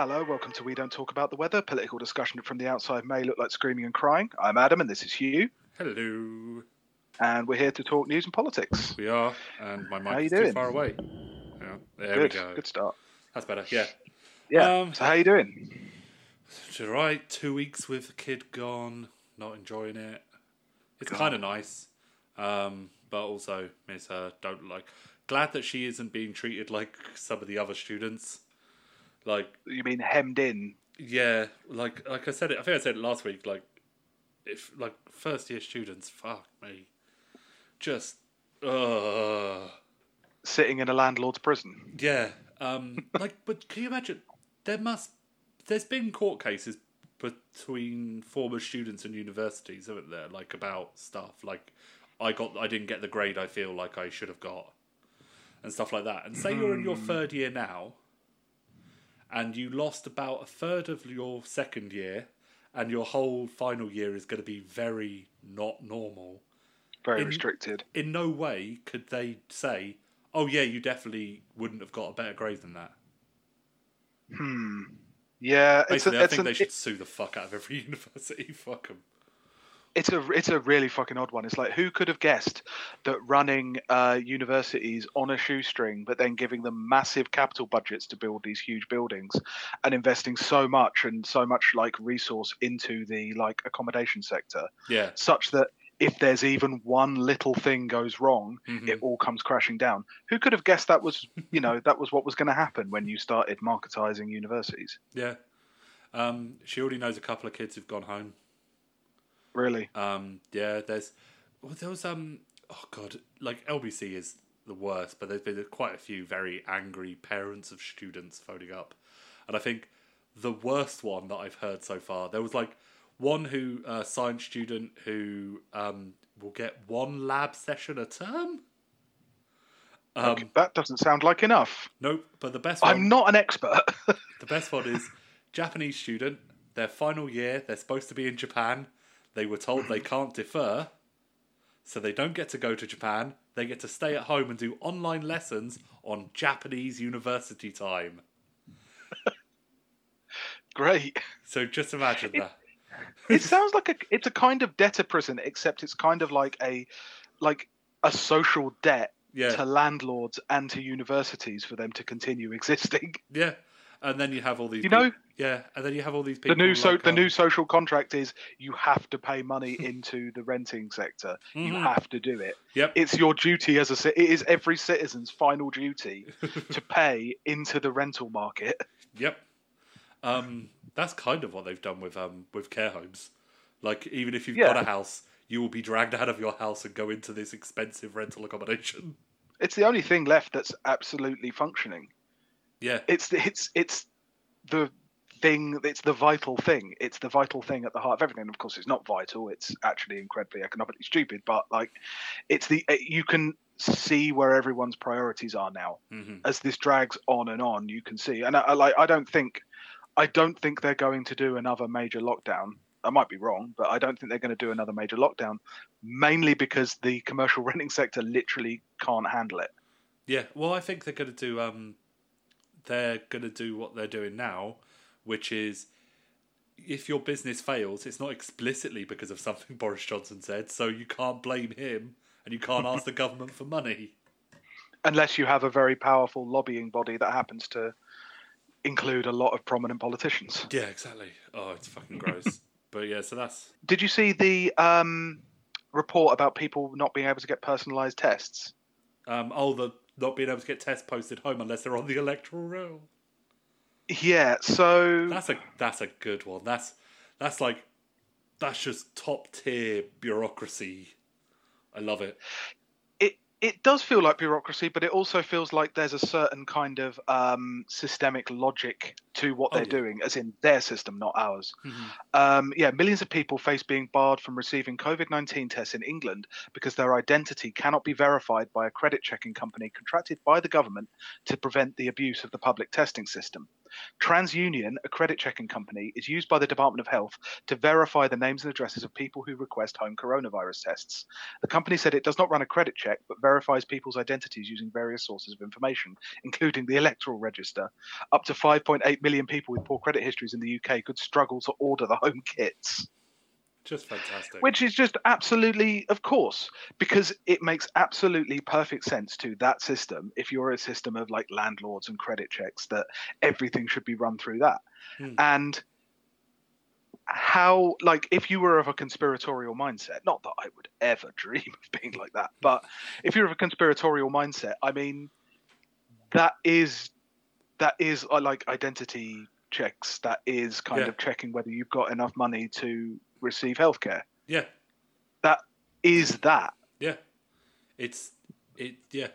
Hello, welcome to We Don't Talk About the Weather. Political discussion from the outside may look like screaming and crying. I'm Adam, and this is Hugh, Hello. and we're here to talk news and politics. We are, and my mic is too doing? far away. Yeah, there good, we go. good start. That's better. Yeah. Yeah. Um, so how you doing? All right. Two weeks with the kid gone, not enjoying it. It's kind of nice, um, but also miss her. Don't like. Glad that she isn't being treated like some of the other students. Like, You mean hemmed in? yeah, like like I said it. I think I said it last week. Like, if like first year students, fuck me, just, uh Sitting in a landlord's prison. Yeah. Um, like, but can you imagine? There must. There's been court cases between former students and universities, haven't there? Like about stuff like I got, I didn't get the grade I feel like I should have got, and stuff like that. And say you're in your third year now, and you lost about a third of your second year, and your whole final year is going to be very not normal Very In- restricted. in no way could they say, "Oh yeah, you definitely wouldn't have got a better grade than that." Hmm. Yeah, Basically, a, I think an, they should sue the fuck out of every university. Fuck them. It's a it's a really fucking odd one. It's like who could have guessed that running uh, universities on a shoestring, but then giving them massive capital budgets to build these huge buildings, and investing so much and so much like resource into the like accommodation sector, Yeah, such that if there's even one little thing goes wrong, Mhm. it all comes crashing down. Who could have guessed that was you know that was what was going to happen when you started marketizing universities? yeah. Um, she already knows a couple of kids who've gone home. Really? Um, yeah, there's well, there was um, oh god, like LBC is the worst, but there's been quite a few very angry parents of students phoning up, and I think the worst one that I've heard so far, there was like one who uh, science student who um will get one lab session a term. Um, Okay, that doesn't sound like enough. Nope, but the best one. I'm not an expert. The best one is Japanese student. Their final year, they're supposed to be in Japan. They were told they can't defer, so they don't get to go to Japan. They get to stay at home and do online lessons on Japanese university time. Great. So just imagine that. It sounds like a it's a kind of debtor prison, except it's kind of like a like a social debt Yeah, to landlords and to universities for them to continue existing. yeah. And then you have all these. You know, peop- yeah, and then you have all these the people. new so like, the um, new social contract is you have to pay money into the renting sector. You Mhm. have to do it. Yep. It's your duty as a it is every citizen's final duty to pay into the rental market. Yep. Um, that's kind of what they've done with um with care homes. Like even if you've got a house, you will be dragged out of your house and go into this expensive rental accommodation. It's the only thing left that's absolutely functioning. Yeah. it's the- it's it's the thing it's the vital thing. It's the vital thing at the heart of everything. Of course it's not vital. It's actually incredibly economically stupid but like it's the eh, you can see where everyone's priorities are now. Hmm as this drags on and on you can see. And I, I like i don't think i don't think they're going to do another major lockdown. I might be wrong but i don't think they're going to do another major lockdown mainly because the commercial renting sector literally can't handle it. Yeah. Well, I think they're going to do um, they're going to do what they're doing now, which is if your business fails, it's not explicitly because of something Boris Johnson said, so you can't blame him and you can't ask the government for money. unless you have a very powerful lobbying body that happens to include a lot of prominent politicians. Yeah, exactly. Oh, it's fucking gross. but yeah, so that's Did you see the um, report about people not being able to get personalised tests? um, oh the not being able to get tests posted home unless they're on the electoral roll. Yeah, so That's a that's a good one. That's that's like that's just top tier bureaucracy. I love it. It does feel like bureaucracy, but it also feels like there's a certain kind of um, systemic logic to what Oh, they're yeah. doing, as in their system, not ours. Mhm. Um, yeah, millions of people face being barred from receiving COVID 19 tests in England because their identity cannot be verified by a credit checking company contracted by the government to prevent the abuse of the public testing system. TransUnion, a credit checking company, is used by the Department of Health to verify the names and addresses of people who request home coronavirus tests. The company said it does not run a credit check, but verifies people's identities using various sources of information, including the electoral register. Up to 5.8 million people with poor credit histories in the UK could struggle to order the home kits. Just fantastic. Which is just absolutely, of course, because it makes absolutely perfect sense to that system. If you're a system of like landlords and credit checks, that everything should be run through that. Hmm. And how, like, if you were of a conspiratorial mindset, not that I would ever dream of being like that, but if you're of a conspiratorial mindset, I mean, that is that is uh, like identity checks. That is kind Yeah. of checking whether you've got enough money to receive healthcare. yeah, That is that. yeah. It's it. Yeah.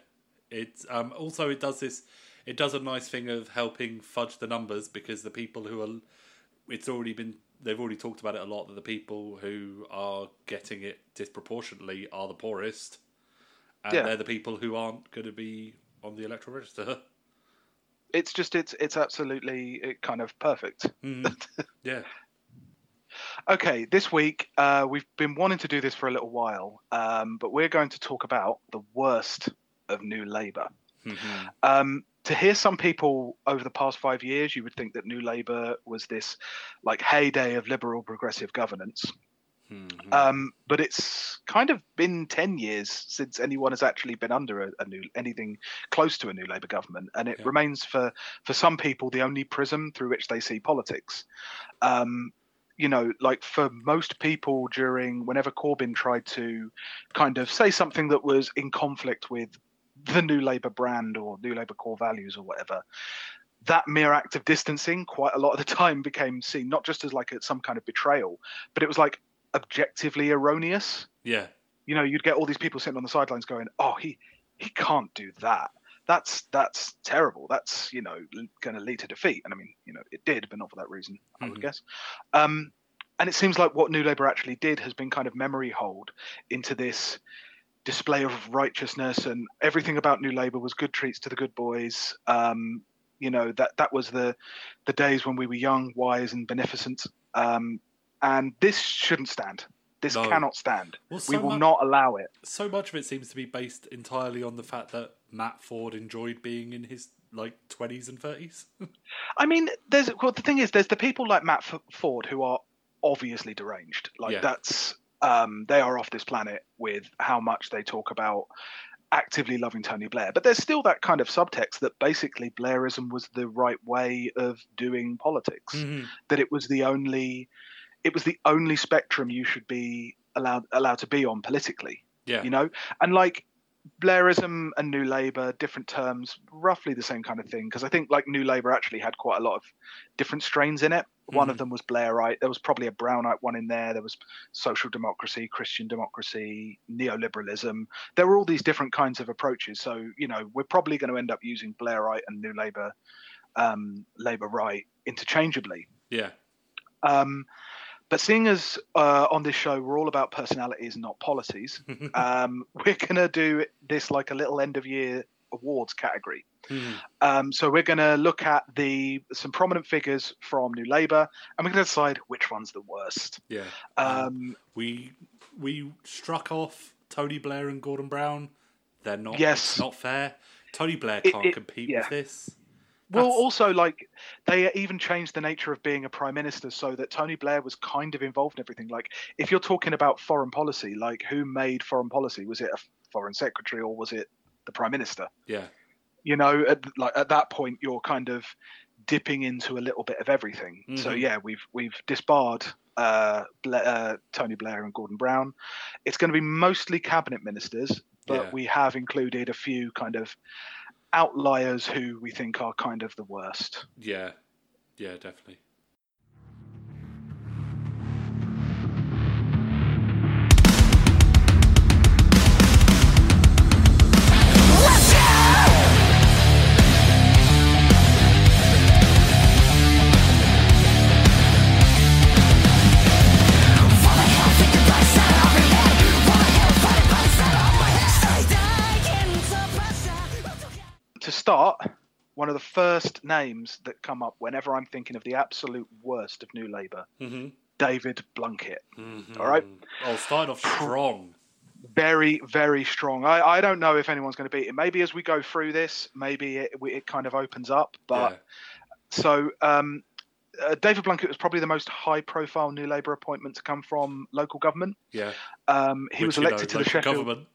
It's um. Also, it does this. It does a nice thing of helping fudge the numbers because the people who are, it's already been. They've already talked about it a lot that the people who are getting it disproportionately are the poorest, and Yeah. they're the people who aren't going to be on the electoral register. It's just it's it's absolutely kind of perfect. Mhm. yeah. Okay, this week uh, we've been wanting to do this for a little while, um, but we're going to talk about the worst of New Labour. Mhm. Um, to hear some people over the past five years, you would think that New Labour was this like heyday of liberal progressive governance. Mhm. Um, but it's kind of been 10 years since anyone has actually been under a, a new anything close to a new Labour government, and it Yeah. remains for for some people the only prism through which they see politics. Um, you know, like for most people during whenever Corbyn tried to kind of say something that was in conflict with the New Labour brand or New Labour core values or whatever, that mere act of distancing quite a lot of the time became seen not just as like a, some kind of betrayal, but it was like objectively erroneous. yeah. You know, you'd get all these people sitting on the sidelines going, "Oh, he he can't do that. That's that's terrible. That's you know going to lead to defeat." And I mean, you know, it did, but not for that reason, I would Mhm. guess. Um, and it seems like what New Labour actually did has been kind of memory hold into this display of righteousness and everything about New Labour was good treats to the good boys. Um, you know that that was the the days when we were young, wise, and beneficent. Um, and this shouldn't stand. This No. cannot stand. Well, we will not allow it. so much of it seems to be based entirely on the fact that Matt Forde enjoyed being in his like twenties and thirties. I mean, there's well, the thing is, there's the people like Matt F- Forde who are obviously deranged. Like Yeah. that's um, they are off this planet with how much they talk about actively loving Tony Blair. But there's still that kind of subtext that basically Blairism was the right way of doing politics. That it was the only, it was the only spectrum you should be allowed allowed to be on politically. Yeah, you know and like blairism and new labour different terms roughly the same kind of thing because i think like new labour actually had quite a lot of different strains in it. One of Mhm. them was blairite. There was probably a brownite one in there. There was social democracy christian democracy neoliberalism. There were all these different kinds of approaches. So you know we're probably going to end up using blairite and new labour um, labour right interchangeably. Yeah, um, but seeing as uh, on this show we're all about personalities not policies, um, we're going to do this like a little end of year awards category. Mhm. Um, so we're going to look at the some prominent figures from New Labour, and we're going to decide which one's the worst. yeah. Um, we we struck off Tony Blair and Gordon Brown. They're not. Yes. not fair. Tony Blair can't it- compete yeah. with this. Well, That's- also like they even changed the nature of being a prime minister so that Tony Blair was kind of involved in everything. Like if you're talking about foreign policy, like who made foreign policy? Was it a foreign secretary or was it the prime minister? Yeah, you know at, like at that point you're kind of dipping into a little bit of everything so Mhm. yeah we've we've disbarred uh, uh, Tony Blair and Gordon Brown it's going to be mostly cabinet ministers but Yeah. we have included a few kind of outliers who we think are kind of the worst yeah, yeah, definitely. Start one of the first names that come up whenever I'm thinking of the absolute worst of New Labour, Mm-hmm. David Blunkett. Mm-hmm. All right. Oh, starting off strong. Very, very strong. I, I don't know if anyone's going to beat him. Maybe as we go through this, maybe it, it kind of opens up. But yeah. so um, uh, David Blunkett was probably the most high-profile New Labour appointment to come from local government. Yeah. Um, he Which, was you elected know, to the Sheffield. government.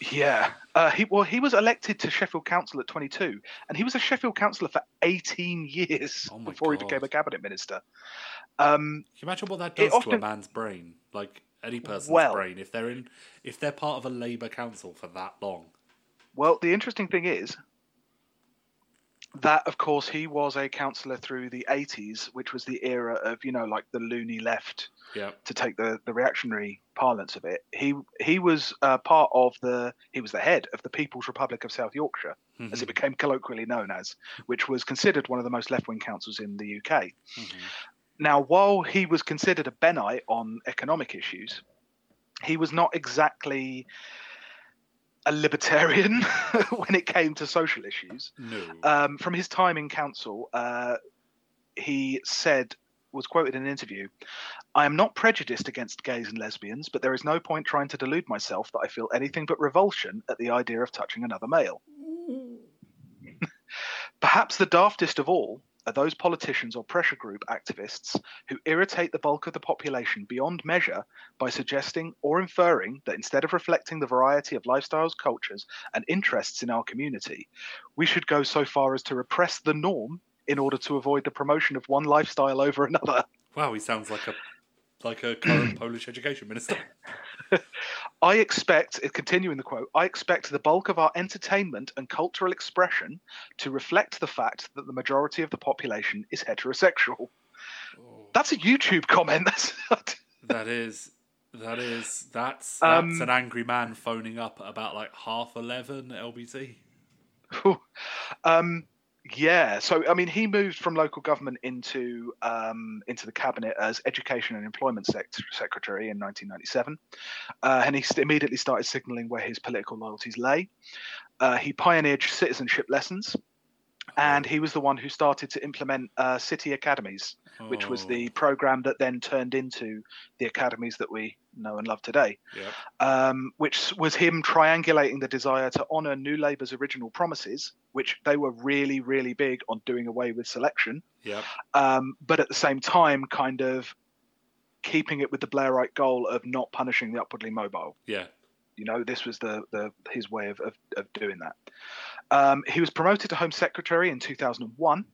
Yeah. Uh, he well, he was elected to Sheffield Council at 22, and he was a Sheffield councillor for 18 years Oh before he became a cabinet minister. Um, Can you imagine what that does to a man's brain? Like any person's Well- brain, if they're in, if they're part of a Labour council for that long. well, the interesting thing is that, of course, he was a councillor through the 80s, which was the era of you know like the loony left Yeah. to take the, the reactionary parlance of it. He he was uh, part of the he was the head of the People's Republic of South Yorkshire, as it Mhm. became colloquially known as, which was considered one of the most left wing councils in the UK. Mhm. Now, while he was considered a Bennite on economic issues, he was not exactly a libertarian when it came to social issues. No. Um, from his time in council, uh, he said, was quoted in an interview, I am not prejudiced against gays and lesbians, but there is no point trying to delude myself that I feel anything but revulsion at the idea of touching another male. Perhaps the daftest of all are those politicians or pressure group activists who irritate the bulk of the population beyond measure by suggesting or inferring that instead of reflecting the variety of lifestyles, cultures, and interests in our community, we should go so far as to repress the norm in order to avoid the promotion of one lifestyle over another. wow, he sounds like a like a current Polish education minister. I expect, uh, continuing the quote, I expect the bulk of our entertainment and cultural expression to reflect the fact that the majority of the population is heterosexual. That's a YouTube comment. That's That is, that is, that's that's Um, an angry man phoning up at about like half eleven LBC. um, yeah. So I mean, he moved from local government into um, into the cabinet as Education and Employment Sec- Secretary in 1997, uh, and he immediately started signalling where his political loyalties lay. Uh, he pioneered citizenship lessons, and he was the one who started to implement uh, city academies, which was Oh, the program that then turned into the academies that we know and love today. Yep. um, which was him triangulating the desire to honour New Labour's original promises, which they were really, really big on doing away with selection, Yep. um, but at the same time, kind of keeping it with the Blairite goal of not punishing the upwardly mobile. Yeah. You know, this was the, the his way of, of, of doing that. Um, he was promoted to Home Secretary in 2001.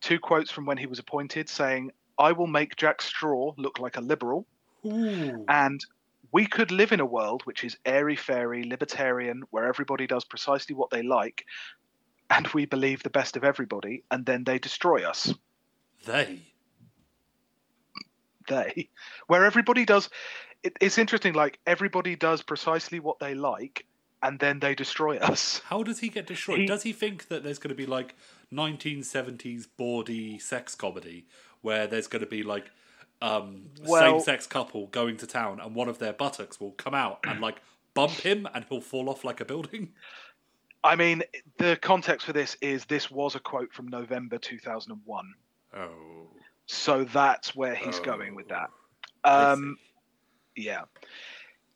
Two quotes from when he was appointed saying, I will make Jack Straw look like a liberal. Ooh. And we could live in a world which is airy fairy, libertarian, where everybody does precisely what they like, and we believe the best of everybody, and then they destroy us. They. They, where everybody does, it, it's interesting. Like everybody does precisely what they like, and then they destroy us. How does he get destroyed? He- does he think that there's going to be like 1970s bawdy sex comedy where there's going to be like um, Well- same-sex couple going to town and one of their buttocks will come out and like bump him and he'll fall off like a building? I mean, the context for this is this was a quote from November 2001, Oh. so that's where he's Oh. going with that. Um, yeah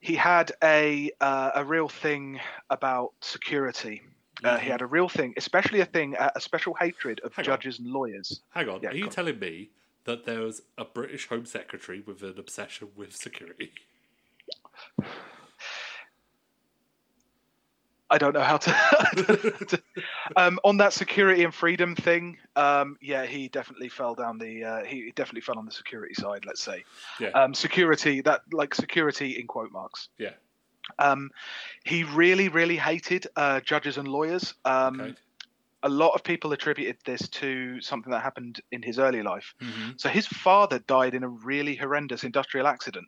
he had a uh, a real thing about security uh, he Mhm. had a real thing especially a thing uh, a special hatred of Hang on. judges and lawyers Hang on, Yeah, are you on. telling me that there was a British Home Secretary with an obsession with security? i don't know how to um, on that security and freedom thing um, yeah he definitely fell down the uh, he definitely fell on the security side let's say Yeah. um, security that like security in quote marks Yeah. um, he really really hated uh, judges and lawyers um, Okay. A lot of people attributed this to something that happened in his early life. hmm So his father died in a really horrendous industrial accident.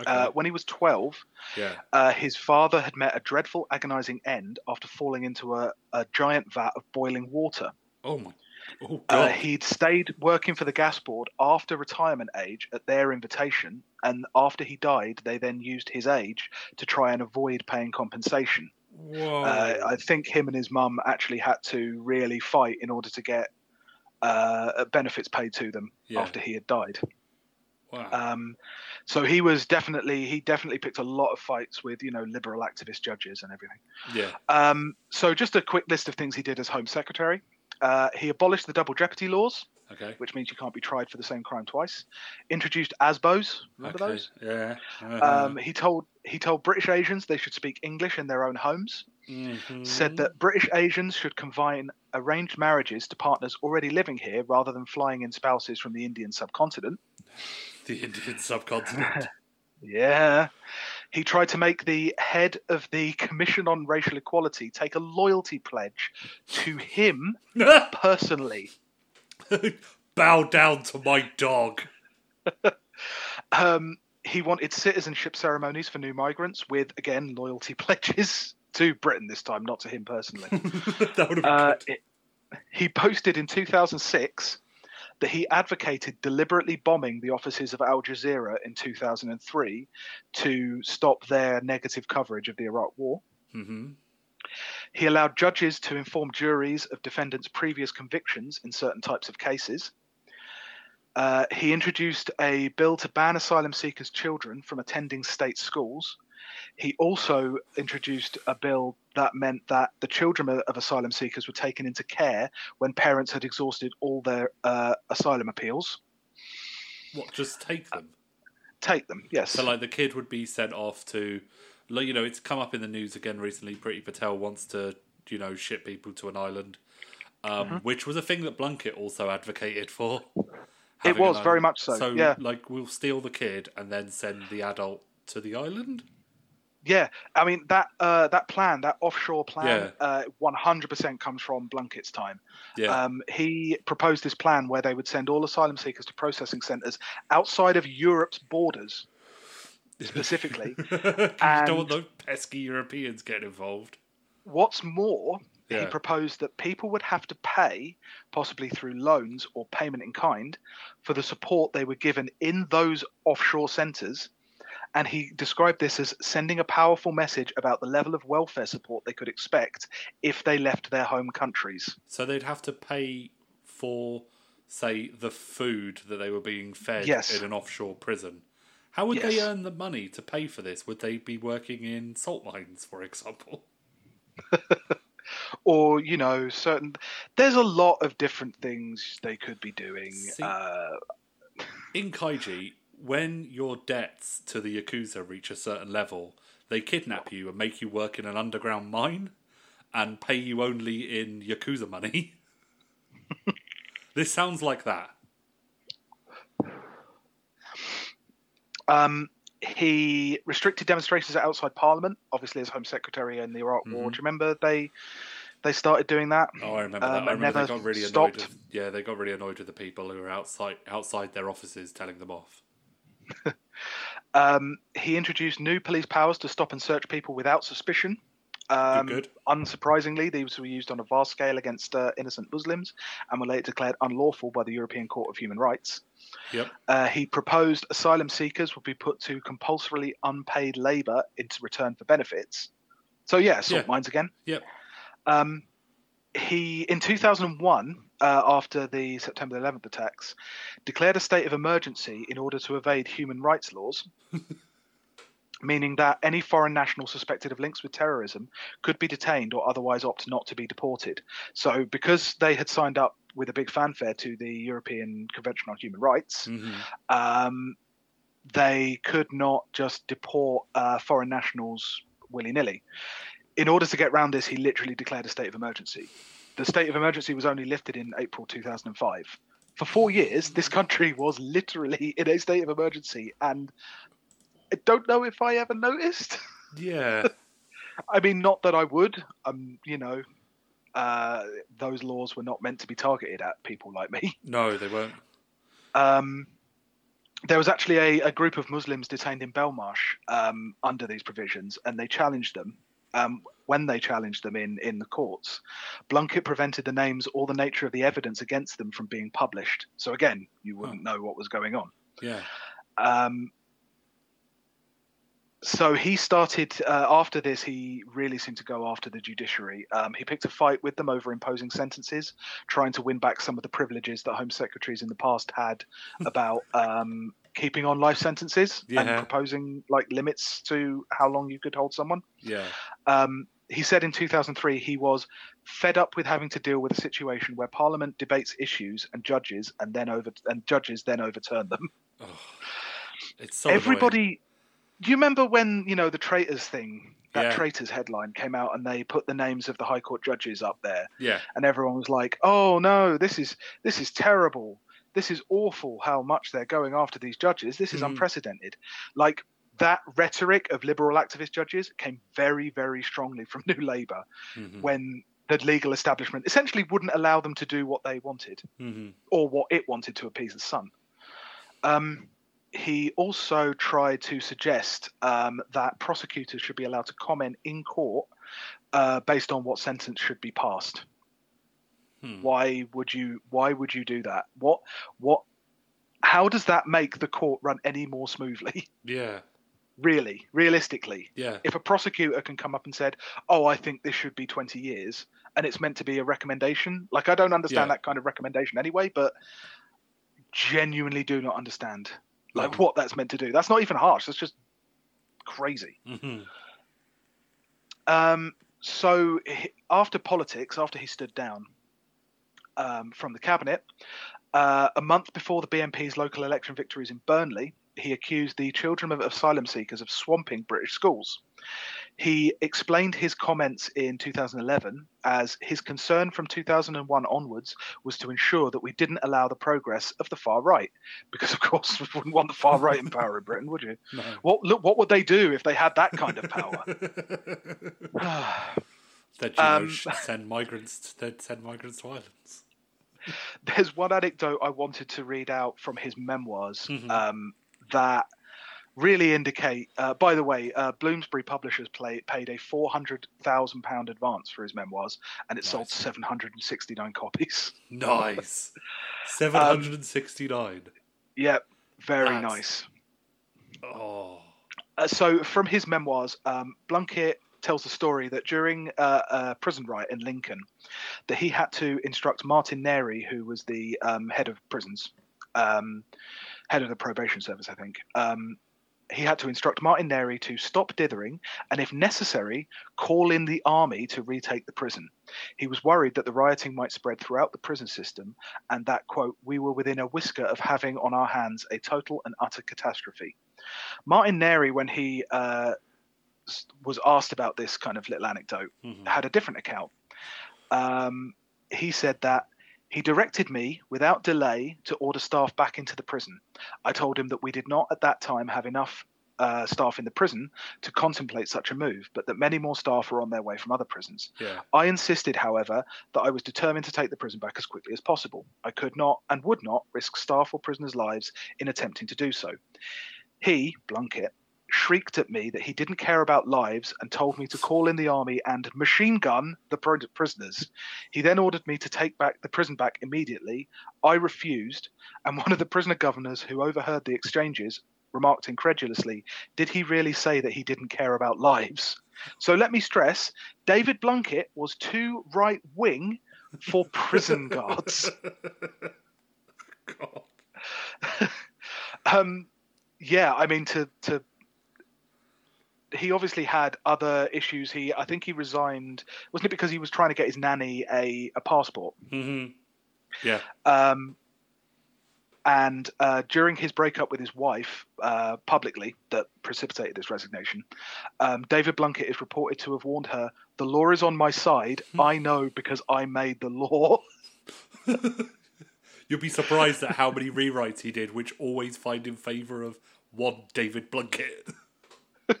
Okay. Uh, when he was 12, yeah. uh, his father had met a dreadful, agonizing end after falling into a, a giant vat of boiling water. Oh my. Oh Uh, god. he'd stayed working for the gas board after retirement age at their invitation, and after he died, they then used his age to try and avoid paying compensation. Whoa. Uh, I think him and his mum actually had to really fight in order to get uh, benefits paid to them Yeah. after he had died. wow. Um, so he was definitely he definitely picked a lot of fights with you know liberal activist judges and everything. yeah. Um, so just a quick list of things he did as Home Secretary. Uh, he abolished the double jeopardy laws, Okay. which means you can't be tried for the same crime twice. Introduced ASBOs. Remember okay. those? Yeah. Uh-huh. Um, he told he told British Asians they should speak English in their own homes. Mhm. Said that British Asians should combine arranged marriages to partners already living here rather than flying in spouses from the Indian subcontinent. the Indian subcontinent. Yeah. He tried to make the head of the Commission on Racial Equality take a loyalty pledge to him personally. Bow down to my dog. Um, he wanted citizenship ceremonies for new migrants with, again, loyalty pledges to Britain this time, not to him personally. that would have Uh, it- he posted in 2006 that he advocated deliberately bombing the offices of Al Jazeera in 2003 to stop their negative coverage of the Iraq War. Mhm. He allowed judges to inform juries of defendants' previous convictions in certain types of cases. Uh, he introduced a bill to ban asylum seekers' children from attending state schools. He also introduced a bill that meant that the children of asylum seekers were taken into care when parents had exhausted all their uh, asylum appeals. What? Just take them. Take them, yes. So, like, the kid would be sent off to, like, you know, it's come up in the news again recently. Priti Patel wants to, you know, ship people to an island, um, Mm-hmm. which was a thing that Blunkett also advocated for. It was, very much so, So, yeah. like, we'll steal the kid and then send the adult to the island. Yeah, I mean that uh, that plan, that offshore plan, uh, 100% comes from Blunkett's time. Yeah, Um, he proposed this plan where they would send all asylum seekers to processing centres outside of Europe's borders, specifically. you don't want those pesky Europeans getting involved. What's more, he proposed that people would have to pay, possibly through loans or payment in kind, for the support they were given in those offshore centres. And he described this as sending a powerful message about the level of welfare support they could expect if they left their home countries. So they'd have to pay for, say, the food that they were being fed Yes. in an offshore prison. How would they earn the money to pay for this? Would they be working in salt mines, for example? Or, you know, certain. There's a lot of different things they could be doing. See- Uh, In Kaiji, when your debts to the Yakuza reach a certain level, they kidnap you and make you work in an underground mine and pay you only in Yakuza money. this sounds like that. Um, he restricted demonstrations outside Parliament, obviously as Home Secretary in the Iraq War. Mhm. Do you remember they they started doing that? Oh, I remember Um, that. I remember they got really stopped. annoyed. With, yeah, they got really annoyed with the people who were outside outside their offices telling them off. Um, he introduced new police powers to stop and search people without suspicion. Um, good. Unsurprisingly, these were used on a vast scale against uh, innocent Muslims and were later declared unlawful by the European Court of Human Rights. Yep. Uh, he proposed asylum seekers would be put to compulsorily unpaid labour in return for benefits. So yeah, salt Yeah. mines again. Yep. Um, he in 2001, uh, after the September 11th attacks, declared a state of emergency in order to evade human rights laws. Meaning that any foreign national suspected of links with terrorism could be detained or otherwise opt not to be deported. So, because they had signed up with a big fanfare to the European Convention on Human Rights, hmm um, they could not just deport uh, foreign nationals willy nilly. In order to get around this, he literally declared a state of emergency. The state of emergency was only lifted in April 2005. For four years, this country was literally in a state of emergency, and I don't know if I ever noticed. Yeah. I mean, not that I would. Um, you know, uh, those laws were not meant to be targeted at people like me. no, they weren't. Um, there was actually a, a group of Muslims detained in Belmarsh um, under these provisions, and they challenged them. Um, when they challenged them in, in the courts, Blunkett prevented the names or the nature of the evidence against them from being published. So again, you wouldn't know what was going on. Yeah. Um, so he started uh, after this. He really seemed to go after the judiciary. Um, he picked a fight with them over imposing sentences, trying to win back some of the privileges that Home Secretaries in the past had about um, keeping on life sentences and proposing like limits to how long you could hold someone. Yeah. Um, he said in 2003 he was fed up with having to deal with a situation where Parliament debates issues and judges and then over and judges then overturn them. Oh, it's so annoying. Do you remember when you know the traitors thing? That Yeah. traitors headline came out and they put the names of the High Court judges up there, Yeah. and everyone was like, "Oh no, this is this is terrible. This is awful. How much they're going after these judges. This is Mhm. unprecedented." Like that rhetoric of liberal activist judges came very, very strongly from New Labour Mhm. when the legal establishment essentially wouldn't allow them to do what they wanted Mhm. or what it wanted to appease the sun. Um, he also tried to suggest um, that prosecutors should be allowed to comment in court uh, based on what sentence should be passed. Hmm. Why would you? Why would you do that? What? What? How does that make the court run any more smoothly? Yeah. really, realistically, Yeah. if a prosecutor can come up and said, "Oh, I think this should be 20 years," and it's meant to be a recommendation, like I don't understand Yeah. that kind of recommendation anyway, but genuinely do not understand like what that's meant to do. That's not even harsh. That's just crazy. Mhm. Um, so after politics, after he stood down um, from the cabinet, uh, a month before the BNP's local election victories in Burnley, he accused the children of asylum seekers of swamping British schools. He explained his comments in 2011 as his concern from 2001 onwards was to ensure that we didn't allow the progress of the far right, because of course we wouldn't want the far right in power in Britain, would you? No. What look, what would they do if they had that kind of power? They'd you Um, send migrants. They'd send migrants to islands. There's one anecdote I wanted to read out from his memoirs Mhm. um, that really indicate. Uh, by the way, uh, Bloomsbury Publishers play, paid a four hundred thousand pound advance for his memoirs, and it sold seven hundred and sixty nine copies. Nice. Seven hundred and sixty-nine. Yep, very That's- nice. Oh. Uh, so, from his memoirs, um, Blunkett tells the story that during uh, a prison riot in Lincoln, that he had to instruct Martin Narey, who was the um, head of prisons, um, head of the probation service, I think. Um, he had to instruct Martin Narey to stop dithering and, if necessary, call in the army to retake the prison. He was worried that the rioting might spread throughout the prison system and that, quote, we were within a whisker of having on our hands a total and utter catastrophe. Martin Narey, when he uh, was asked about this kind of little anecdote, Mhm. had a different account. Um, he said that he directed me without delay to order staff back into the prison. I told him that we did not at that time have enough uh, staff in the prison to contemplate such a move, but that many more staff were on their way from other prisons. Yeah. I insisted, however, that I was determined to take the prison back as quickly as possible. I could not and would not risk staff or prisoners' lives in attempting to do so. He, Blunkett, shrieked at me that he didn't care about lives and told me to call in the army and machine gun the prisoners. He then ordered me to take back the prison back immediately. I refused, and one of the prisoner governors who overheard the exchanges remarked incredulously, Did he really say that he didn't care about lives? So let me stress David Blunkett was too right wing for prison guards. God. um, yeah, I mean to to. He obviously had other issues. He, I think, he resigned. Wasn't it because he was trying to get his nanny a, a passport? hmm Yeah. Um, and uh, during his breakup with his wife uh, publicly, that precipitated this resignation, um, David Blunkett is reported to have warned her, "The law is on my side. I know because I made the law." You'll be surprised at how many rewrites he did, which always find in favour of one David Blunkett.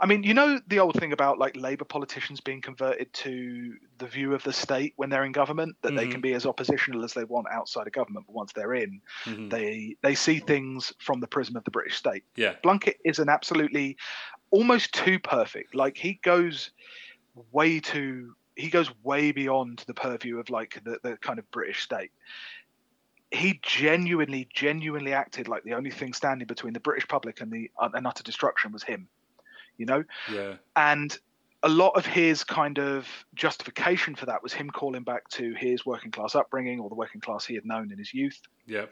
I mean, you know the old thing about like Labour politicians being converted to the view of the state when they're in government, that they Mhm. can be as oppositional as they want outside of government, but once they're in, Mhm. they they see things from the prism of the British state. Yeah. Blunkett is an absolutely almost too perfect. Like he goes way too he goes way beyond the purview of like the, the kind of British state. He genuinely, genuinely acted like the only thing standing between the British public and the and utter destruction was him. You know. Yeah. And a lot of his kind of justification for that was him calling back to his working class upbringing or the working class he had known in his youth, Yeah.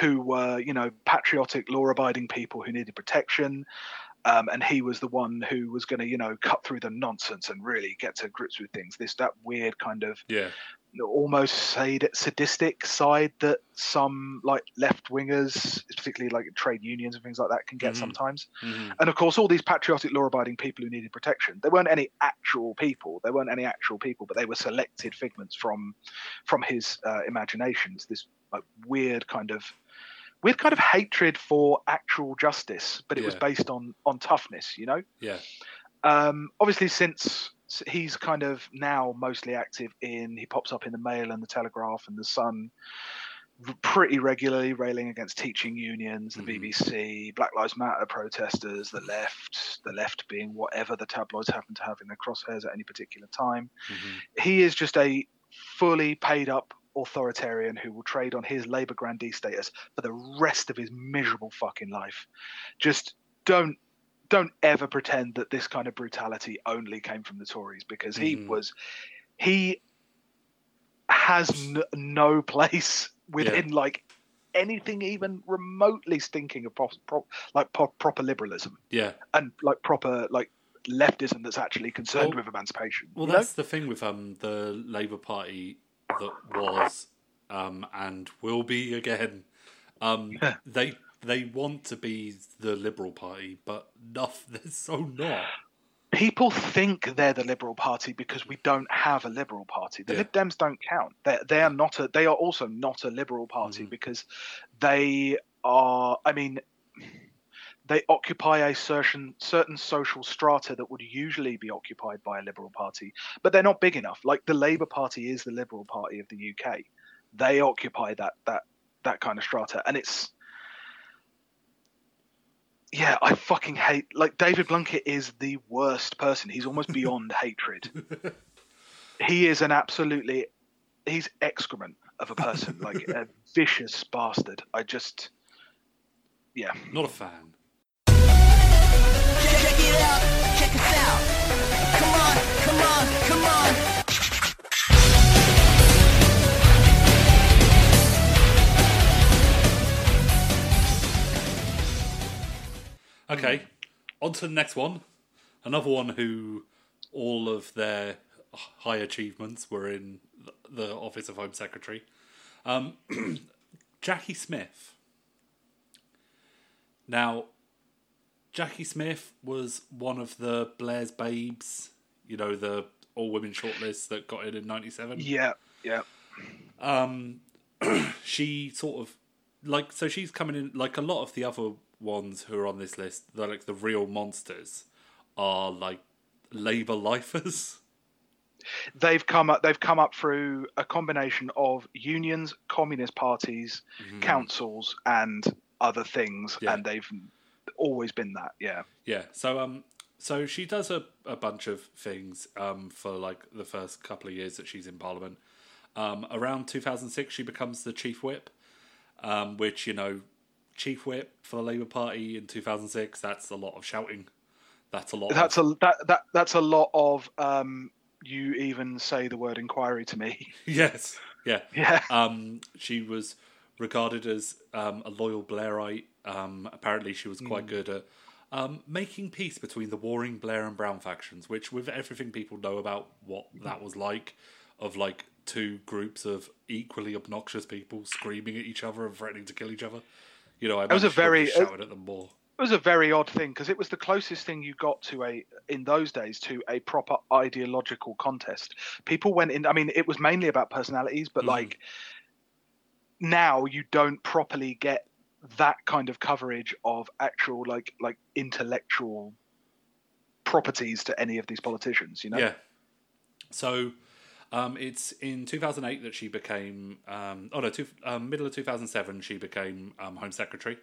who were, you know, patriotic, law abiding people who needed protection. Um, and he was the one who was going to, you know, cut through the nonsense and really get to grips with things. This, that weird kind of Yeah. Almost sad- sadistic side that some like left wingers, particularly like trade unions and things like that, can get Mhm. sometimes. hmm And of course, all these patriotic, law-abiding people who needed protection, they weren't any actual people. They weren't any actual people, but they were selected figments from from his uh, imaginations. This like weird kind of weird kind of hatred for actual justice, but it was based on on toughness. You know Yeah. um, obviously since he's kind of now mostly active in he pops up in the mail and the telegraph and the sun pretty regularly railing against teaching unions the Mhm. bbc black lives matter protesters the left the left being whatever the tabloids happen to have in their crosshairs at any particular time hmm he is just a fully paid up authoritarian who will trade on his labor grandee status for the rest of his miserable fucking life. Just don't don't ever pretend that this kind of brutality only came from the Tories because he Mhm. was he has n- no place within like anything even remotely stinking of pro- pro- like pro- proper liberalism Yeah. and like proper like leftism that's actually concerned Well- with emancipation. Well, you know? that's the thing with um the Labour Party that was um and will be again. Um, Yeah. they they want to be the Liberal Party, but noth- they're so not. people think they're the Liberal Party because we don't have a Liberal Party. The Yeah. Lib Dems don't count. They they are not a. They are also not a Liberal Party Mhm. because they are. I mean, they occupy a certain certain social strata that would usually be occupied by a Liberal Party, but they're not big enough. Like the Labour Party is the Liberal Party of the UK. They occupy that that that kind of strata, and it's yeah, I fucking hate like David Blunkett is the worst person. He's almost beyond hatred. He is an absolutely he's excrement of a person, like a vicious bastard. I just yeah. Not a fan. Check it out, check us out. Come on, come on, come on. Okay, on to the next one. Another one who all of their high achievements were in the Office of Home Secretary. Um, Jacqui Smith. Now, Jacqui Smith was one of the Blair's babes, you know, the all women shortlist that got in in 97 Yeah, yeah. um she sort of like so she's coming in like a lot of the other ones who are on this list they're like the real monsters are like labor lifers They've come up they've come up through a combination of unions, communist parties, councils and other things Yeah. and they've always been that, yeah. yeah so um so she does a, a bunch of things um for like the first couple of years that she's in parliament um around 2006 she becomes the chief whip um which you know chief whip for the labor party in 2006 that's a lot of shouting that's a lot of, That's a that, that that's a lot of um you even say the word inquiry to me. yes yeah Yeah. Um, she was regarded as um, a loyal Blairite. Um, apparently, she was quite good at um, making peace between the warring Blair and Brown factions, which, with everything people know about what that was like, of like two groups of equally obnoxious people screaming at each other and threatening to kill each other. You know, I was a very- shouted at them more. It was a very odd thing because it was the closest thing you got to a in those days to a proper ideological contest. People went in. I mean, it was mainly about personalities, but Mhm. like now you don't properly get that kind of coverage of actual like like intellectual properties to any of these politicians. You know, Yeah. So um, it's in 2008 that she became, um, oh no, two, um, middle of 2007, she became um, Home Secretary.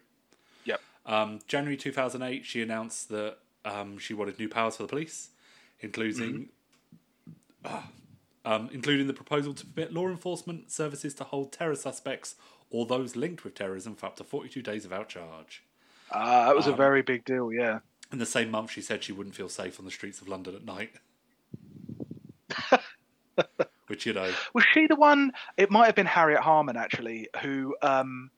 Yep. Um, January 2008, she announced that um, she wanted new powers for the police, including. Ah, um, including the proposal to permit law enforcement services to hold terror suspects or those linked with terrorism for up to 42 days without charge. uh, that was a very big deal. Yeah, In the same month, she said she wouldn't feel safe on the streets of London at night. Which, you know, Was she the one? It might have been Harriet Harman actually, who um,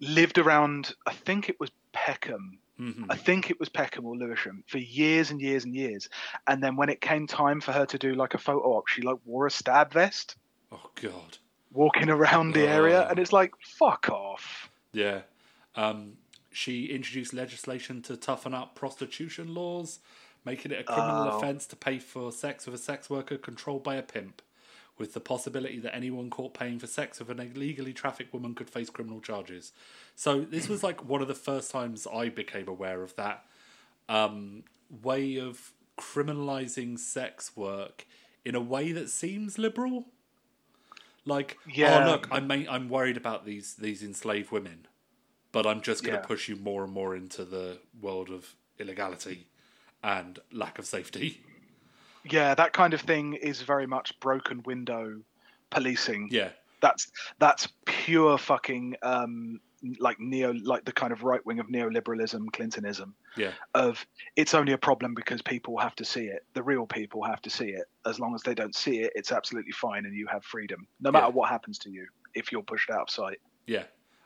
lived around. I think it was Peckham. mhm. I think it was Peckham or Lewisham for years and years and years. And then when it came time for her to do like a photo op, she like wore a stab vest, oh, God. walking around the area, Oh. and it's like fuck off. Yeah. Um, she introduced legislation to toughen up prostitution laws, making it a criminal Oh. offence to pay for sex with a sex worker controlled by a pimp, with the possibility that anyone caught paying for sex with an illegally trafficked woman could face criminal charges. So this was like one of the first times I became aware of that um, way of criminalising sex work in a way that seems liberal. Like, Yeah. oh look, I'm I'm worried about these these enslaved women, but I'm just going to Yeah. push you more and more into the world of illegality and lack of safety. Yeah, that kind of thing is very much broken window policing. Yeah, That's that's pure fucking um, like neo like the kind of right wing of neoliberalism, Clintonism. yeah, Of it's only a problem because people have to see it. The real people have to see it. As long as they don't see it, it's absolutely fine, and you have freedom, no matter Yeah. what happens to you if you're pushed out of sight. yeah.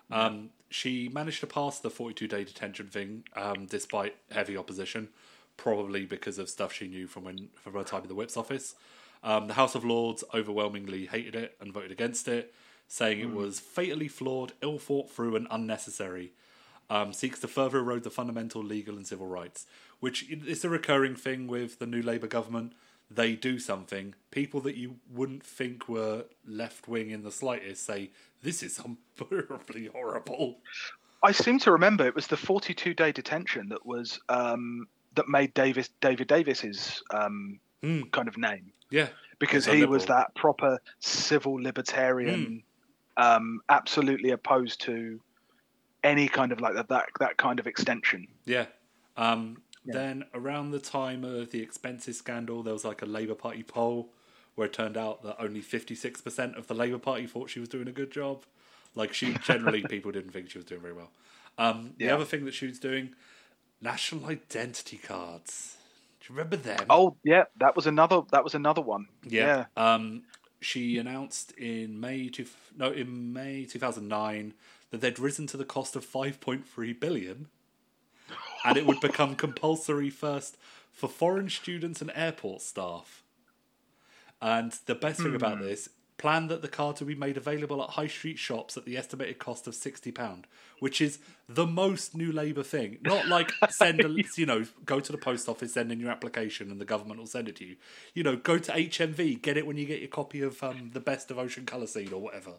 Um, she managed to pass the 42 day detention thing um, despite heavy opposition, probably because of stuff she knew from when from her time in the Whip's office. Um, the House of Lords overwhelmingly hated it and voted against it, saying it was fatally flawed, ill thought through, and unnecessary. Um, seeks to further erode the fundamental legal and civil rights, which is a recurring thing with the new Labour government. They do something. People that you wouldn't think were left wing in the slightest say, This is unbearably horrible. I seem to remember it was the 42 day detention that was um, that made Davis David Davis's um, Hmm. kind of name. Yeah. because he was that proper civil libertarian, um, absolutely opposed to any kind of like that that, that kind of extension. Yeah. Um, Then, around the time of the expenses scandal, there was like a Labour Party poll where it turned out that only 56% of the Labour Party thought she was doing a good job. Like, she generally, people didn't think she was doing very well. Um, the other thing that she was doing, national identity cards. Do you remember them? Oh yeah, that was another that was another one. Yeah. Um, she announced in May two, no in May two thousand nine that they'd risen to the cost of five point three billion, and it would become compulsory first for foreign students and airport staff. And the best thing about this, plan that the cards will be made available at high street shops at the estimated cost of sixty pound, which is the most New Labour thing. Not like send a, you know, go to the post office, send in your application, and the government will send it to you. You know, go to HMV, get it when you get your copy of um, the best of Ocean Colour Scene or whatever.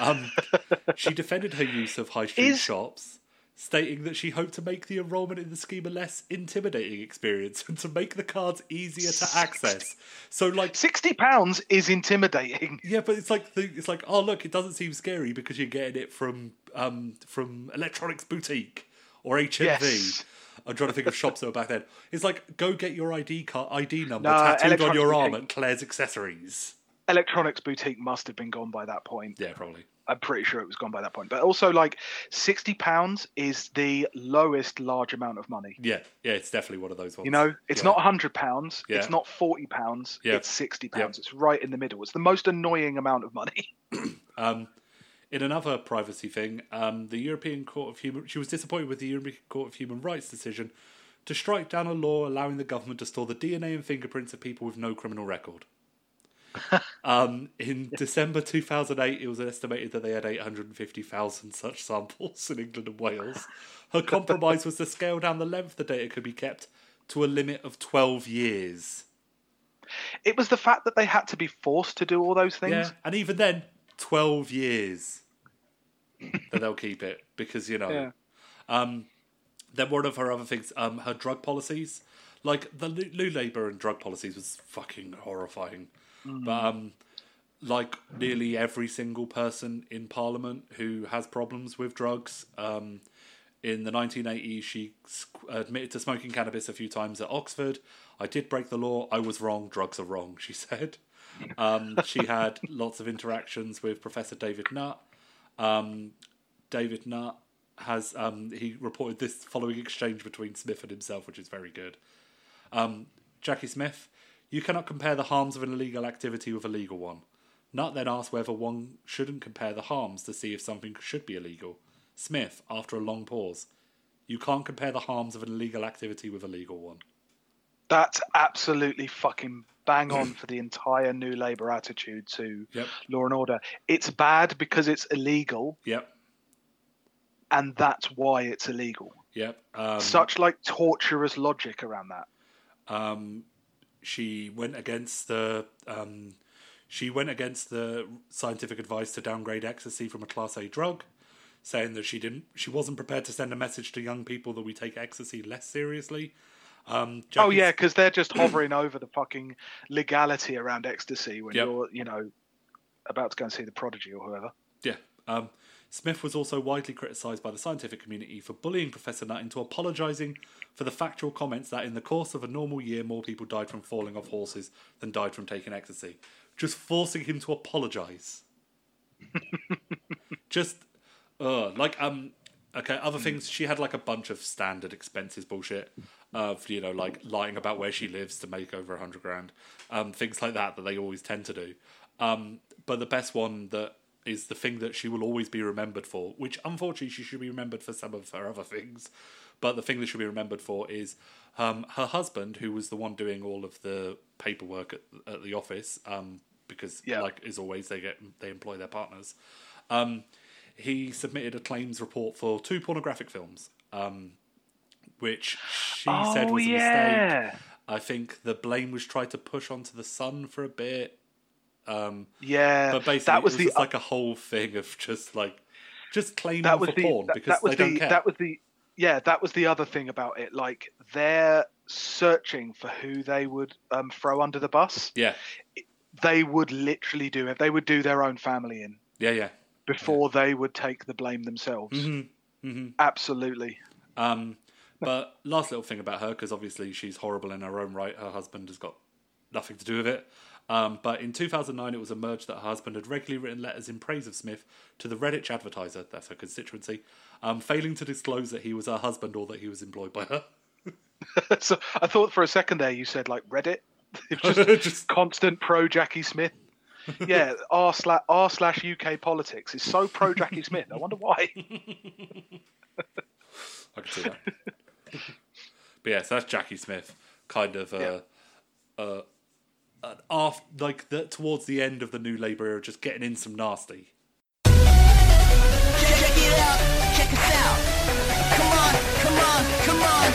Um, she defended her use of high street Is- shops, stating that she hoped to make the enrolment in the scheme a less intimidating experience and to make the cards easier to access. So, like, Sixty pounds is intimidating. yeah, but it's like the, it's like oh look, it doesn't seem scary because you're getting it from um from Electronics Boutique or HMV. Yes. I'm trying to think of shops that were back then. It's like go get your ID card, ID number Nah, tattooed on your arm Boutique. at Claire's Accessories. Electronics boutique must have been gone by that point. Yeah, probably. I'm pretty sure it was gone by that point. But also, like, sixty pounds is the lowest large amount of money. Yeah, yeah, it's definitely one of those ones. You know, it's Yeah. not hundred pounds. Yeah. It's not forty pounds. Yeah. It's sixty pounds. It's right in the middle. It's the most annoying amount of money. Um, in another privacy thing, um, the European Court of Human she was disappointed with the European Court of Human Rights decision to strike down a law allowing the government to store the DNA and fingerprints of people with no criminal record. Um, in December 2008, it was estimated that they had 850,000 such samples in England and Wales. Her compromise was to scale down the length the data could be kept to a limit of 12 years. It was the fact that they had to be forced to do all those things. Yeah, and even then, twelve years that they'll keep it because you know. Yeah. Um, then one of her other things, um, her drug policies, like the New Labour and drug policies was fucking horrifying. But um, like nearly every single person in Parliament who has problems with drugs. Um, in the 1980s, she admitted to smoking cannabis a few times at Oxford. I did break the law. I was wrong. Drugs are wrong, she said. Um, she had lots of interactions with Professor David Nutt. Um, David Nutt has um, he reported this following exchange between Smith and himself, which is very good. Um, Jacqui Smith, you cannot compare the harms of an illegal activity with a legal one. Nutt then asked whether one shouldn't compare the harms to see if something should be illegal. Smith, after a long pause, you can't compare the harms of an illegal activity with a legal one. That's absolutely fucking bang on for the entire New Labour attitude to Yep. law and order. It's bad because it's illegal, Yep. and that's why it's illegal. Yep. Um, Such like torturous logic around that. um, she went against the um, she went against the scientific advice to downgrade ecstasy from a class A drug, saying that she didn't she wasn't prepared to send a message to young people that we take ecstasy less seriously. Um, Oh yeah, because they're just hovering over the fucking legality around ecstasy when Yep. you're, you know, about to go and see the prodigy or whoever. Yeah. Um, Smith was also widely criticised by the scientific community for bullying Professor Nutt into apologising for the factual comments that in the course of a normal year more people died from falling off horses than died from taking ecstasy. Just forcing him to apologise. Just, uh, like, um, okay, other things, she had like a bunch of standard expenses bullshit of, you know, like lying about where she lives to make over a hundred grand, um, things like that that they always tend to do. Um, but the best one that is the thing that she will always be remembered for, which unfortunately she should be remembered for some of her other things, but the thing that she'll be remembered for is um, her husband, who was the one doing all of the paperwork at, at the office, um, because Yeah. like as always they get they employ their partners. Um, he submitted a claims report for two pornographic films, um, which she said Oh, was a mistake. I think the blame was tried to push onto the son for a bit. Um, Yeah, but basically, that was, was the like a whole thing of just like just claiming that was for the porn that, because that was they don't the care. that was the yeah that was the other thing about it. Like they're searching for who they would um, throw under the bus. yeah, They would literally do it. They would do their own family in yeah, yeah. before they would take the blame themselves. Mm-hmm. Absolutely. Um, but last little thing about her, because obviously she's horrible in her own right. Her husband has got nothing to do with it. Um, but in 2009, it was emerged that her husband had regularly written letters in praise of Smith to the Redditch advertiser, that's her constituency, um, failing to disclose that he was her husband or that he was employed by her. so I thought for a second there you said like Reddit, just Just- constant pro Jacqui Smith. Yeah, r slash r slash UK politics is so pro Jacqui Smith. I wonder why. I can see that. but yes, that's Jacqui Smith, kind of uh, uh, uh, after, like the, towards the end of the New Labour era, just getting in some nasty. Check it out, check us out. Come on, come on, come on.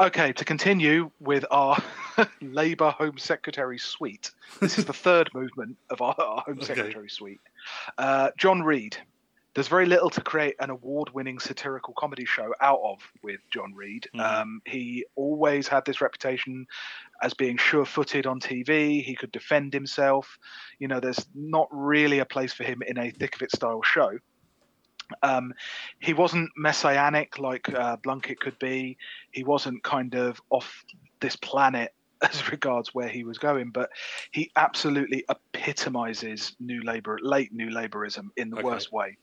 Okay, to continue with our Labour Home Secretary suite. This is the third movement of our, our Home Okay. Secretary suite. Uh, John Reid. There's very little to create an award-winning satirical comedy show out of with John Reid. Um, he always had this reputation as being sure-footed on TV. He could defend himself. You know, there's not really a place for him in a thick of it style show. Um, he wasn't messianic like uh, Blunkett could be. He wasn't kind of off this planet as regards where he was going, but he absolutely epitomizes New Labour, late New Labourism in the Okay. worst way.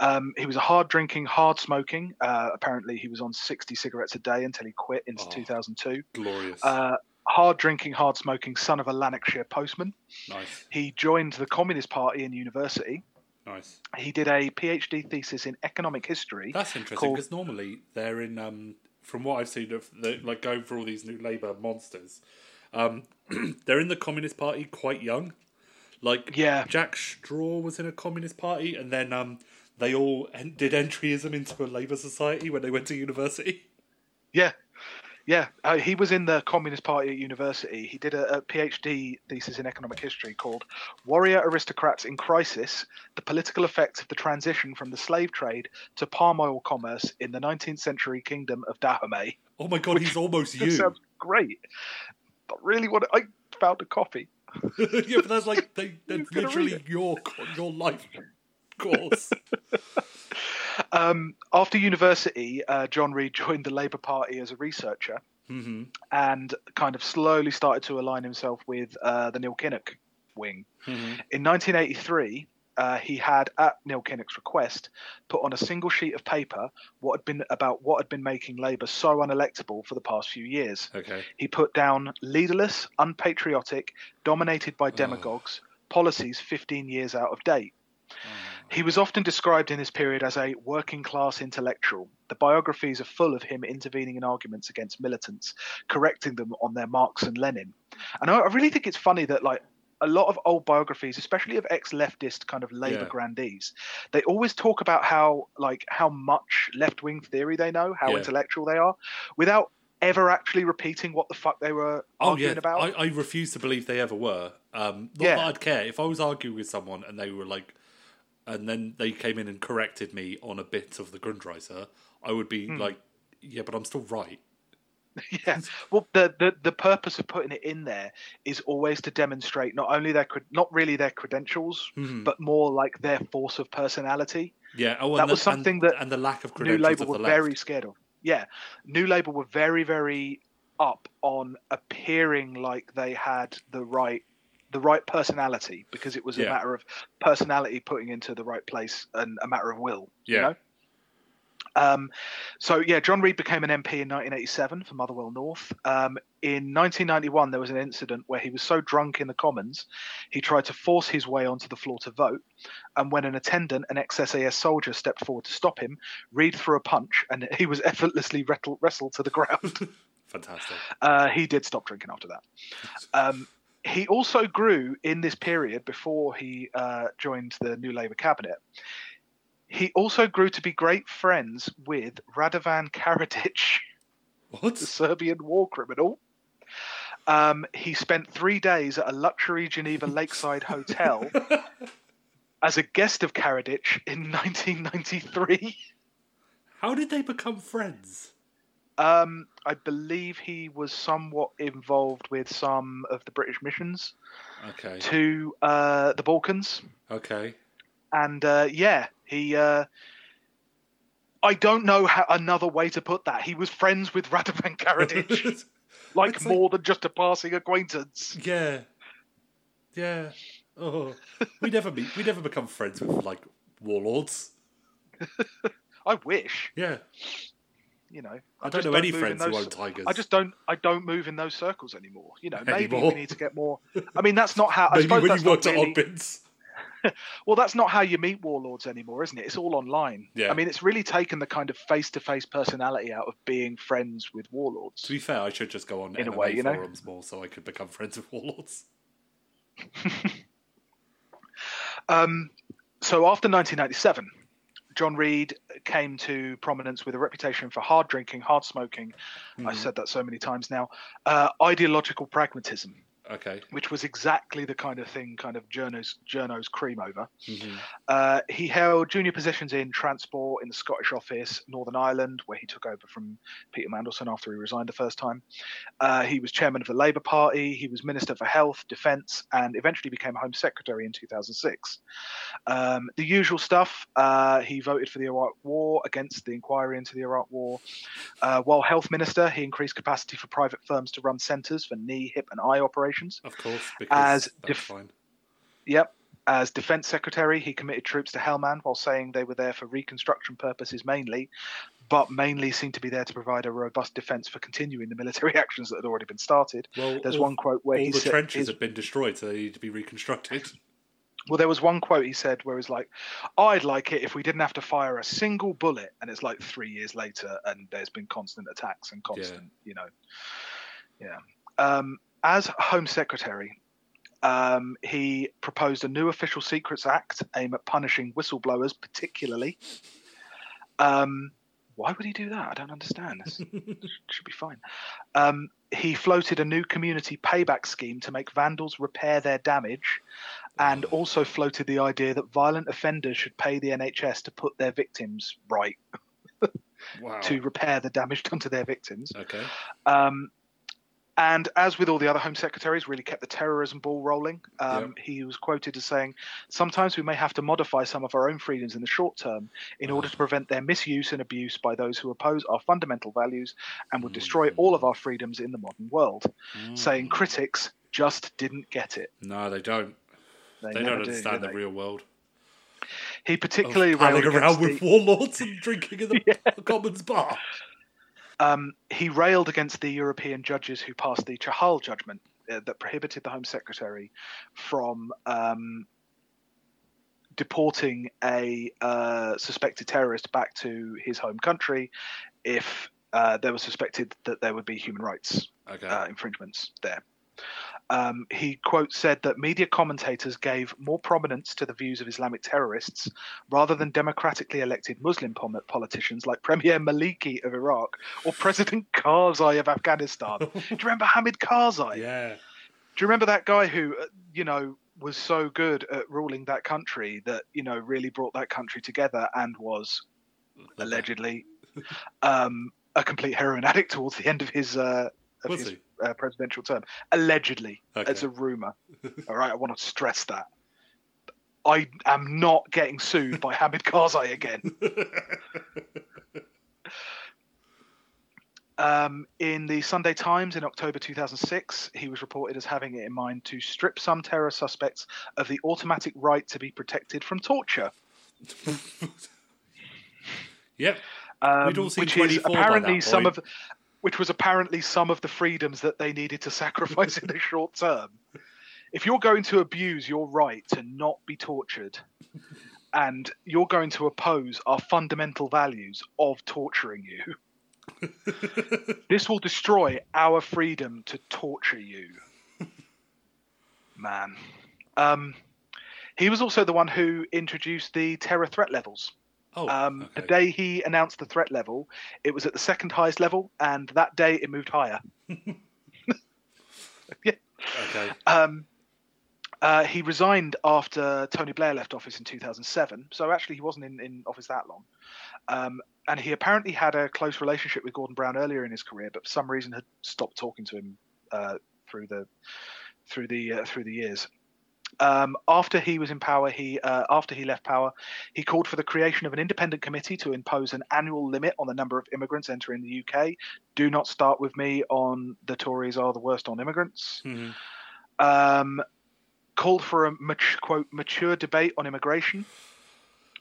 Um, he was a hard drinking, hard smoking. Uh, apparently, he was on 60 cigarettes a day until he quit in Oh. 2002. Glorious. Uh, hard drinking, hard smoking son of a Lanarkshire postman. nice. He joined the Communist Party in university. Nice. He did a PhD thesis in economic history. That's interesting because normally they're in, um, from what I've seen of the, like going for all these new Labour monsters, um, they're in the Communist Party quite young. Like Yeah. Jack Straw was in a Communist Party, and then um, they all en- did entryism into a Labour Society when they went to university. Yeah, yeah. Uh, he was in the Communist Party at university. He did a, a PhD thesis in economic history called "Warrior Aristocrats in Crisis: The Political Effects of the Transition from the Slave Trade to Palm Oil Commerce in the 19th Century Kingdom of Dahomey." Oh my god, he's almost you. sounds great. But really, what I found a copy. yeah, but that's like they, that's literally your your life course. Um, after university, uh, John Reid joined the Labour Party as a researcher. hmm and kind of slowly started to align himself with uh, the Neil Kinnock wing. hmm In 1983, uh, he had, at Neil Kinnock's request, put on a single sheet of paper what had been about what had been making Labour so unelectable for the past few years. Okay. He put down leaderless, unpatriotic, dominated Oh. by demagogues, policies 15 years out of date. He was often described in this period as a working class intellectual. The biographies are full of him intervening in arguments against militants, correcting them on their Marx and Lenin. And I I really think it's funny that, like, a lot of old biographies, especially of ex-leftist kind of Labour Yeah. grandees, they always talk about how, like, how much left-wing theory they know, how Yeah. intellectual they are, without ever actually repeating what the fuck they were Oh arguing yeah, about. I, I refuse to believe they ever were. Um, not Yeah. that I'd care if I was arguing with someone and they were like, and then they came in and corrected me on a bit of the Grundrisse, I would be Hmm. like, yeah, but I'm still right. yeah. Well, the, the the purpose of putting it in there is always to demonstrate not only their not really their credentials, Mhm. but more like their force of personality. Yeah, oh, and That the, was something and, that and the lack of New credentials Labour were very scared of. Yeah, New Labour were very very up on appearing like they had the right the right personality because it was a matter of personality putting into the right place and a matter of will. Yeah. You know? Um, so yeah, John Reid became an MP in 1987 for Motherwell North. Um, in 1991, there was an incident where he was so drunk in the Commons, he tried to force his way onto the floor to vote. And when an attendant, an ex-SAS soldier, stepped forward to stop him, Reid threw a punch, and he was effortlessly wrestled, wrestled to the ground. Fantastic. Uh, he did stop drinking after that. Um, he also grew in this period before he uh, joined the New Labour cabinet. He also grew to be great friends with Radovan Karadzic, What? the Serbian war criminal. Um, he spent three days at a luxury Geneva lakeside hotel as a guest of Karadzic in 1993. How did they become friends? Um, I believe he was somewhat involved with some of the British missions Okay. to uh, the Balkans, Okay. and uh, yeah, he. Uh, I don't know how, another way to put that. He was friends with Radovan Karadzic, like It's like- more than just a passing acquaintance. yeah. Yeah. Oh, we never meet. We never become friends with like warlords. I wish, Yeah. You know. I just don't know any move in friends who own tigers. I just don't. I don't move in those circles anymore. You know, maybe Anymore. we need to get more. I mean, that's not how. I maybe when you worked really, at Oddbins. Well, that's not how you meet warlords anymore, isn't it? It's all online. Yeah. I mean, it's really taken the kind of face-to-face personality out of being friends with warlords. To be fair, I should just go on In a way, you know? forums more so I could become friends with warlords. Um, so after 1997, John Reid came to prominence with a reputation for hard drinking, hard smoking. Mm-hmm. I've said that so many times now. Uh, ideological pragmatism, Okay. which was exactly the kind of thing, kind of journos journos cream over. Mhm. Uh, he held junior positions in transport in the Scottish office, Northern Ireland, where he took over from Peter Mandelson after he resigned the first time. Uh, he was chairman of the Labour Party. He was Minister for Health, Defence, and eventually became Home Secretary in 2006. Um, the usual stuff. Uh, he voted for the Iraq War, against the inquiry into the Iraq War. Uh, while Health Minister, he increased capacity for private firms to run centres for knee, hip, and eye operations. Of course, because As def- fine. Yep. As Defence Secretary, he committed troops to Helmand while saying they were there for reconstruction purposes mainly, but mainly seemed to be there to provide a robust defence for continuing the military actions that had already been started. Well, There's all, one quote where all he the said, trenches his- have been destroyed, so they need to be reconstructed. well, there was one quote he said where he's like, "I'd like it if we didn't have to fire a single bullet," and it's like three years later, and there's been constant attacks and constant, you know, yeah. Um, as Home Secretary, um, he proposed a new Official Secrets Act aimed at punishing whistleblowers, particularly. Um, why would he do that? I don't understand. This should be fine. Um, he floated a new community payback scheme to make vandals repair their damage, and also floated the idea that violent offenders should pay the NHS to put their victims right, Wow. to repair the damage done to their victims. Okay. Um, And as with all the other Home Secretaries, really kept the terrorism ball rolling. Um, He was quoted as saying, Sometimes we may have to modify some of our own freedoms in the short term in order to prevent their misuse and abuse by those who oppose our fundamental values and would destroy all of our freedoms in the modern world. Saying critics just didn't get it. No, they don't. They, They don't understand do the they? real world. He particularly railed around against with the- warlords and drinking in the Commons bar. Um, he railed against the European judges who passed the Chahal judgment uh, that prohibited the Home Secretary from um, deporting a uh, suspected terrorist back to his home country if uh, there was suspected that there would be human rights Okay. uh, infringements there. Um, he quote said that media commentators gave more prominence to the views of Islamic terrorists rather than democratically elected Muslim pom- politicians like Premier Maliki of Iraq or President Karzai of Afghanistan. Do you remember Hamid Karzai? yeah. Do you remember that guy who, uh, you know, was so good at ruling that country that you know really brought that country together and was allegedly um, a complete heroin addict towards the end of his uh, of Was his he? Uh, presidential term. Allegedly, Okay. it's a rumor. All right, I want to stress that. I am not getting sued by Hamid Karzai again. Um, in the Sunday Times in October 2006, he was reported as having it in mind to strip some terror suspects of the automatic right to be protected from torture. Yep. um, We'd all seen which 24 is apparently some point. of which was apparently some of the freedoms that they needed to sacrifice in the short term. If you're going to abuse your right to not be tortured, and you're going to oppose our fundamental values of torturing you, this will destroy our freedom to torture you. Man. Um, he was also the one who introduced the terror threat levels. Oh, Um, The day he announced the threat level, it was at the second highest level, and that day it moved higher. yeah. Okay. Um, uh, he resigned after Tony Blair left office in 2007, so actually he wasn't in, in office that long. Um, and he apparently had a close relationship with Gordon Brown earlier in his career, but for some reason had stopped talking to him uh, through the through the uh, through the years. Um, after he was in power, he uh, after he left power, he called for the creation of an independent committee to impose an annual limit on the number of immigrants entering the UK. Do not start with me on the Tories are the worst on immigrants. Mhm. Um, called for a mat- quote mature debate on immigration.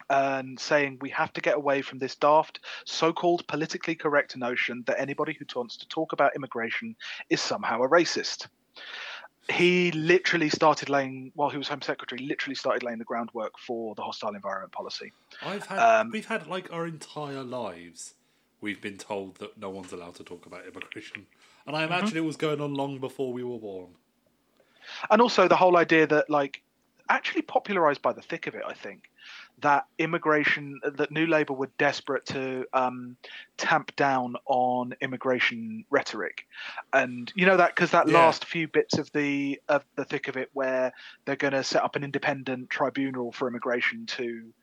And saying we have to get away from this daft, so-called politically correct notion that anybody who wants to talk about immigration is somehow a racist he literally started laying while he was home secretary literally started laying the groundwork for the hostile environment policy I've had Um, we've had like our entire lives we've been told that no one's allowed to talk about immigration. And I Mm-hmm. imagine it was going on long before we were born. and also the whole idea that like actually popularized by the thick of it i think that immigration that new labour were desperate to um, tamp down on immigration rhetoric and you know that because that Yeah. last few bits of the of the thick of it where they're going to set up an independent tribunal for immigration to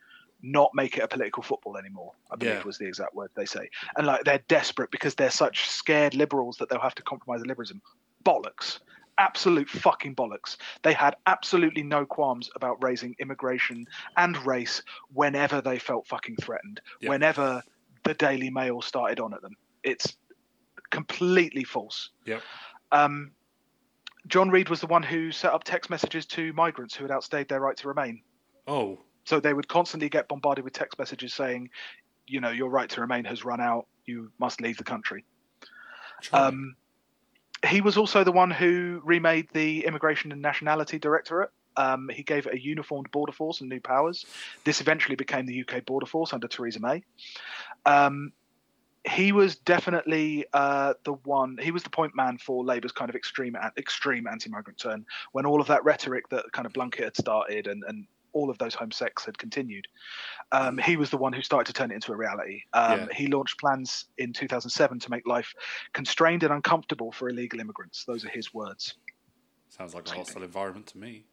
not make it a political football anymore i believe Yeah. was the exact word they say and like they're desperate because they're such scared liberals that they'll have to compromise liberalism bollocks absolute fucking bollocks. They had absolutely no qualms about raising immigration and race whenever they felt fucking threatened, Yeah. whenever the Daily Mail started on at them. It's completely false. Yep. Um, John Reid was the one who set up text messages to migrants who had outstayed their right to remain. Oh, So they would constantly get bombarded with text messages saying, you know, your right to remain has run out. You must leave the country. Um, he was also the one who remade the Immigration and Nationality Directorate. Um, he gave it a uniformed border force and new powers. This eventually became the UK Border Force under Theresa May. Um, he was definitely uh, the one. He was the point man for Labour's kind of extreme, extreme anti-migrant turn when all of that rhetoric that kind of Blunkett had started and, and all of those home sex had continued. Um, he was the one who started to turn it into a reality. Um, Yeah. He launched plans in 2007 to make life constrained and uncomfortable for illegal immigrants. Those are his words. Sounds like a hostile environment to me.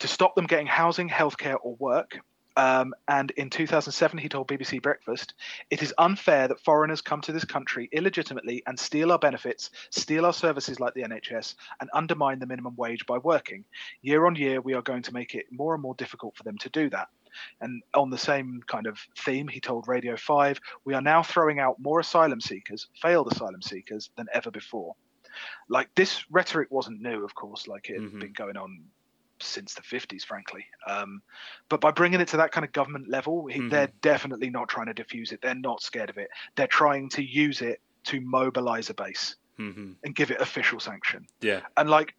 To stop them getting housing, healthcare, or work, Um, and in 2007, he told BBC Breakfast, It is unfair that foreigners come to this country illegitimately and steal our benefits, steal our services like the NHS, and undermine the minimum wage by working. Year on year, we are going to make it more and more difficult for them to do that. And on the same kind of theme, he told Radio 5, We are now throwing out more asylum seekers, failed asylum seekers, than ever before. Like this rhetoric wasn't new, of course, like it had Mhm. been going on since the 50s, frankly. Um, but by bringing it to that kind of government level, Mhm. they're definitely not trying to diffuse it. They're not scared of it. They're trying to use it to mobilize a base hmm and give it official sanction. Yeah. And like,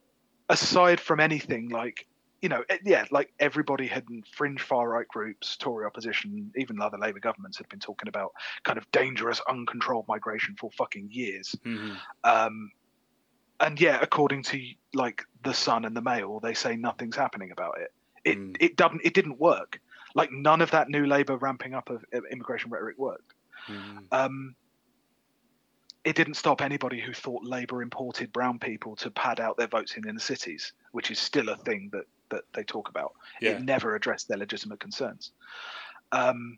aside from anything, like, you know, eh, yeah, like everybody had fringe far right groups, Tory opposition, even other Labour governments had been talking about kind of dangerous, uncontrolled migration for fucking years. hmm Um, and yeah, according to like the Sun and the Mail, they say nothing's happening about it. It Mm. it doesn't it didn't work. Like none of that new Labour ramping up of immigration rhetoric worked. hmm Um, it didn't stop anybody who thought Labour imported brown people to pad out their votes in inner cities, which is still a thing that that they talk about. Yeah. It never addressed their legitimate concerns. Um,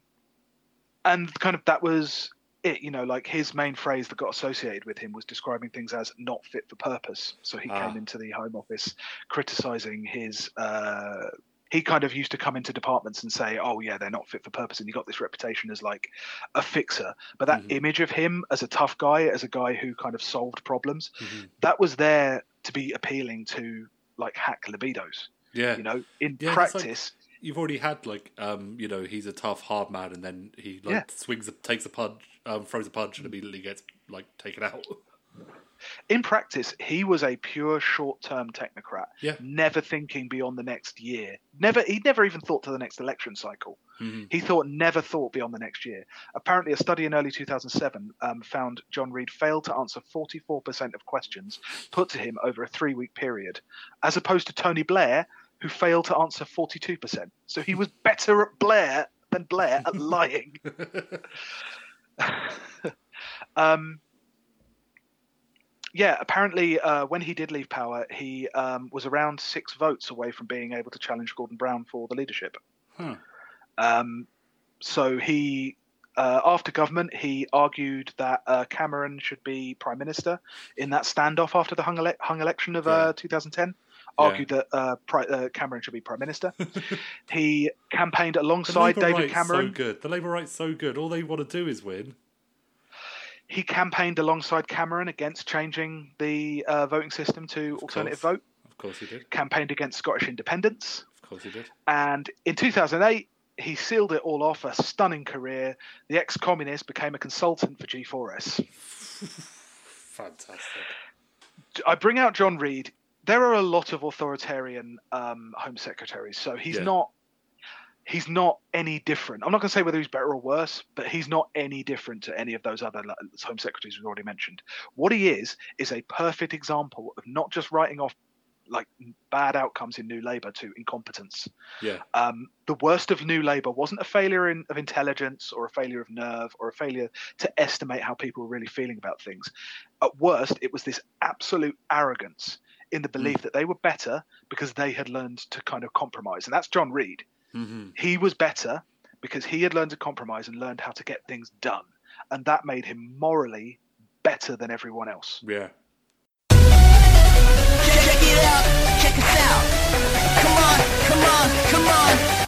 and kind of that was it. You know, like his main phrase that got associated with him was describing things as not fit for purpose. So he Ah. came into the Home Office criticising his. Uh, he kind of used to come into departments and say, "Oh yeah, they're not fit for purpose," and he got this reputation as like a fixer. But that Mhm. image of him as a tough guy, as a guy who kind of solved problems, hmm that was there to be appealing to like hack libidos. Yeah. You know, in Yeah, practice, You've already had like um, you know, he's a tough hard man, and then he like Yeah. swings, a, takes a punch, um, throws a punch, and immediately gets like taken out. in practice, he was a pure short-term technocrat, Yeah. never thinking beyond the next year. Never, he never even thought to the next election cycle. hmm He thought never thought beyond the next year. Apparently, a study in early 2007 um, found John Reid failed to answer 44% of questions put to him over a three-week period, as opposed to Tony Blair, who failed to answer 42%. So he was better at Blair than Blair at lying. um, yeah, apparently, uh, when he did leave power, he um, was around six votes away from being able to challenge Gordon Brown for the leadership. Hmm. Um, so he, uh, after government, he argued that uh, Cameron should be prime minister in that standoff after the hung, ele- hung election of uh, yeah. 2010 argued yeah. that uh, pri- uh, Cameron should be prime minister. he campaigned alongside David Cameron. So good. The Labour right's so good. All they want to do is win. He campaigned alongside Cameron against changing the uh, voting system to of alternative course. vote. Of course, he did. Campaigned against Scottish independence. Of course, he did. And in 2008, he sealed it all off a stunning career. The ex communist became a consultant for G4S. Fantastic. I bring out John Reid there are a lot of authoritarian um, Home Secretaries, so he's Yeah. not. He's not any different. I'm not going to say whether he's better or worse, but he's not any different to any of those other Home Secretaries we've already mentioned. What he is is a perfect example of not just writing off like bad outcomes in New Labour to incompetence. Yeah. Um, the worst of New Labour wasn't a failure in, of intelligence or a failure of nerve or a failure to estimate how people were really feeling about things. At worst, it was this absolute arrogance in the belief that they were better because they had learned to kind of compromise. And that's John Reid. hmm He was better because he had learned to compromise and learned how to get things done. And that made him morally better than everyone else. Yeah. Check it out, check us out. Come on, come on, come on.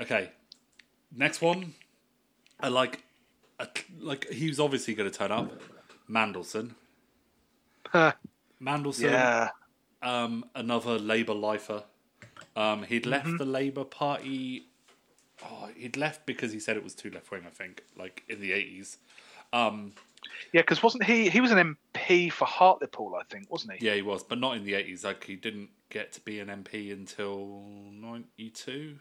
Okay. Next one. I like. A, like he was obviously going to turn up. Mandelson. Mandelson. yeah. um, another Labour lifer. Um, he'd left Mm-hmm. the Labour Party. Oh, he'd left because he said it was too left wing. I think, like in the eighties. Um, Yeah, because wasn't he? He was an MP for Hartlepool, I think, wasn't he? yeah, he was, but not in the eighties. Like he didn't get to be an MP until ninety two.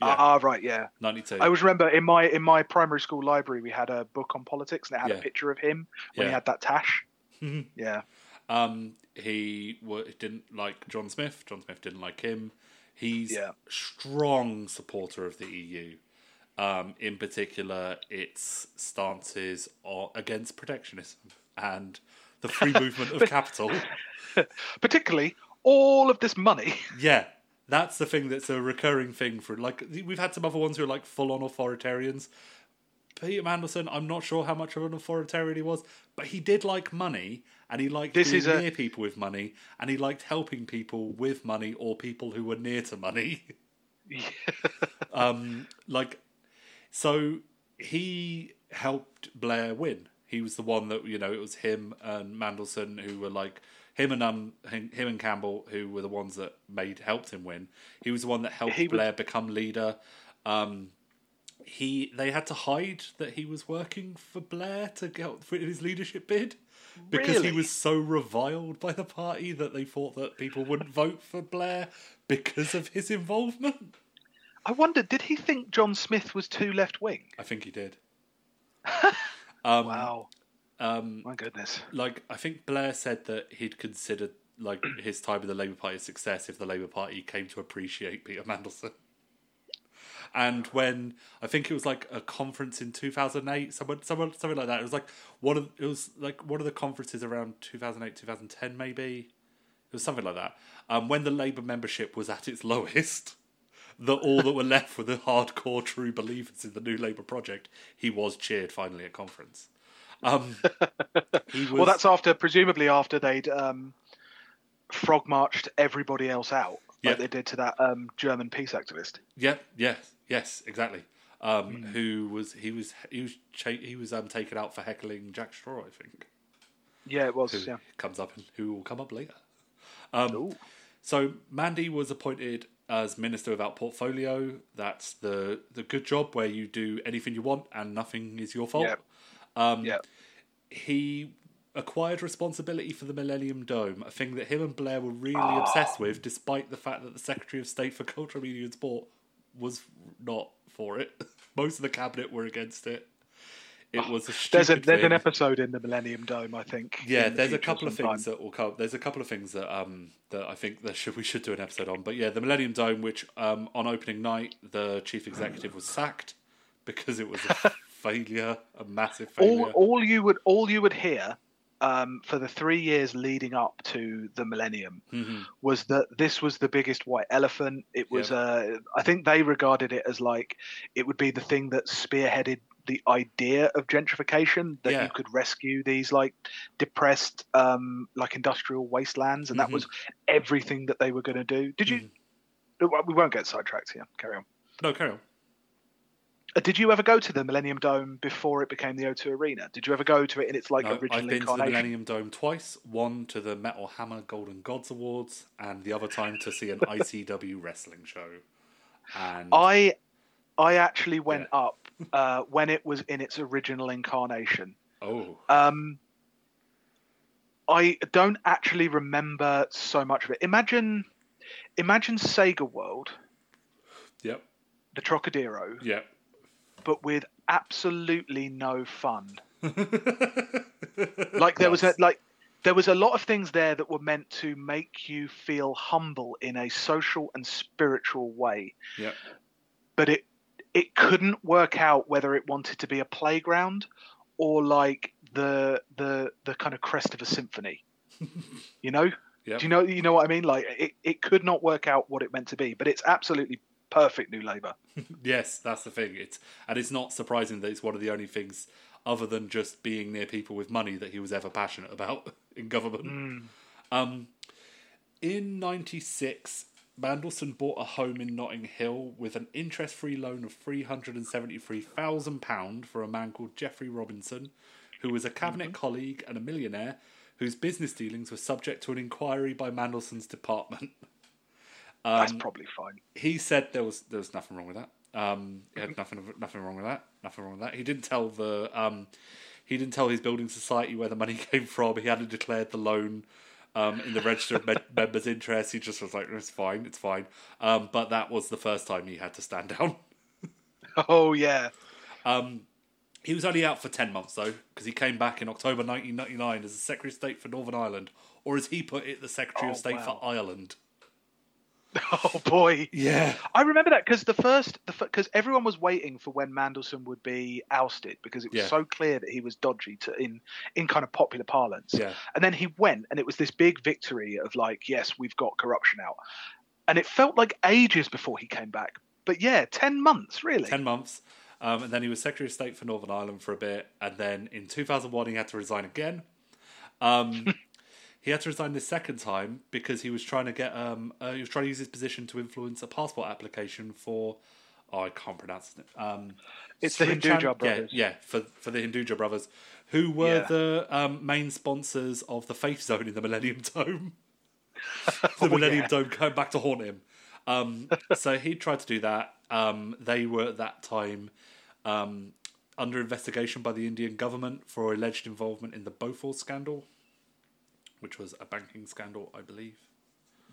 Yeah. Ah, right, yeah. Ninety two. I always remember in my in my primary school library we had a book on politics and it had Yeah. a picture of him when he had that tash. Yeah. Um, he wa didn't like John Smith. John Smith didn't like him. He's Yeah. strong supporter of the EU. Um, in particular, its stances are against protectionism and the free movement of capital. Particularly all of this money. Yeah, that's the thing that's a recurring thing for like we've had some other ones who are like full on authoritarians. Peter Mandelson, I'm not sure how much of an authoritarian he was, but he did like money and he liked This being is a- people with money and he liked helping people with money or people who were near to money. um, like, so he helped Blair win. He was the one that you know it was him and Mandelson who were like him and um him, him and Campbell who were the ones that made helped him win. He was the one that helped He Blair become leader. Um, he they had to hide that he was working for Blair to get for his leadership bid because he was so reviled by the party that they thought that people wouldn't vote for Blair because of his involvement. I wonder, did he think John Smith was too left wing? I think he did. um, Wow. Um, My goodness. like I think Blair said that he'd considered like his time with the Labour Party a success if the Labour Party came to appreciate Peter Mandelson. And when I think it was like a conference in two thousand eight, someone, someone, something like that. It was like one of it was like one of the conferences around two thousand eight, two thousand ten, maybe. It was something like that. Um, when the Labour membership was at its lowest, that all that were left were the hardcore true believers in the new Labour project. He was cheered finally at conference. Um, he was, Well, that's after, presumably after they'd um, frog marched everybody else out, Yeah. like they did to that um, German peace activist. Yeah, yes, yes, exactly. Um, Hmm. Who was he was he was cha- he was um, taken out for heckling Jack Straw, I think. Yeah, it was. Who Yeah. comes up and who will come up later. Um, so Mandy was appointed as minister without portfolio. That's the the good job where you do anything you want and nothing is your fault. Yeah. Um, Yeah. He acquired responsibility for the Millennium Dome, a thing that him and Blair were really Ah. obsessed with, despite the fact that the Secretary of State for Culture, Media and Sport was not for it. Most of the cabinet were against it. It was a stupid. There's a there's an episode in the Millennium Dome, I think. Yeah, the there's a couple of things that will come. There's a couple of things that um that I think that should we should do an episode on. But yeah, the Millennium Dome, which um on opening night the chief executive was sacked because it was a failure, a massive failure. all you would all you would hear um, for the three years leading up to the millennium Mhm. was that this was the biggest white elephant. It was, Yeah. uh, I think they regarded it as like it would be the thing that spearheaded the idea of gentrification that Yeah. you could rescue these like depressed um, like industrial wastelands, and Mhm. that was everything that they were going to do. Did you? Mm-hmm. We won't get sidetracked here. Carry on. No, carry on. Uh, Did you ever go to the Millennium Dome before it became the O2 Arena? Did you ever go to it in its like No, original I've been to the? Millennium Dome twice. One to the Metal Hammer Golden Gods Awards, and the other time to see an ICW wrestling show. And I I actually went up uh, when it was in its original incarnation. oh, Um, I don't actually remember so much of it. Imagine, imagine Sega World, yep, the Trocadero, yep. But with absolutely no fun. Like there was a like there was a lot of things there that were meant to make you feel humble in a social and spiritual way. Yep. but it it couldn't work out whether it wanted to be a playground or like the the the kind of crest of a symphony. you know? Yep. Do you know you know what I mean? Like it, it could not work out what it meant to be, but it's absolutely perfect new labour. Yes, that's the thing. It's and it's not surprising that it's one of the only things other than just being near people with money that he was ever passionate about in government. Um, in '96, Mandelson bought a home in Notting Hill with an interest-free loan of three hundred and seventy-three thousand pound for a man called Geoffrey Robinson, who was a cabinet colleague and a millionaire whose business dealings were subject to an inquiry by Mandelson's department. That's Um, probably fine. he said there was there was nothing wrong with that. Um, he had nothing nothing wrong with that. Nothing wrong with that. He didn't tell the um, he didn't tell his building society where the money came from. He hadn't declared the loan um, in the register of me- members' interest. He just was like, "It's fine, it's fine." Um, but that was the first time he had to stand down. Oh yeah. Um, he was only out for ten months though, because he came back in October 1999 as the Secretary of State for Northern Ireland, or as he put it, the Secretary Oh, of State wow. for Ireland. Oh boy. Yeah. I remember that because the first, because everyone was waiting for when Mandelson would be ousted because it was Yeah. so clear that he was dodgy to in in kind of popular parlance. Yeah. And then he went, and it was this big victory of like, yes, we've got corruption out, and it felt like ages before he came back. But yeah, ten months really. 10 months. Um, and then he was Secretary of State for Northern Ireland for a bit. And then in 2001, he had to resign again. Um, he had to resign the second time because he was trying to get, um, uh, he was trying to use his position to influence a passport application for, oh, I can't pronounce it. Um, It's the Srinchan- Hinduja brothers. Yeah, for, for the Hinduja brothers, who were Yeah. the um, main sponsors of the Faith Zone in the Millennium Dome. the Oh, Millennium yeah. Dome came back to haunt him. Um, so he tried to do that. Um, they were at that time um, under investigation by the Indian government for alleged involvement in the Bofors scandal, which was a banking scandal, I believe.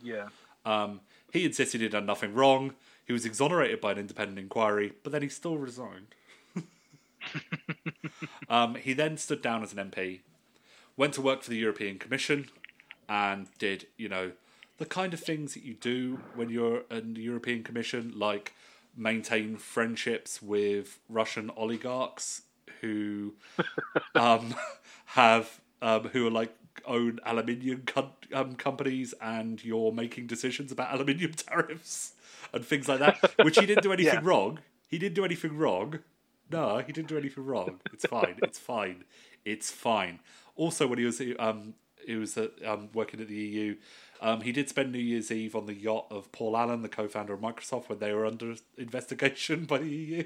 Yeah. Um, he insisted he'd done nothing wrong. He was exonerated by an independent inquiry, but then he still resigned. um, he then stood down as an MP, went to work for the European Commission, and did, you know, the kind of things that you do when you're in the European Commission, like maintain friendships with Russian oligarchs who um, have um, who are like own aluminium co- um, companies, and you're making decisions about aluminium tariffs and things like that. Which he didn't do anything Yeah. wrong. He didn't do anything wrong. No, he didn't do anything wrong. It's fine. It's fine. It's fine. Also, when he was um, he was uh, um, working at the EU, um, he did spend New Year's Eve on the yacht of Paul Allen, the co-founder of Microsoft, when they were under investigation by the EU.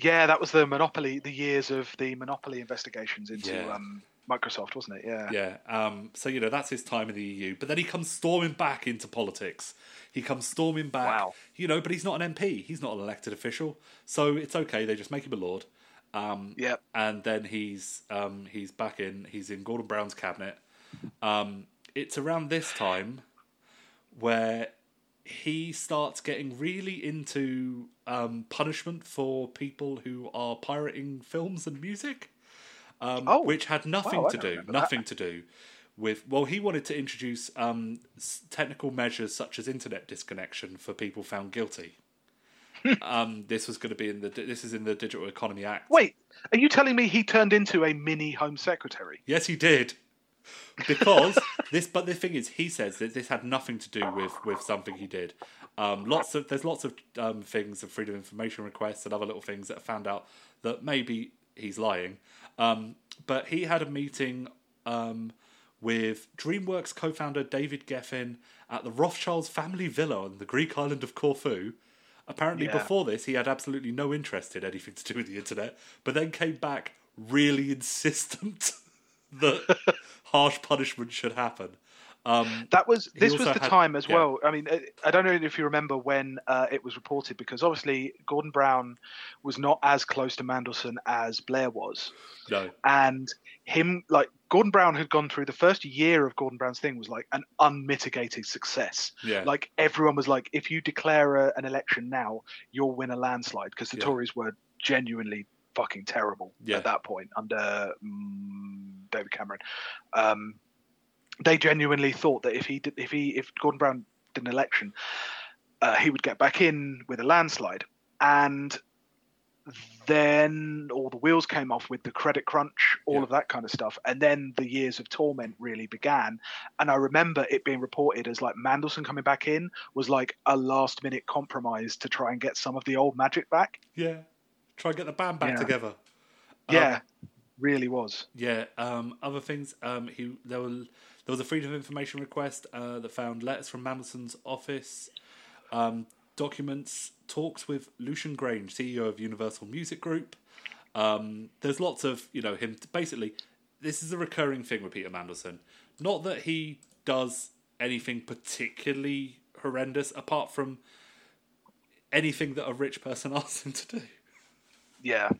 Yeah, that was the monopoly, the years of the monopoly investigations into Yeah. um, Microsoft, wasn't it? Yeah. Yeah. Um, so you know that's his time in the EU, but then he comes storming back into politics. He comes storming back. Wow. You know, but he's not an MP. He's not an elected official, so it's okay. They just make him a lord. Um, Yep. and then he's um, he's back in. He's in Gordon Brown's cabinet. Um, it's around this time where he starts getting really into um, punishment for people who are pirating films and music, um, Oh, which had nothing wow, to do, remember that. nothing to do with. Well, he wanted to introduce um, technical measures such as internet disconnection for people found guilty. um, this was going to be in the. This is in the Digital Economy Act. Wait, are you telling me he turned into a mini Home Secretary? Yes, he did. Because this, but the thing is, he says that this had nothing to do with with something he did. Um, lots of there's lots of um, things of freedom of information requests and other little things that have found out that maybe he's lying. Um, but he had a meeting um, with DreamWorks co-founder David Geffen at the Rothschilds family villa on the Greek island of Corfu. Apparently, Yeah. before this, he had absolutely no interest in anything to do with the internet, but then came back really insistent that harsh punishment should happen. Um, That was this was the had- time as yeah. well. I mean, I- don't know if you remember when uh, it was reported because obviously Gordon Brown was not as close to Mandelson as Blair was, no, and him like Gordon Brown had gone through the first year of Gordon Brown's thing was like an unmitigated success. yeah, Like everyone was like, if you declare a, an election now, you'll win a landslide because the Yeah. Tories were genuinely fucking terrible Yeah. at that point under mm, David Cameron. Um, they genuinely thought that if he did, if he if Gordon Brown did an election, uh, he would get back in with a landslide, and then all the wheels came off with the credit crunch, all Yeah. of that kind of stuff, and then the years of torment really began. And I remember it being reported as like Mandelson coming back in was like a last minute compromise to try and get some of the old magic back. yeah. Try and get the band back Yeah. together. Um, Yeah, really was. Yeah. Um, other things. Um, he there were there was a freedom of information request uh, that found letters from Mandelson's office, um, documents, talks with Lucian Grainge, CEO of Universal Music Group. Um, there's lots of you know him. Basically, this is a recurring thing with Peter Mandelson. Not that he does anything particularly horrendous, apart from anything that a rich person asks him to do. Yeah.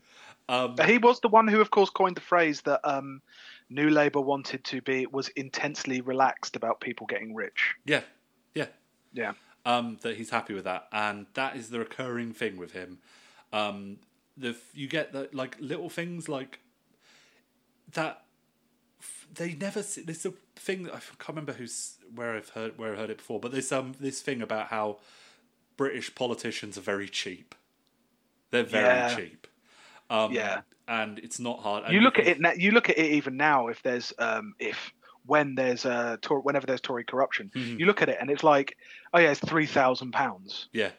Um, He was the one who, of course, coined the phrase that um, New Labour wanted to be was intensely relaxed about people getting rich. yeah, yeah. Yeah. um, that he's happy with that, and that is the recurring thing with him. Um, the you get that like little things like that. they never. s- There's a thing that I can't remember who's where I've heard where I heard it before, but there's um this thing about how British politicians are very cheap. They're very Yeah. cheap. Um, Yeah. And it's not hard. And You look at it. now- You look at it even now. If there's um, if when there's a Tor- whenever there's Tory corruption, Mhm. you look at it and it's like, oh yeah, it's three thousand pounds Yeah,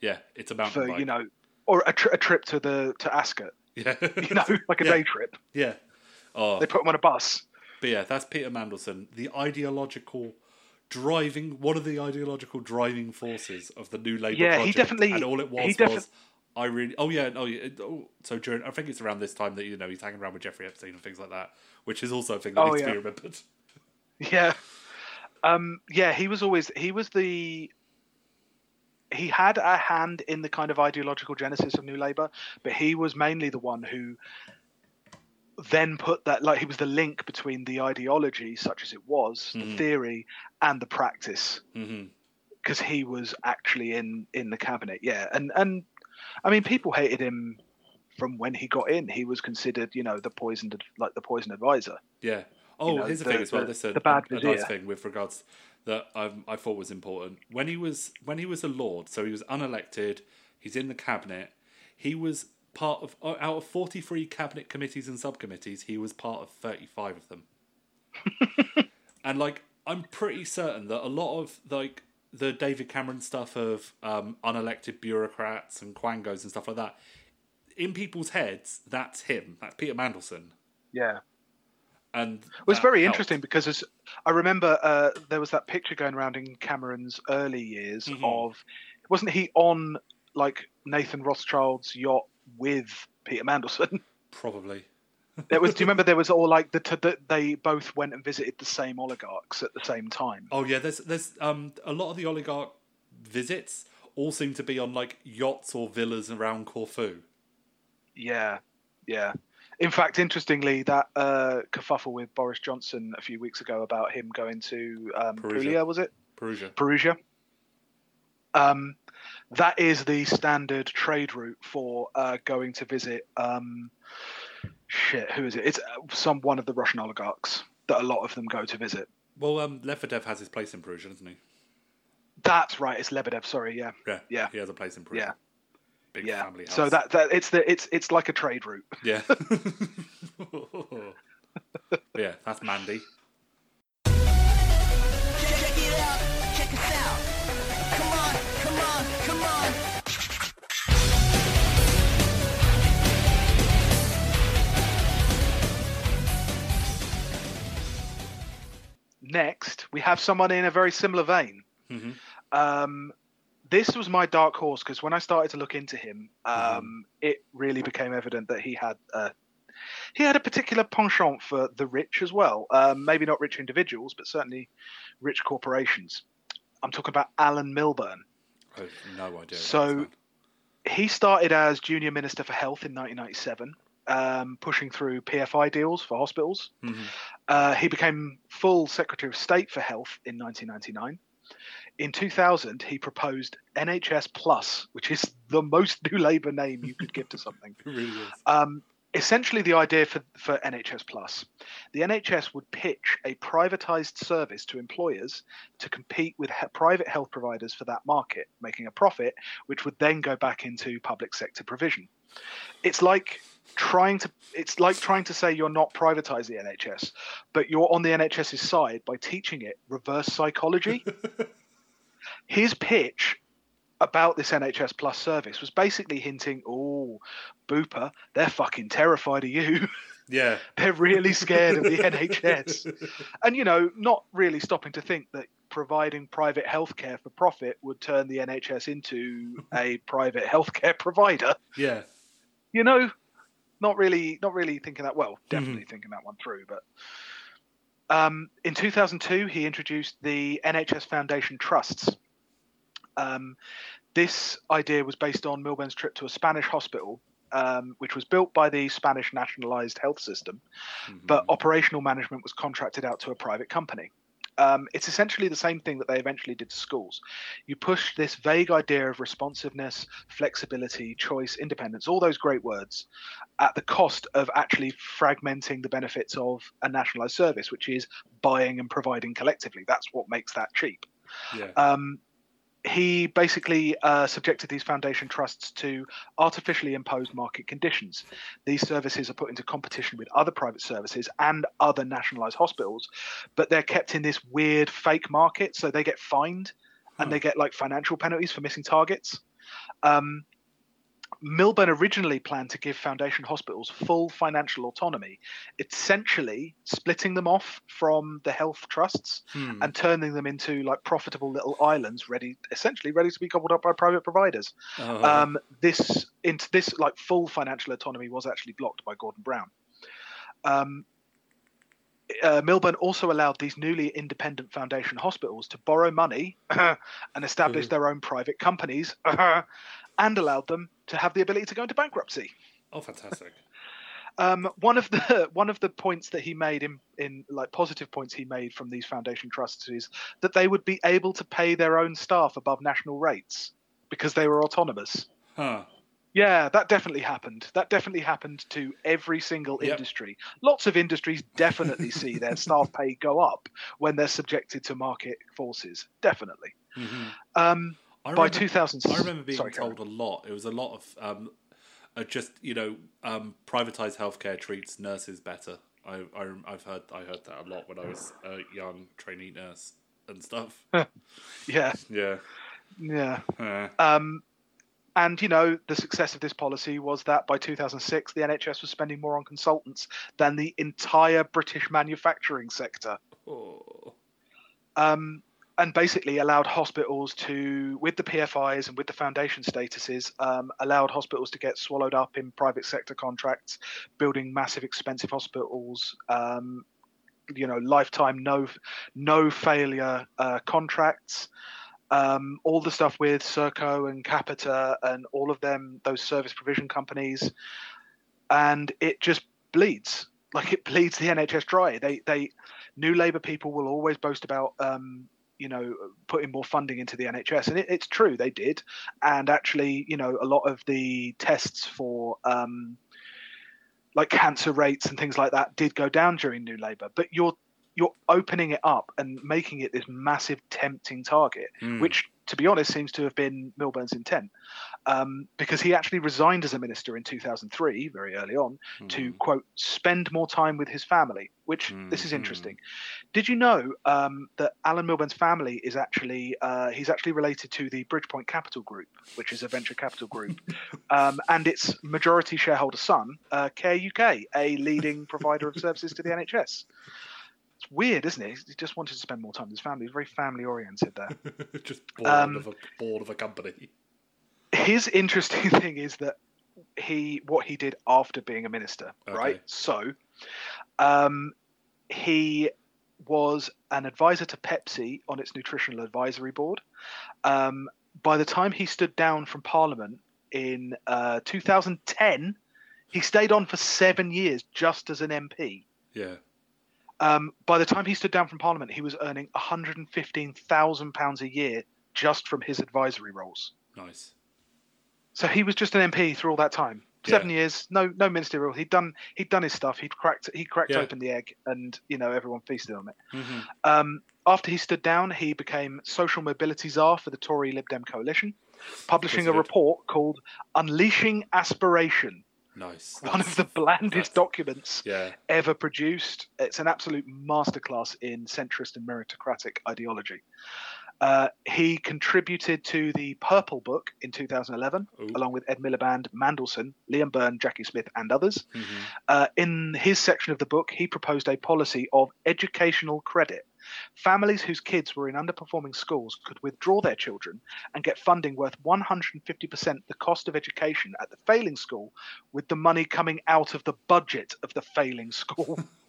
yeah, it's about for bike. you know, or a, tri- a trip to the to Ascot. yeah, You know, like a Yeah. day trip. yeah. Oh, They put them on a bus. But yeah, that's Peter Mandelson, the ideological driving, one of the ideological driving forces of the new Labour Yeah, he definitely- and all it was defi- was, I really, oh yeah, oh yeah, oh, so during, I think it's around this time that you know he's hanging around with Jeffrey Epstein and things like that, which is also a thing that Oh, needs to be remembered. Yeah. Um, yeah, he was always he was the he had a hand in the kind of ideological genesis of New Labour, but he was mainly the one who then put that like he was the link between the ideology, such as it was, the Mhm. theory, and the practice, because he was actually in in the cabinet. Yeah, and and I mean, people hated him from when he got in. He was considered, you know, the poisoned like the poison advisor. Yeah. Oh, know, here's the, the- thing as well. the- This is the bad a, a nice thing with regards that I, I thought was important when he was when he was a lord. So he was unelected. He's in the cabinet. He was part of out of forty three cabinet committees and subcommittees. He was part of thirty five of them. and like, I'm pretty certain that a lot of like the David Cameron stuff of um, unelected bureaucrats and quangos and stuff like that. In people's heads, that's him. That's Peter Mandelson. Yeah. And It was very helped. interesting because as, I remember uh, there was that picture going around in Cameron's early years Mhm. of wasn't he on like Nathan Rothschild's yacht with Peter Mandelson? Probably. There was. do you remember there was all like the, t- the they both went and visited the same oligarchs at the same time? Oh yeah, there's there's um a lot of the oligarch visits all seem to be on like yachts or villas around Corfu. Yeah, yeah. In fact, interestingly, that uh, kerfuffle with Boris Johnson a few weeks ago about him going to um, Perugia. Puglia, was it? Perugia. Perugia. Um, that is the standard trade route for uh, going to visit. Um, shit, who is it? It's uh, some one of the Russian oligarchs that a lot of them go to visit. Well, um, Lebedev has his place in Perugia, doesn't he? That's right. It's Lebedev. Sorry, yeah, Yeah. Yeah. He has a place in Perugia. yeah, Big yeah. family house. So that that it's the it's it's like a trade route. Yeah. yeah, that's Mandy. Check it out, check us out. Next, we have someone in a very similar vein. Mhm. Um, this was my dark horse because when I started to look into him, um, Mm-hmm. it really became evident that he had uh, he had a particular penchant for the rich as well. Um, maybe not rich individuals, but certainly rich corporations. I'm talking about Alan Milburn. I have no idea. So- about this man. He started as junior minister for health in 1997, um, pushing through PFI deals for hospitals. Mhm. Uh, he became full Secretary of State for Health in 1999. In 2000, he proposed NHS Plus, which is the most New Labour name you could give to something. Really. Um, essentially, the idea for, for NHS Plus the NHS would pitch a privatized service to employers to compete with he- private health providers for that market, making a profit, which would then go back into public sector provision. It's like trying to it's like trying to say you're not privatize the NHS, but you're on the NHS's side by teaching it reverse psychology. His pitch about this NHS Plus service was basically hinting, "Oh, Booper, they're fucking terrified of you. Yeah. they're really scared of the NHS." And you know, not really stopping to think that providing private healthcare for profit would turn the NHS into a private healthcare provider. Yeah. You know, not really, not really thinking that well. Definitely thinking that one through, but. Um, in 2002, he introduced the NHS Foundation Trusts. Um, this idea was based on Milburn's trip to a Spanish hospital, um, which was built by the Spanish nationalized health system, Mhm. but operational management was contracted out to a private company. Um, it's essentially the same thing that they eventually did to schools. You push this vague idea of responsiveness, flexibility, choice, independence, all those great words, at the cost of actually fragmenting the benefits of a nationalized service, which is buying and providing collectively. That's what makes that cheap. Yeah. Um, he basically uh, subjected these foundation trusts to artificially imposed market conditions. These services are put into competition with other private services and other nationalized hospitals, but they're kept in this weird fake market. So they get fined and Huh. they get like financial penalties for missing targets. Um, Milburn originally planned to give foundation hospitals full financial autonomy, essentially splitting them off from the health trusts Hmm. and turning them into like profitable little islands ready essentially ready to be gobbled up by private providers Oh. um, this into this like full financial autonomy was actually blocked by gordon brown um, uh, Milburn also allowed these newly independent foundation hospitals to borrow money and establish their own private companies and allowed them to have the ability to go into bankruptcy. oh, fantastic. Um, one of the one of the points that he made in in like positive points he made from these foundation trusts is that they would be able to pay their own staff above national rates because they were autonomous. Huh. Yeah, that definitely happened. That definitely happened to every single Yep. industry. Lots of industries definitely see their staff pay go up when they're subjected to market forces. Definitely. Mhm. Um, I by remember, 2000, I remember being sorry, Karen. told a lot. It was a lot of um, uh, just you know um, privatized healthcare treats nurses better. I, I I've heard I heard that a lot when I was a young trainee nurse and stuff. Yeah, Yeah. yeah. Uh, Um, and you know the success of this policy was that by 2006 the NHS was spending more on consultants than the entire British manufacturing sector. oh. um, and basically allowed hospitals to, with the PFIs and with the foundation statuses, um, allowed hospitals to get swallowed up in private sector contracts, building massive, expensive hospitals. Um, you know, lifetime no no failure uh, contracts. Um, all the stuff with Serco and Capita and all of them, those service provision companies, and it just bleeds like it bleeds the NHS dry. They they New Labour people will always boast about, um, you know, putting more funding into the NHS, and it, it's true they did. And actually, you know, a lot of the tests for um, like cancer rates and things like that did go down during New Labour. But you're you're opening it up and making it this massive, tempting target, Hmm. which, to be honest, seems to have been Milburn's intent, um, because he actually resigned as a minister in 2003, very early on, to Mhm. quote spend more time with his family which this is Mhm. interesting did you know um, that alan milburn's family is actually uh, he's actually related to the bridgepoint capital group which is a venture capital group um, and its majority shareholder son uh, care uk a leading provider of services to the nhs it's weird isn't it he just wanted to spend more time with his family he's very family oriented there just bored Um, of a bored of a company. His interesting thing is that he what he did after being a minister right so um he was an advisor to pepsi on its nutritional advisory board um by the time he stood down from parliament in uh 2010 he stayed on for seven years just as an mp Yeah. um, by the time he stood down from Parliament, he was earning £115,000 a year just from his advisory roles. Nice. So he was just an MP through all that time. Seven years, no no ministerial. He'd done he'd done his stuff. He'd cracked he cracked Yeah. open the egg, and you know everyone feasted on it. hmm Um, after he stood down, he became social mobility czar for the Tory Lib Dem coalition, publishing a report called "Unleashing Aspiration," Nice. one of the blandest documents Yeah. ever produced. It's an absolute masterclass in centrist and meritocratic ideology. Uh, he contributed to the Purple Book in 2011, Ooh. along with Ed Miliband, Mandelson, Liam Byrne, Jacqui Smith, and others. Mhm. Uh, in his section of the book, he proposed a policy of educational credit. Families whose kids were in underperforming schools could withdraw their children and get funding worth 150% the cost of education at the failing school, with the money coming out of the budget of the failing school.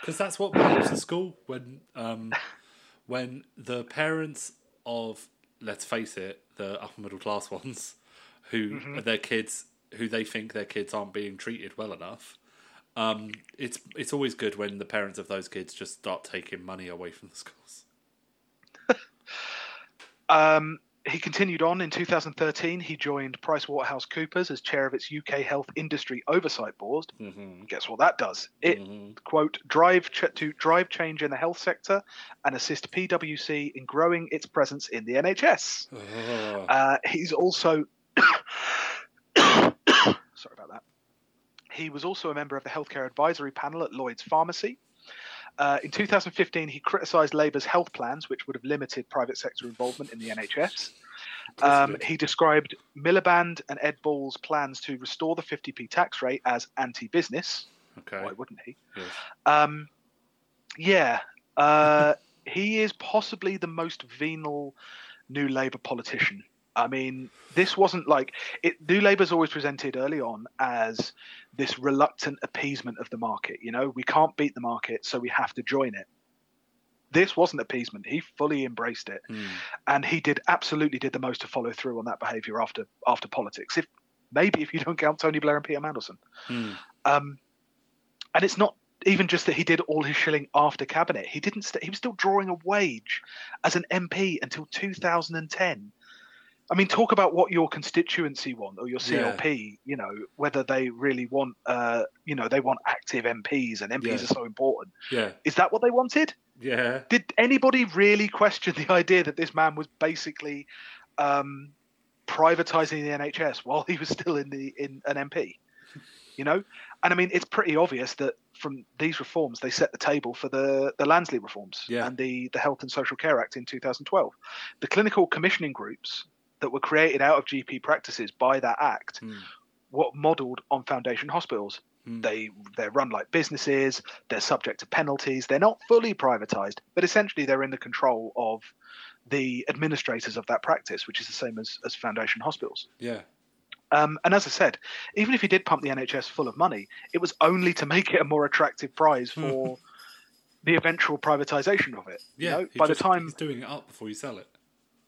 Because that's what happens at school when um, when the parents of let's face it, the upper middle class ones, who Mm-hmm. their kids who they think their kids aren't being treated well enough, Um, it's it's always good when the parents of those kids just start taking money away from the schools. Um, he continued on in 2013. He joined PricewaterhouseCoopers as chair of its UK Health Industry Oversight Board. Mm-hmm. Guess what that does? It Mhm. quote drive ch- to drive change in the health sector and assist PwC in growing its presence in the NHS. Oh, Uh, he's also sorry about that. He was also a member of the healthcare advisory panel at Lloyd's Pharmacy. Uh, in 2015, he criticised Labour's health plans, which would have limited private sector involvement in the NHS. Um, he described Miliband and Ed Balls' plans to restore the 50p tax rate as anti-business. okay. Why wouldn't he? Yes. Um, yeah, uh, he is possibly the most venal New Labour politician. I mean, this wasn't like it. New Labour's always presented early on as this reluctant appeasement of the market. You know, we can't beat the market, so we have to join it. This wasn't appeasement. He fully embraced it, Hmm. and he did absolutely did the most to follow through on that behaviour after after politics. If maybe if you don't count Tony Blair and Peter Mandelson. Hmm. Um, and it's not even just that he did all his shilling after cabinet. He didn't. St- he was still drawing a wage as an MP until 2010. I mean, talk about what your constituency want or your Yeah. CLP. You know whether they really want. Uh, you know they want active MPs, and MPs Yeah. are so important. Yeah. Is that what they wanted? Yeah. Did anybody really question the idea that this man was basically um, privatizing the NHS while he was still in the in an MP? You know, and I mean, it's pretty obvious that from these reforms, they set the table for the the Lansley reforms Yeah. and the the Health and Social Care Act in 2012. The clinical commissioning groups that were created out of GP practices by that act Hmm. were modelled on foundation hospitals. Hmm. They they're run like businesses. They're subject to penalties. They're not fully privatized, but essentially they're in the control of the administrators of that practice, which is the same as as foundation hospitals. Yeah. Um, and as I said, even if he did pump the NHS full of money, it was only to make it a more attractive prize for the eventual privatization of it. you Yeah. know? by just- the time he's doing it up before you sell it.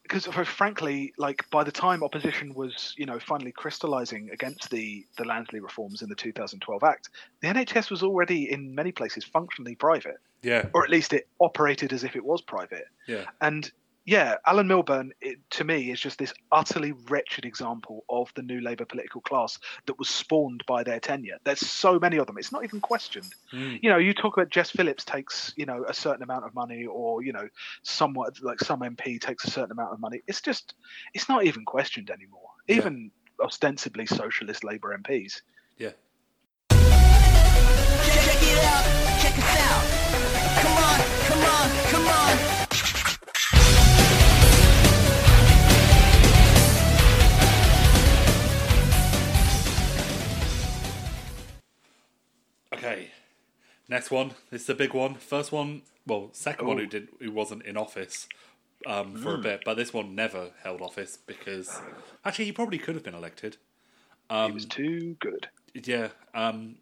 Because frankly, like by the time opposition was, you know, finally crystallizing against the the Lansley reforms in the 2012 Act, the NHS was already in many places functionally private, Yeah. or at least it operated as if it was private. Yeah. And yeah, Alan Milburn, it, to me, is just this utterly wretched example of the new Labour political class that was spawned by their tenure. There's so many of them; it's not even questioned Hmm. you know, you talk about Jess Phillips takes, you know, a certain amount of money, or you know, somewhat like some MP takes a certain amount of money. It's just, it's not even questioned anymore. Yeah. Even ostensibly socialist Labour MPs. Yeah. Check it out, check us out. Come on, come on, come on. Okay. Next one. This is the big one. First one. Well, second one Oh. who did who wasn't in office um, for a Hmm. bit, but this one never held office because actually he probably could have been elected. he Um, was too good. Yeah. Um,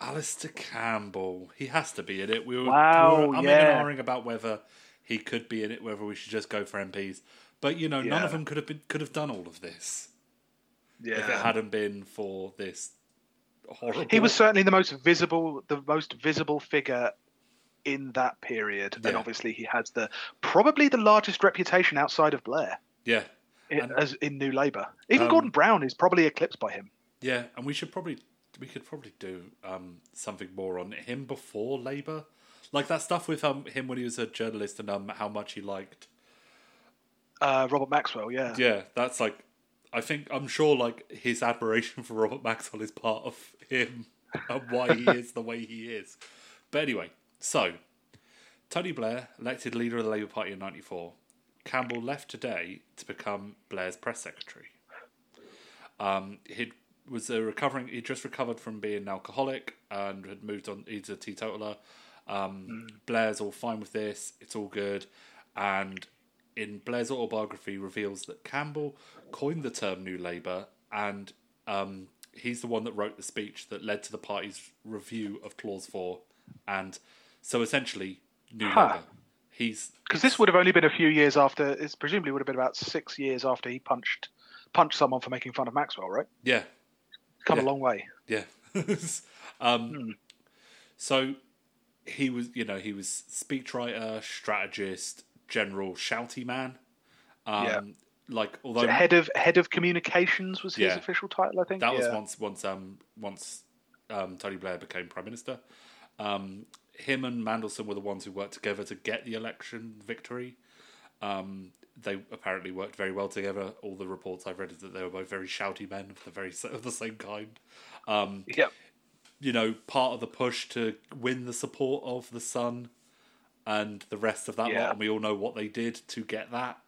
Alastair Campbell. He has to be in it. We were, Wow, we were umming yeah. ahhing about whether he could be in it, whether we should just go for MPs. But you know, none of them could have been could have done all of this Yeah, if it hadn't been for this horrible. he was certainly the most visible, the most visible figure in that period, and obviously he has the probably the largest reputation outside of Blair yeah. in, And- as in New Labour. Even Um, Gordon Brown is probably eclipsed by him. Yeah, and we should probably we could probably do um, something more on him before Labour, like that stuff with um, him when he was a journalist and um, how much he liked. Uh, Robert Maxwell, yeah. Yeah, that's like I think I'm sure like his admiration for Robert Maxwell is part of him and why he is the way he is. But anyway, so Tony Blair elected leader of the Labour Party in '94. Campbell left today to become Blair's press secretary. Um, he was a recovering. He just recovered from being an alcoholic and had moved on. He's a teetotaler. Um, Blair's all fine with this. It's all good. And in Blair's autobiography, reveals that Campbell coined the term New Labour, and um, he's the one that wrote the speech that led to the party's review of Clause Four. And so, essentially, New Huh. Labour. He's Because this would have only been a few years after. It's presumably would have been about six years after he punched punched someone for making fun of Maxwell, right? yeah, Come Yeah. a long way. Yeah. Um, So he was, you know, he was speechwriter, strategist, general, shouty man. Um, Yeah. Like, although So head of head of communications was his Yeah. official title, I think. that was once once um once um, Tony Blair became prime minister. Um, him and Mandelson were the ones who worked together to get the election victory. Um, they apparently worked very well together. All the reports I've read is that they were both very shouty men of the very of the same kind. Um, Yeah. you know, part of the push to win the support of the Sun and the rest of that Yeah. lot, and we all know what they did to get that.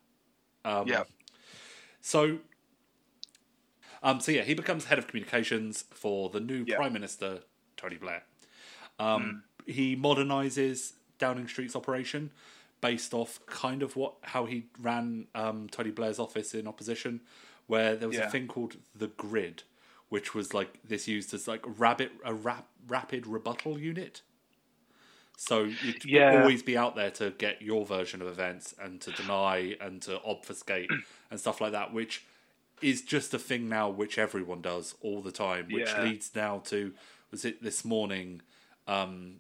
Um, Yeah. So, um, so yeah, he becomes head of communications for the new Yeah. prime minister, Tony Blair. Um, He modernizes Downing Street's operation based off kind of what how he ran um, Tony Blair's office in opposition, where there was Yeah. a thing called the grid, which was like this used as like rabbit a rap, rapid rebuttal unit. So you'd Yeah. always be out there to get your version of events and to deny and to obfuscate and stuff like that, which is just a thing now which everyone does all the time, which Yeah. leads now to was it this morning? Um,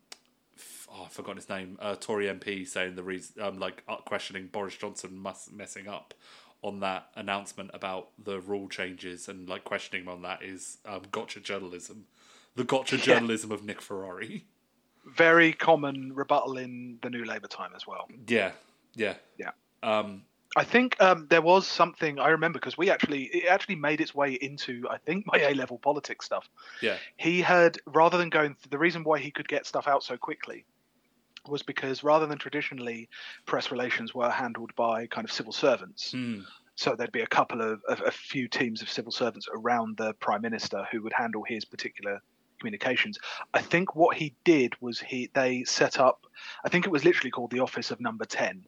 oh, I've forgotten his name. Uh, Tory MP saying the reason, um, like uh, questioning Boris Johnson mus- messing up on that announcement about the rule changes and like questioning him on that is um, gotcha journalism, the gotcha journalism of Nick Ferrari. Very common rebuttal in the New Labour time as well. Yeah, yeah, Yeah. um, I think um, there was something I remember because we actually it actually made its way into I think my A level politics stuff. yeah, He had rather than going the reason why he could get stuff out so quickly was because rather than traditionally press relations were handled by kind of civil servants. Hmm. So there'd be a couple of, of a few teams of civil servants around the prime minister who would handle his particular communications. I think what he did was he they set up I think it was literally called the office of number 10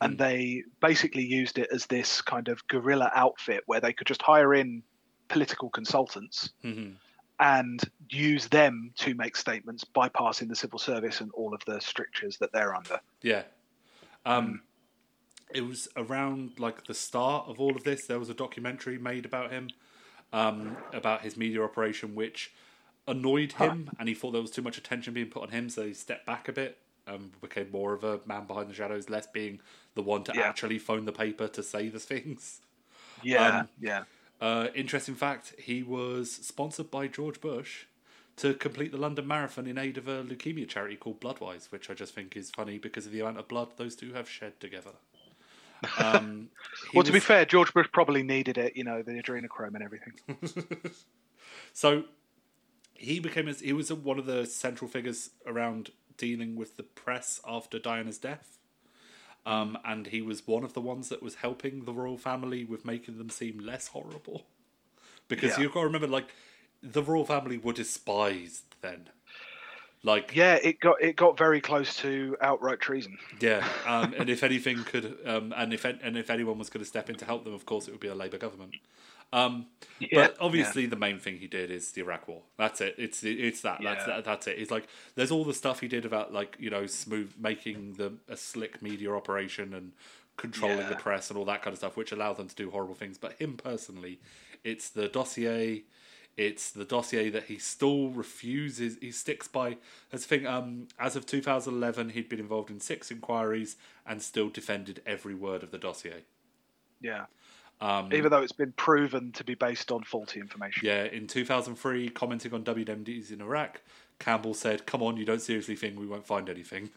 and Mm. they basically used it as this kind of guerrilla outfit where they could just hire in political consultants Mhm. and use them to make statements bypassing the civil service and all of the strictures that they're under. yeah. Um, it was around like the start of all of this. There was a documentary made about him, um, about his media operation, which annoyed him, and he thought there was too much attention being put on him, so he stepped back a bit. Um, became more of a man behind the shadows, less being the one to Yeah. actually phone the paper to say the things. Yeah, Um, yeah. Uh, interesting fact: he was sponsored by George Bush to complete the London Marathon in aid of a leukemia charity called Bloodwise, which I just think is funny because of the amount of blood those two have shed together. Um, Well, to be fair, George Bush probably needed it, you know, the adrenochrome and everything. so he became as he was one of the central figures around dealing with the press after Diana's death. Um, and he was one of the ones that was helping the royal family with making them seem less horrible. Because Yeah. you've got to remember, like, the royal family were despised then. Like, Yeah, it got it got very close to outright treason. Yeah, um, and if anything could, um, and if and if anyone was going to step in to help them, of course, it would be a Labour government. Um, Yeah, but obviously, the main thing he did is the Iraq War. That's it. It's it's that. That's that, that's it. It's like there's all the stuff he did about like you know smooth making the a slick media operation and controlling the press and all that kind of stuff, which allowed them to do horrible things. But him personally, it's the dossier. It's the dossier that he still refuses. He sticks by. The thing. Um, as of 2011, he'd been involved in six inquiries and still defended every word of the dossier. Yeah. Um, Even though it's been proven to be based on faulty information. yeah, in 2003, commenting on WMDs in Iraq, Campbell said, "Come on, you don't seriously think we won't find anything."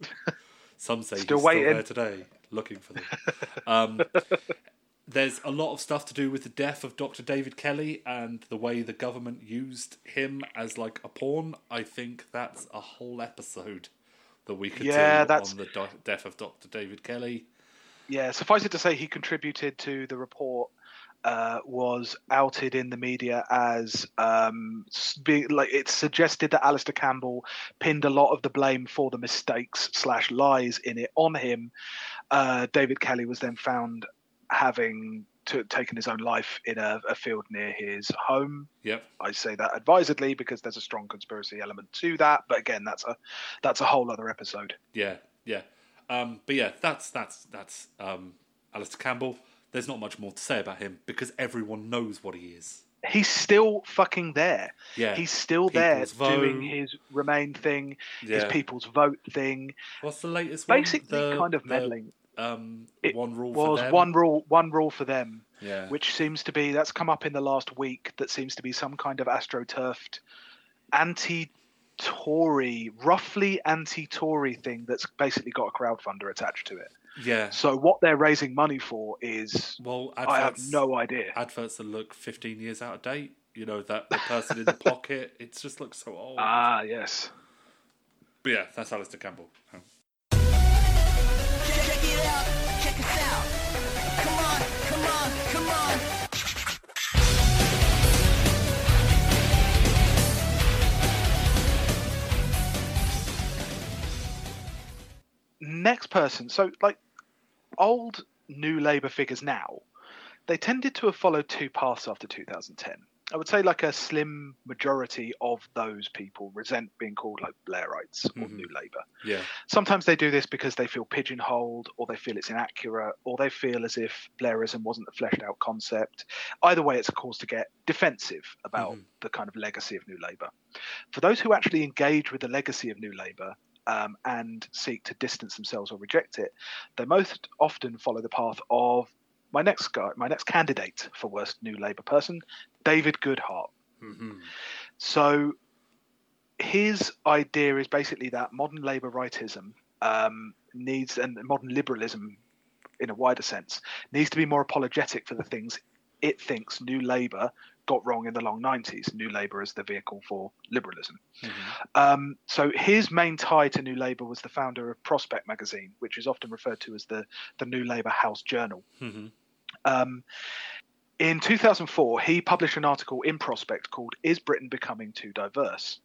Some say Still he's waiting. still there today, looking for them. um, there's a lot of stuff to do with the death of Dr. David Kelly and the way the government used him as like a pawn. I think that's a whole episode that we could Yeah, do that's- on the do- death of Dr. David Kelly. Yeah, suffice it to say, he contributed to the report. Uh, was outed in the media as um, being like it suggested that Alastair Campbell pinned a lot of the blame for the mistakes slash lies in it on him. Uh, David Kelly was then found having to, taken his own life in a, a field near his home. Yep. I say that advisedly because there's a strong conspiracy element to that. But again, that's a that's a whole other episode. Yeah, yeah. Um, but yeah, that's that's that's um, Alastair Campbell. There's not much more to say about him because everyone knows what he is. he's still fucking there. Yeah. He's still there vote. doing his Remain thing, his people's vote thing. What's the latest one? Basically, The- kind of the, meddling. Um, It one rule for was them. one rule, one rule for them, Yeah. which seems to be that's come up in the last week. That seems to be some kind of astroturfed, anti-Tory, roughly anti-Tory thing that's basically got a crowdfunder attached to it. yeah. So what they're raising money for is Well, I have no idea. adverts that look 15 years out of date. You know that the person in the pocket. It just looks so old. Ah, yes. but yeah, that's Alastair Campbell. Check it out, check Next person. So, like, old New Labour figures now, they tended to have followed two paths after 2010. I would say, like, a slim majority of those people resent being called, like, Blairites or Mhm. New Labour. Yeah. Sometimes they do this because they feel pigeonholed, or they feel it's inaccurate, or they feel as if Blairism wasn't a fleshed out concept. Either way, it's a cause to get defensive about Mhm. the kind of legacy of New Labour. For those who actually engage with the legacy of New Labour um, and seek to distance themselves or reject it, they most often follow the path of my next guy, my next candidate for worst New Labour person, David Goodhart. hmm So his idea is basically that modern Labour rightism um, needs, and modern liberalism in a wider sense, needs to be more apologetic for the things it thinks New Labour got wrong in the long 90s. New Labour as the vehicle for liberalism. Um, so his main tie to New Labour was the founder of Prospect magazine, which is often referred to as the, the New Labour House Journal. hmm Um, in 2004, he published an article in Prospect called "Is Britain Becoming Too Diverse?"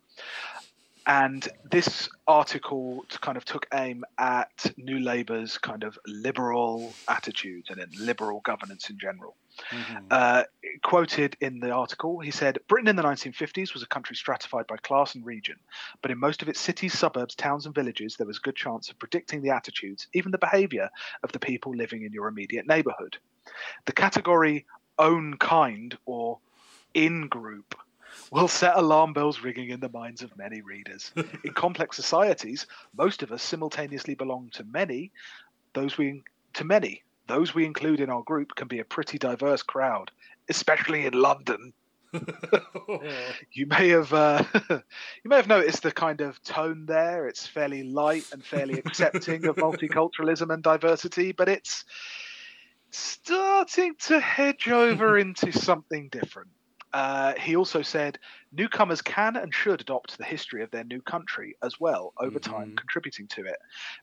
And this article kind of took aim at New Labour's kind of liberal attitudes and liberal governance in general. Hmm Uh, quoted in the article, he said Britain in the 1950s was a country stratified by class and region, but in most of its cities, suburbs, towns, and villages, there was a good chance of predicting the attitudes, even the behaviour of the people living in your immediate neighbourhood. The category own kind or in group will set alarm bells ringing in the minds of many readers. in complex societies, most of us simultaneously belong to many, those we to many. Those we include in our group can be a pretty diverse crowd, especially in London. You may have uh, you may have noticed the kind of tone there. It's fairly light and fairly accepting of multiculturalism and diversity, but it's starting to hedge over into something different. Uh, he also said newcomers can and should adopt the history of their new country as well over time, Mhm. contributing to it,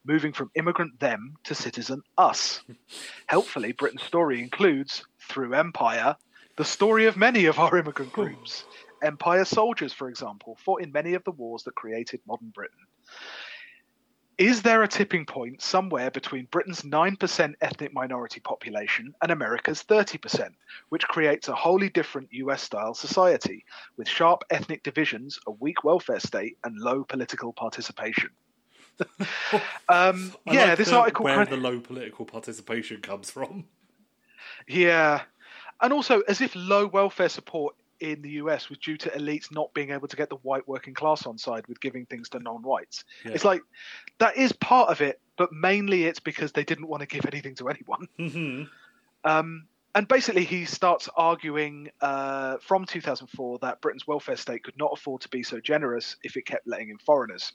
moving from immigrant them to citizen us. Helpfully, Britain's story includes, through empire, the story of many of our immigrant groups. Empire soldiers, for example, fought in many of the wars that created modern Britain. Is there a tipping point somewhere between Britain's 9% ethnic minority population and America's 30%, which creates a wholly different US style society with sharp ethnic divisions, a weak welfare state, and low political participation? um, yeah, like this the- article. where the low political participation comes from. Yeah. And also, as if low welfare support in the US was due to elites not being able to get the white working class on side with giving things to non whites. Yeah. It's like that is part of it, but mainly it's because they didn't want to give anything to anyone. hmm Um, and basically, he starts arguing uh, from 2004 that Britain's welfare state could not afford to be so generous if it kept letting in foreigners.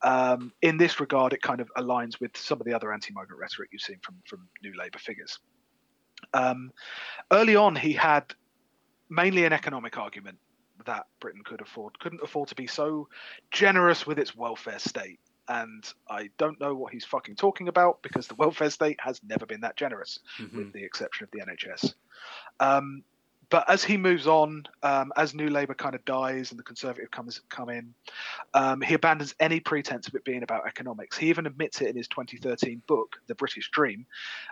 Um, in this regard, it kind of aligns with some of the other anti-migrant rhetoric you've seen from from New Labour figures. Um, early on, he had mainly an economic argument that Britain could afford couldn't afford to be so generous with its welfare state. And I don't know what he's fucking talking about because the welfare state has never been that generous hmm with the exception of the NHS. Um, but as he moves on, um, as New Labour kind of dies and the Conservative comes come in, um, he abandons any pretense of it being about economics. He even admits it in his 2013 book, The British Dream,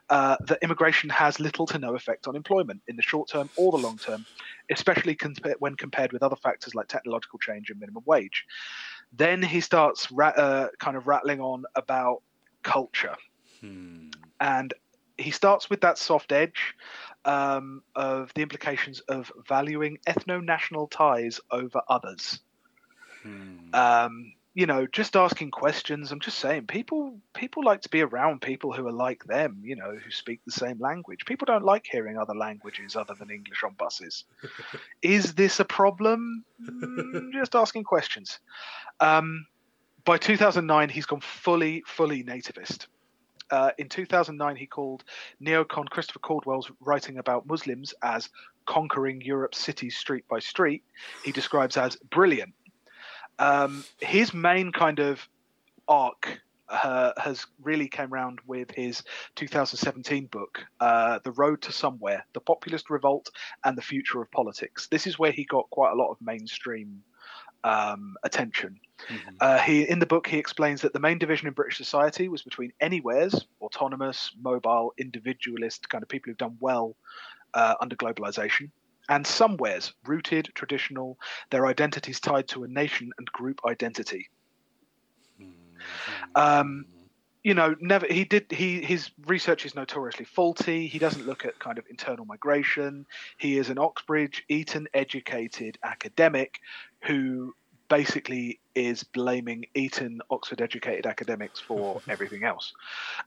uh, that immigration has little to no effect on employment in the short term or the long term, especially compa- when compared with other factors like technological change and minimum wage. Then he starts uh, kind of rattling on about culture Hmm. and he starts with that soft edge um, of the implications of valuing ethno-national ties over others. Hmm. Um, you know, just asking questions. I'm just saying, people people like to be around people who are like them. You know, who speak the same language. People don't like hearing other languages other than English on buses. Is this a problem? Mm, just asking questions. Um, by 2009, he's gone fully, fully nativist. Uh, in 2009, he called neocon Christopher Caldwell's writing about Muslims as conquering Europe's cities street by street. He describes as brilliant. Um, his main kind of arc uh, has really came around with his 2017 book, uh, "The Road to Somewhere: The Populist Revolt and the Future of Politics." This is where he got quite a lot of mainstream um, attention. Mhm. Uh, he in the book he explains that the main division in British society was between anywheres, autonomous, mobile, individualist kind of people who've done well uh, under globalization, and somewheres, rooted, traditional, their identities tied to a nation and group identity. Um, you know, never he did he his research is notoriously faulty. He doesn't look at kind of internal migration. He is an Oxbridge, Eton educated academic who basically is blaming Eton, Oxford educated academics for everything else.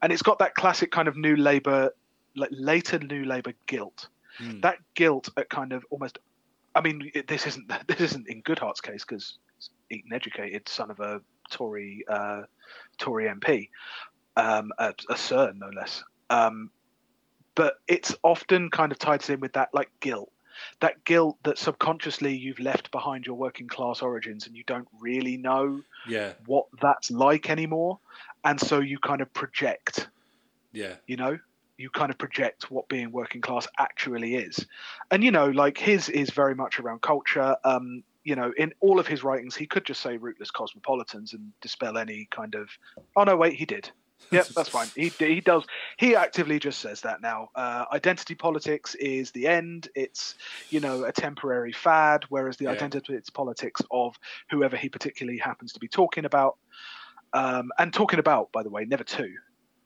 And it's got that classic kind of new Labour, like later new Labour guilt. Hmm. That guilt at kind of almost, I mean, this isn't this isn't in Goodhart's case because Eton educated, son of a Tory uh, Tory MP, um, a, a Sir no less. Um, but it's often kind of tied in with that like guilt, that guilt that subconsciously you've left behind your working class origins and you don't really know yeah, what that's like anymore, and so you kind of project yeah, you know you kind of project what being working class actually is. And you know like his is very much around culture. Um you know in all of his writings he could just say rootless cosmopolitans and dispel any kind of oh no wait he did yep that's fine. He, he does he actively just says that now. Uh, identity politics is the end. It's you know a temporary fad whereas the Yeah. identity politics of whoever he particularly happens to be talking about um, and talking about by the way never two.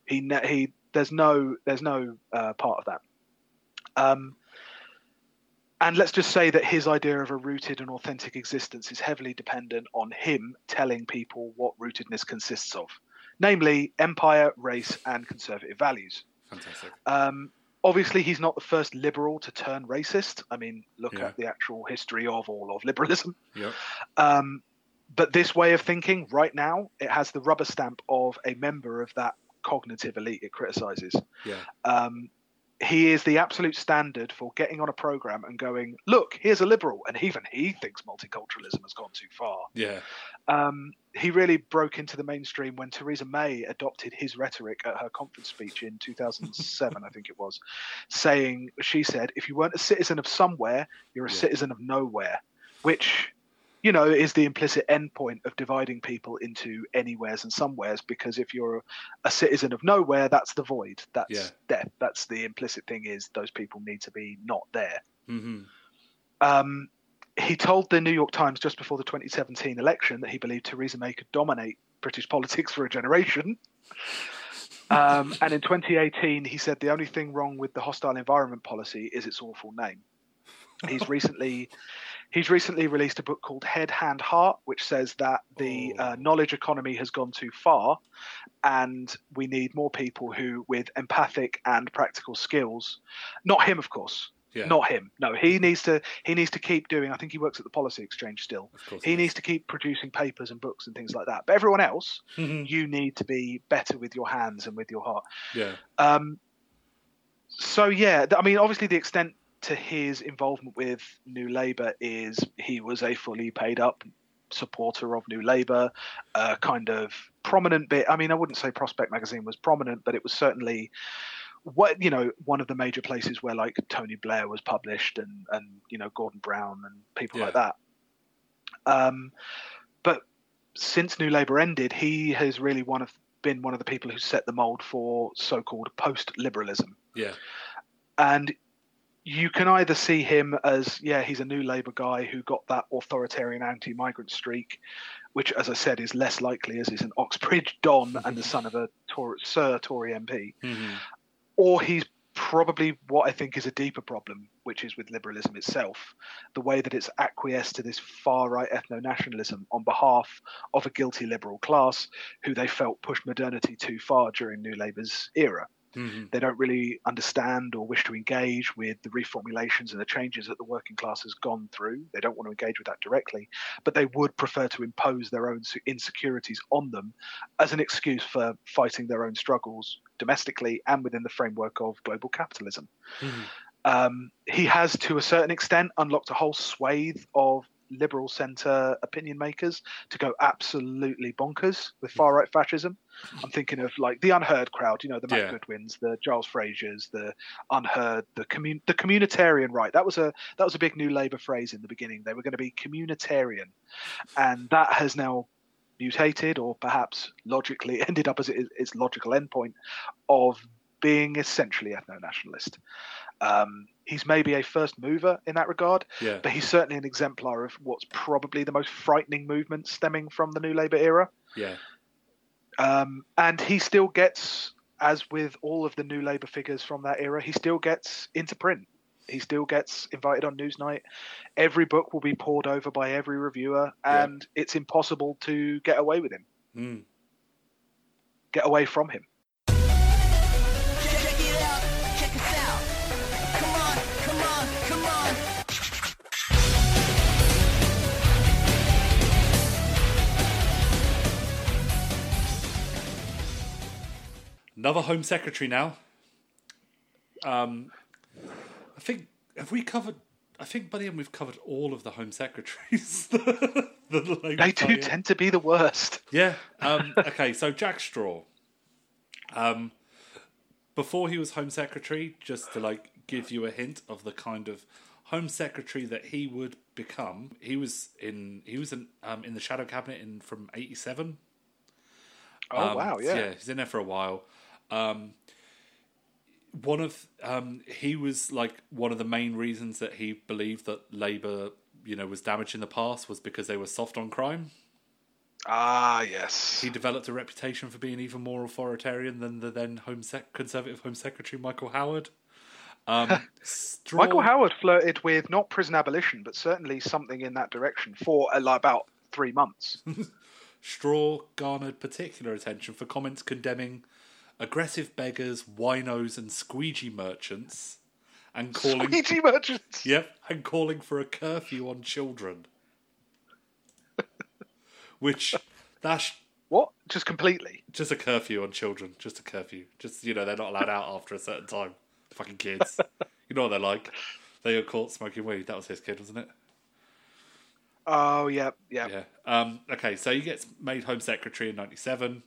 he ne- he there's no there's no uh, part of that. Um, and let's just say that his idea of a rooted and authentic existence is heavily dependent on him telling people what rootedness consists of namely empire race and conservative values fantastic. um, obviously he's not the first liberal to turn racist i mean look Yeah. at the actual history of all of liberalism Yep. um, but this way of thinking, right now, it has the rubber stamp of a member of that cognitive elite it criticizes. Yeah. Um, he is the absolute standard for getting on a program and going, look, here's a liberal. And even he thinks multiculturalism has gone too far. Yeah. Um, he really broke into the mainstream when Theresa May adopted his rhetoric at her conference speech in 2007, I think it was, saying, she said, if you weren't a citizen of somewhere, you're a Yeah. citizen of nowhere, which, you know, is the implicit endpoint of dividing people into anywheres and somewheres. Because if you're a citizen of nowhere, that's the void. That's Yeah. death. That's the implicit thing is those people need to be not there. hmm Um, he told the New York Times just before the 2017 election that he believed Theresa May could dominate British politics for a generation. Um, and in 2018, he said the only thing wrong with the hostile environment policy is its awful name. He's recently he's recently released a book called Head, Hand, Heart, which says that the uh, Oh. knowledge economy has gone too far, and we need more people who, with empathic and practical skills, not him, of course, Yeah. not him. No, he needs to he needs to keep doing. I think he works at the Policy Exchange still. Course. He needs to keep producing papers and books and things like that. But everyone else, to. you need to be better with your hands and with your heart. yeah. Um, so yeah, I mean, obviously the extent to his involvement with New Labour is he was a fully paid up supporter of New Labour, uh, kind of prominent bit. I mean, I wouldn't say Prospect magazine was prominent, but it was certainly what you know one of the major places where like Tony Blair was published and and you know Gordon Brown and people like that. Um, but since New Labour ended, he has really one of been one of the people who set the mold for so-called post-liberalism Yeah. and you can either see him as yeah he's a new labour guy who got that authoritarian anti-migrant streak which as i said is less likely as he's an oxbridge don and the son of a Tor- sir tory mp hmm or he's probably what I think is a deeper problem, which is with liberalism itself, the way that it's acquiesced to this far right ethno nationalism on behalf of a guilty liberal class who they felt pushed modernity too far during New Labour's era. Mhm. They don't really understand or wish to engage with the reformulations and the changes that the working class has gone through. They don't want to engage with that directly, but they would prefer to impose their own insecurities on them as an excuse for fighting their own struggles domestically and within the framework of global capitalism. Mhm. Um, he has, to a certain extent, unlocked a whole swathe of liberal centre opinion makers to go absolutely bonkers with mm. far right fascism. I'm thinking of like the UnHerd crowd, you know, the Matt Yeah. Goodwins, the Giles Frasers, the UnHerd, the commun- the communitarian right. That was a that was a big new Labour phrase in the beginning. They were going to be communitarian, and that has now mutated, or perhaps logically ended up as its logical endpoint of being essentially ethno nationalist. Um, he's maybe a first mover in that regard, Yeah. but he's certainly an exemplar of what's probably the most frightening movement stemming from the New Labour era. Yeah. Um, and he still gets, as with all of the New Labour figures from that era, he still gets into print. He still gets invited on Newsnight. Every book will be poured over by every reviewer, Yeah. and it's impossible to get away with him, Mm. get away from him. Another Home Secretary now. Um, I think have we covered? I think by the end we've covered all of the Home Secretaries. the Labour They do tend to be the worst. Yeah. Um, okay, so Jack Straw. Um, before he was Home Secretary, just to like give you a hint of the kind of Home Secretary that he would become, he was in he was in um, in the Shadow Cabinet in from eighty seven. Oh Um, wow, yeah. Yeah, he's in there for a while. Um, one of um, he was like one of the main reasons that he believed that Labour, you know, was damaged in the past was because they were soft on crime. Ah, yes. He developed a reputation for being even more authoritarian than the then Home Sec- Conservative Home Secretary Michael Howard. Um, Straw- Michael Howard flirted with not prison abolition, but certainly something in that direction for uh, about three months. Straw garnered particular attention for comments condemning aggressive beggars, winos, and squeegee merchants, and calling Squeegee merchants. Yep, and calling for a curfew on children. Which that's What? Just completely. just a curfew on children. Just a curfew. Just you know, they're not allowed out after a certain time. Fucking kids. You know what they're like. They got caught smoking weed. That was his kid, wasn't it? Oh, yeah, yeah. Yeah. Um, okay, so he gets made Home Secretary in '97.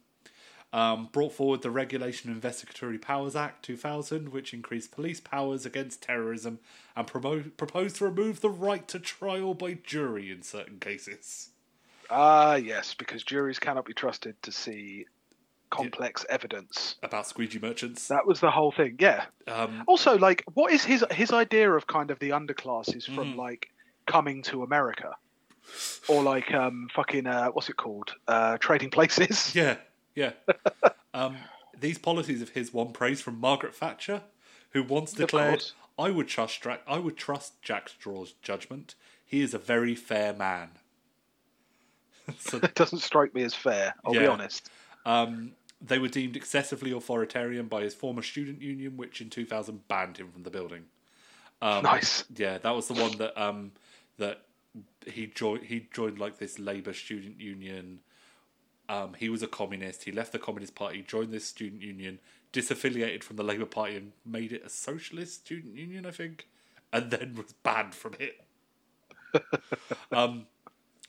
Um, brought forward the Regulation Investigatory Powers Act 2000, which increased police powers against terrorism and promo- proposed to remove the right to trial by jury in certain cases. Ah, yes, because juries cannot be trusted to see complex evidence. About squeegee merchants. That was the whole thing. Yeah. Um, Also, like, what is his his idea of kind of the underclasses from Mm. like coming to America, or like um fucking uh, what's it called uh, trading places? yeah, yeah. um, these policies of his won praise from Margaret Thatcher, who once declared, "I would trust Jack. I would trust Jack Straw's judgment. He is a very fair man." so It doesn't strike me as fair. I'll be honest. Um, they were deemed excessively authoritarian by his former student union, which in 2000 banned him from the building. Um, Nice. Yeah, that was the one that um, that he joined. He joined like this Labour student union. Um, he was a communist. He left the Communist Party, joined this student union, disaffiliated from the Labour Party, and made it a socialist student union, I think, and then was banned from it. um,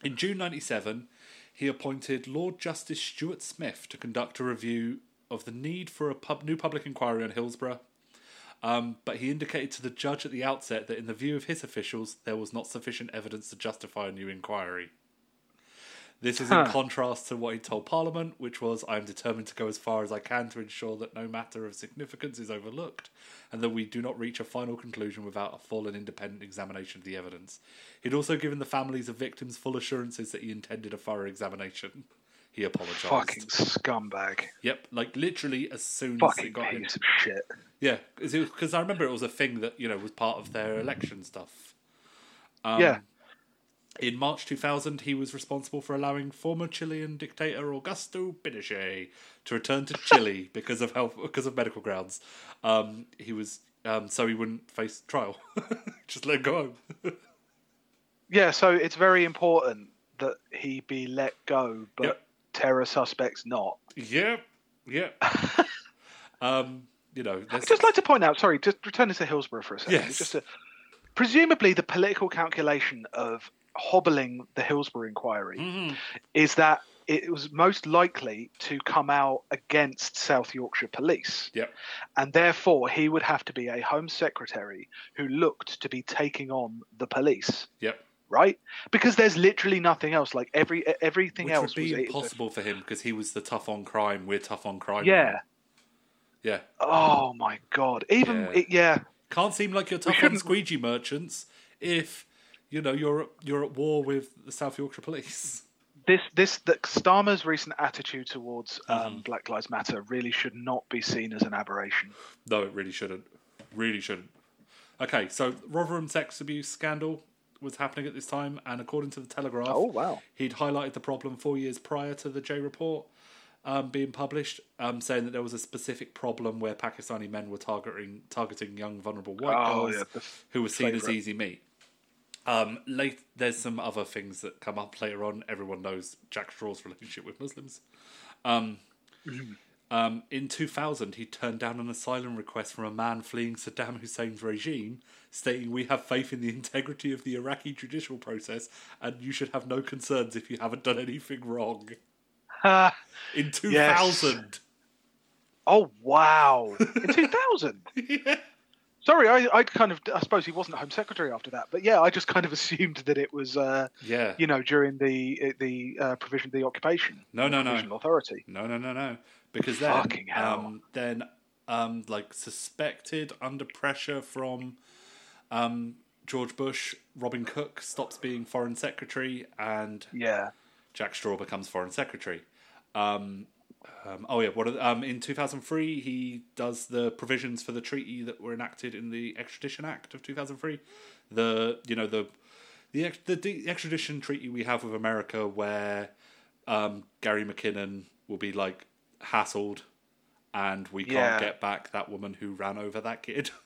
in June '97, he appointed Lord Justice Stuart Smith to conduct a review of the need for a pub- new public inquiry on Hillsborough. Um, but he indicated to the judge at the outset that, in the view of his officials, there was not sufficient evidence to justify a new inquiry. This is in Huh. contrast to what he told Parliament, which was, I am determined to go as far as I can to ensure that no matter of significance is overlooked, and that we do not reach a final conclusion without a full and independent examination of the evidence. He'd also given the families of victims full assurances that he intended a thorough examination. he apologized. Fucking scumbag. Yep, like literally as soon as it got in. piece of shit. Yeah, because I remember it was a thing that you know was part of their election stuff. Um, yeah. In March 2000, he was responsible for allowing former Chilean dictator Augusto Pinochet to return to Chile because of health, because of medical grounds. Um, he was um, so he wouldn't face trial. Just let him go home. Yeah, so it's very important that he be let go, but Yep. terror suspects not. yep, yep. um, you know, I'd just like to point out, sorry, just returning to Hillsborough for a second. Yes. Just a, presumably, the political calculation of hobbling the Hillsborough inquiry Mhm. is that it was most likely to come out against South Yorkshire police. Yep. And therefore, he would have to be a Home Secretary who looked to be taking on the police. Yep. Right, because there's literally nothing else. Like every everything Which else would be was impossible for him because he was the tough on crime. We're tough on crime. Yeah. now. Yeah. Oh my god! Even yeah, it, yeah. Can't seem like you're tough on squeegee merchants if you know you're at- you're at war with the South Yorkshire Police. this this that Starmer's recent attitude towards um, Mhm. Black Lives Matter really should not be seen as an aberration. No, it really shouldn't. Really shouldn't. Okay, so Rotherham sex abuse scandal was happening at this time, and according to the Telegraph, Oh, wow. he'd highlighted the problem four years prior to the Jay report um, being published, um, saying that there was a specific problem where Pakistani men were targeting targeting young vulnerable white Oh, girls yeah, who were seen as easy meat. Um, late, there's some other things that come up later on. Everyone knows Jack Straw's relationship with Muslims. Um, um, in 2000, he turned down an asylum request from a man fleeing Saddam Hussein's regime, stating, We have faith in the integrity of the Iraqi judicial process, and you should have no concerns if you haven't done anything wrong. Ah, In 2000. oh wow! In two thousand. yeah. Sorry, I, I kind of I suppose he wasn't Home Secretary after that, but yeah, I just kind of assumed that it was uh, Yeah. you know during the the uh, provision of the occupation. No, no, no. Authority. No, no, no, no. Because then, Fucking hell. um, then, um, like suspected under pressure from, um, George Bush, Robin Cook stops being foreign secretary, and Yeah. Jack Straw becomes foreign secretary. Um, um, oh yeah, what are um, in two thousand three he does the provisions for the treaty that were enacted in the Extradition Act of two thousand three. The you know the the, ex- the the extradition treaty we have with America where um, Gary McKinnon will be like hassled, and we can't get back that woman who ran over that kid.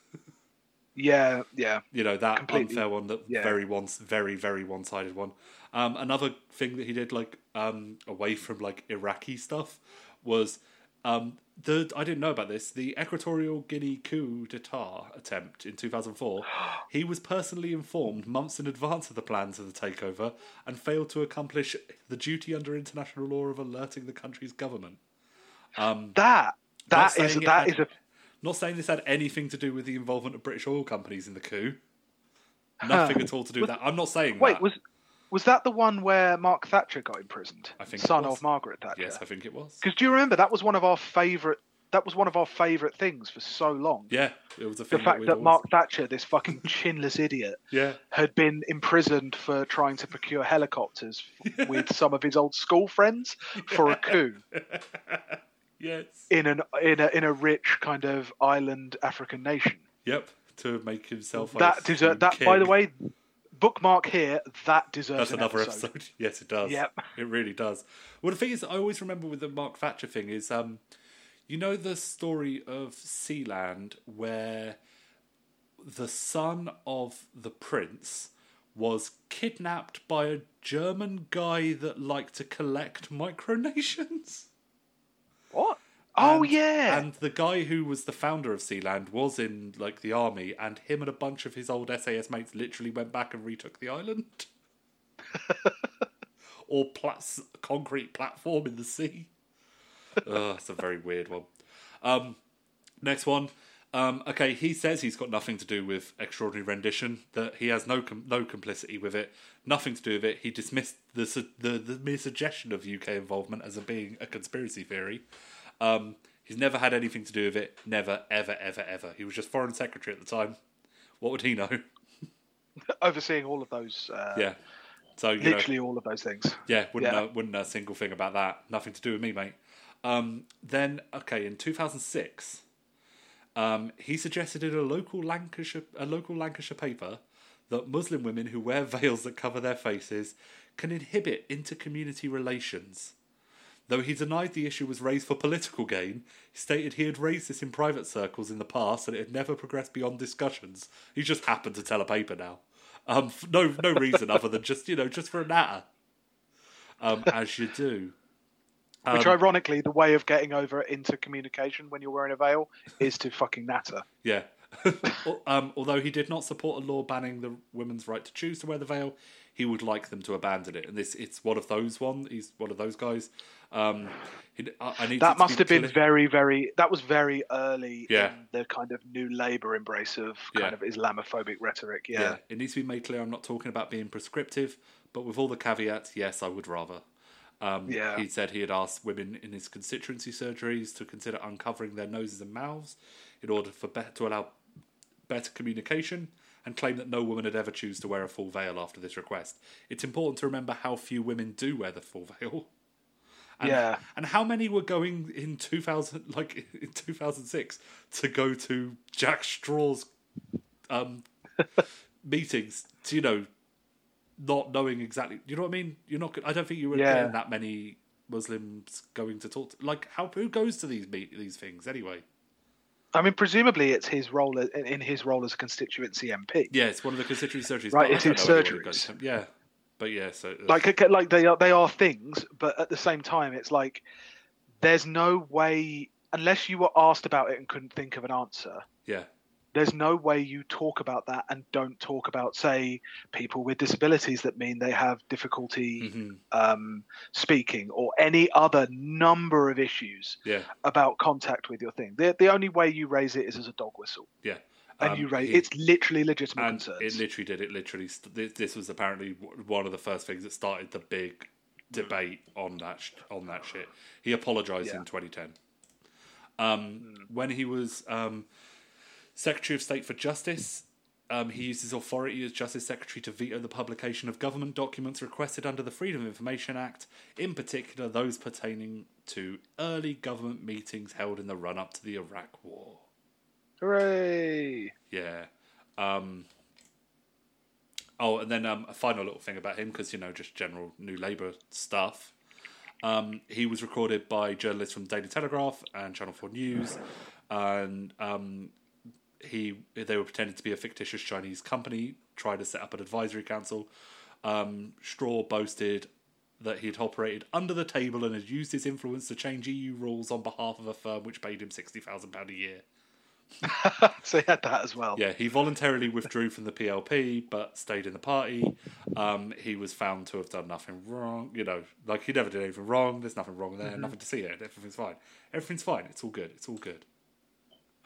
Yeah. Yeah. you know that Completely, unfair one that yeah. very one very very one sided one. Um, another thing that he did like um, away from like Iraqi stuff was um, the I didn't know about this the Equatorial Guinea coup d'état attempt in 2004. he was personally informed months in advance of the plans of the takeover and failed to accomplish the duty under international law of alerting the country's government. That Not that is that had- is a Not saying this had anything to do with the involvement of British oil companies in the coup. Nothing at all to do with that. I'm not saying wait that. was was that the one where Mark Thatcher got imprisoned? I think son of Margaret Thatcher. Yes, I think it was. Because do you remember that was one of our favourite? That was one of our favourite things for so long. Yeah, it was a the fact we'd that Mark Thatcher, this fucking chinless idiot, Yeah, had been imprisoned for trying to procure helicopters f- with some of his old school friends for a coup yes, in an in a in a rich kind of island African nation. yep. To make himself that that. king. By the way, bookmark here. That deserves That's an another episode. episode. Yes, it does. Yep. it really does. Well, the thing is, I always remember with the Mark Thatcher thing is, um, you know, the story of Sealand where the son of the prince was kidnapped by a German guy that liked to collect micronations. What? Oh And- yeah. And the guy who was the founder of Sealand was in like the army, and him and a bunch of his old SAS mates literally went back and retook the island. or plas- concrete platform in the sea. Ugh, it's a very weird one. Um, next one. Um, okay, he says he's got nothing to do with extraordinary rendition. That he has no com- no complicity with it, nothing to do with it. He dismissed the su- the the mere suggestion of UK involvement as a being a conspiracy theory. Um, he's never had anything to do with it. Never, ever, ever, ever. He was just foreign secretary at the time. What would he know? Overseeing all of those. Uh, Yeah. So you know, Literally all of those things. yeah, wouldn't Yeah. Know, wouldn't know a single thing about that. Nothing to do with me, mate. Um, then okay, in 2006, um, he suggested in a local Lancashire a local Lancashire paper that Muslim women who wear veils that cover their faces can inhibit inter-community relations. Though he denied the issue was raised for political gain, he stated he had raised this in private circles in the past and it had never progressed beyond discussions. He just happened to tell a paper now. Um, no, no reason other than just you know, just for a natter. Um, as you do. Which, Um, ironically, the way of getting over into communication when you're wearing a veil is to fucking natter. Yeah. Um, although he did not support a law banning the women's right to choose to wear the veil, he would like them to abandon it. And this, it's one of those one. He's one of those guys. Um, he, I, I That must have been clear- very, very. That was very early Yeah. in the kind of new Labour embrace of kind Yeah. of Islamophobic rhetoric. Yeah. Yeah, it needs to be made clear I'm not talking about being prescriptive, but with all the caveats, yes, I would rather. Um, Yeah. He said he had asked women in his constituency surgeries to consider uncovering their noses and mouths in order for be- to allow better communication and claimed that no woman had ever choose to wear a full veil after this request. It's important to remember how few women do wear the full veil. And, Yeah. and how many were going in 2000 like in 2006 to go to Jack Straw's um meetings to, you know not knowing exactly you know what I mean you're not I don't think you were Yeah. getting that many Muslims going to talk to, like how who goes to these meet these things anyway I mean, presumably it's his role in his role as a constituency MP. yeah it's one of the constituency surgeries Right, but it's don't in know anyone who surgeries. yeah but yeah so Like, like they are they are things, but at the same time, it's like there's no way unless you were asked about it and couldn't think of an answer. yeah there's no way you talk about that and don't talk about, say, people with disabilities that mean they have difficulty Mhm. um, speaking or any other number of issues yeah about contact with your thing. The, the only way you raise it is as a dog whistle. yeah And Um, you raise it's literally legitimate and concerns. it literally did. It literally. St- this, this was apparently one of the first things that started the big debate on that sh- on that shit. He apologized Yeah. in 2010. Um, When he was um, Secretary of State for Justice, um, he used his authority as Justice Secretary to veto the publication of government documents requested under the Freedom of Information Act, in particular those pertaining to early government meetings held in the run up to the Iraq War. Hooray! Yeah. Um, oh, and then um, a final little thing about him, because, you know, just general New Labour stuff. Um, he was recorded by journalists from Daily Telegraph and Channel 4 News. And um, he they were pretending to be a fictitious Chinese company, tried to set up an advisory council. Um, Straw boasted that he had operated under the table and had used his influence to change EU rules on behalf of a firm which paid him £60,000 a year. so he had that as well. Yeah, he voluntarily withdrew from the PLP but stayed in the party. Um, he was found to have done nothing wrong. You know, like he never did anything wrong. There's nothing wrong there. Nothing to see it. Everything's fine. Everything's fine. It's all good. It's all good.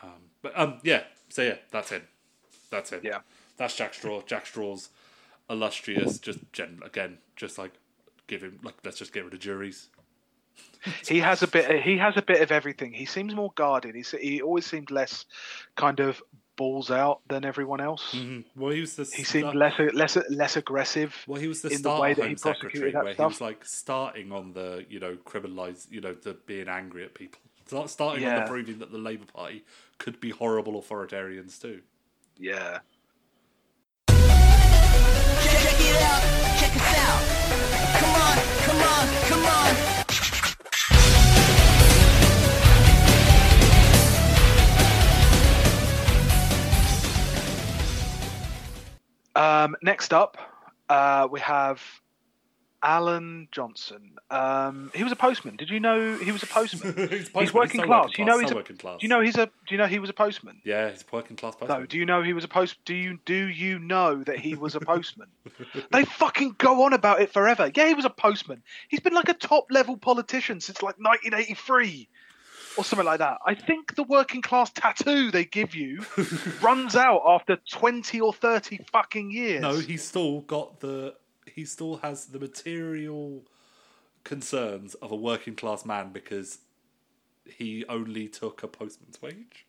Um, but um, yeah. So yeah, that's it. That's it. Yeah. That's Jack Straw. Jack Straw's illustrious. Just gen again. Just like give him like let's just get rid of juries. he has a bit. He has a bit of everything. He seems more guarded. He he always seemed less kind of balls out than everyone else. Mhm. Well, he was the He seemed less less less aggressive. Well, he was the in the way that he Secretary, prosecuted that where he was like starting on the you know criminalise you know the being angry at people, Start- starting on Yeah. the proving that the Labour Party could be horrible authoritarians too. Yeah. Check, check it out, check us out. Come on, come on, come on. Um, next up, uh, we have Alan Johnson. Um, he was a postman. Did you know he was a postman? he's, he's postman, working so class. working You know he's so a. working class. Do you know he's a? Do you know he was a postman? Yeah, he's a working class postman. No. Do you know he was a post? Do you do you know that he was a postman? they fucking go on about it forever. Yeah, he was a postman. He's been like a top level politician since like 1983 or something like that. I think the working class tattoo they give you runs out after 20 or 30 fucking years. No, he's still got the. He still has the material concerns of a working class man because he only took a postman's wage.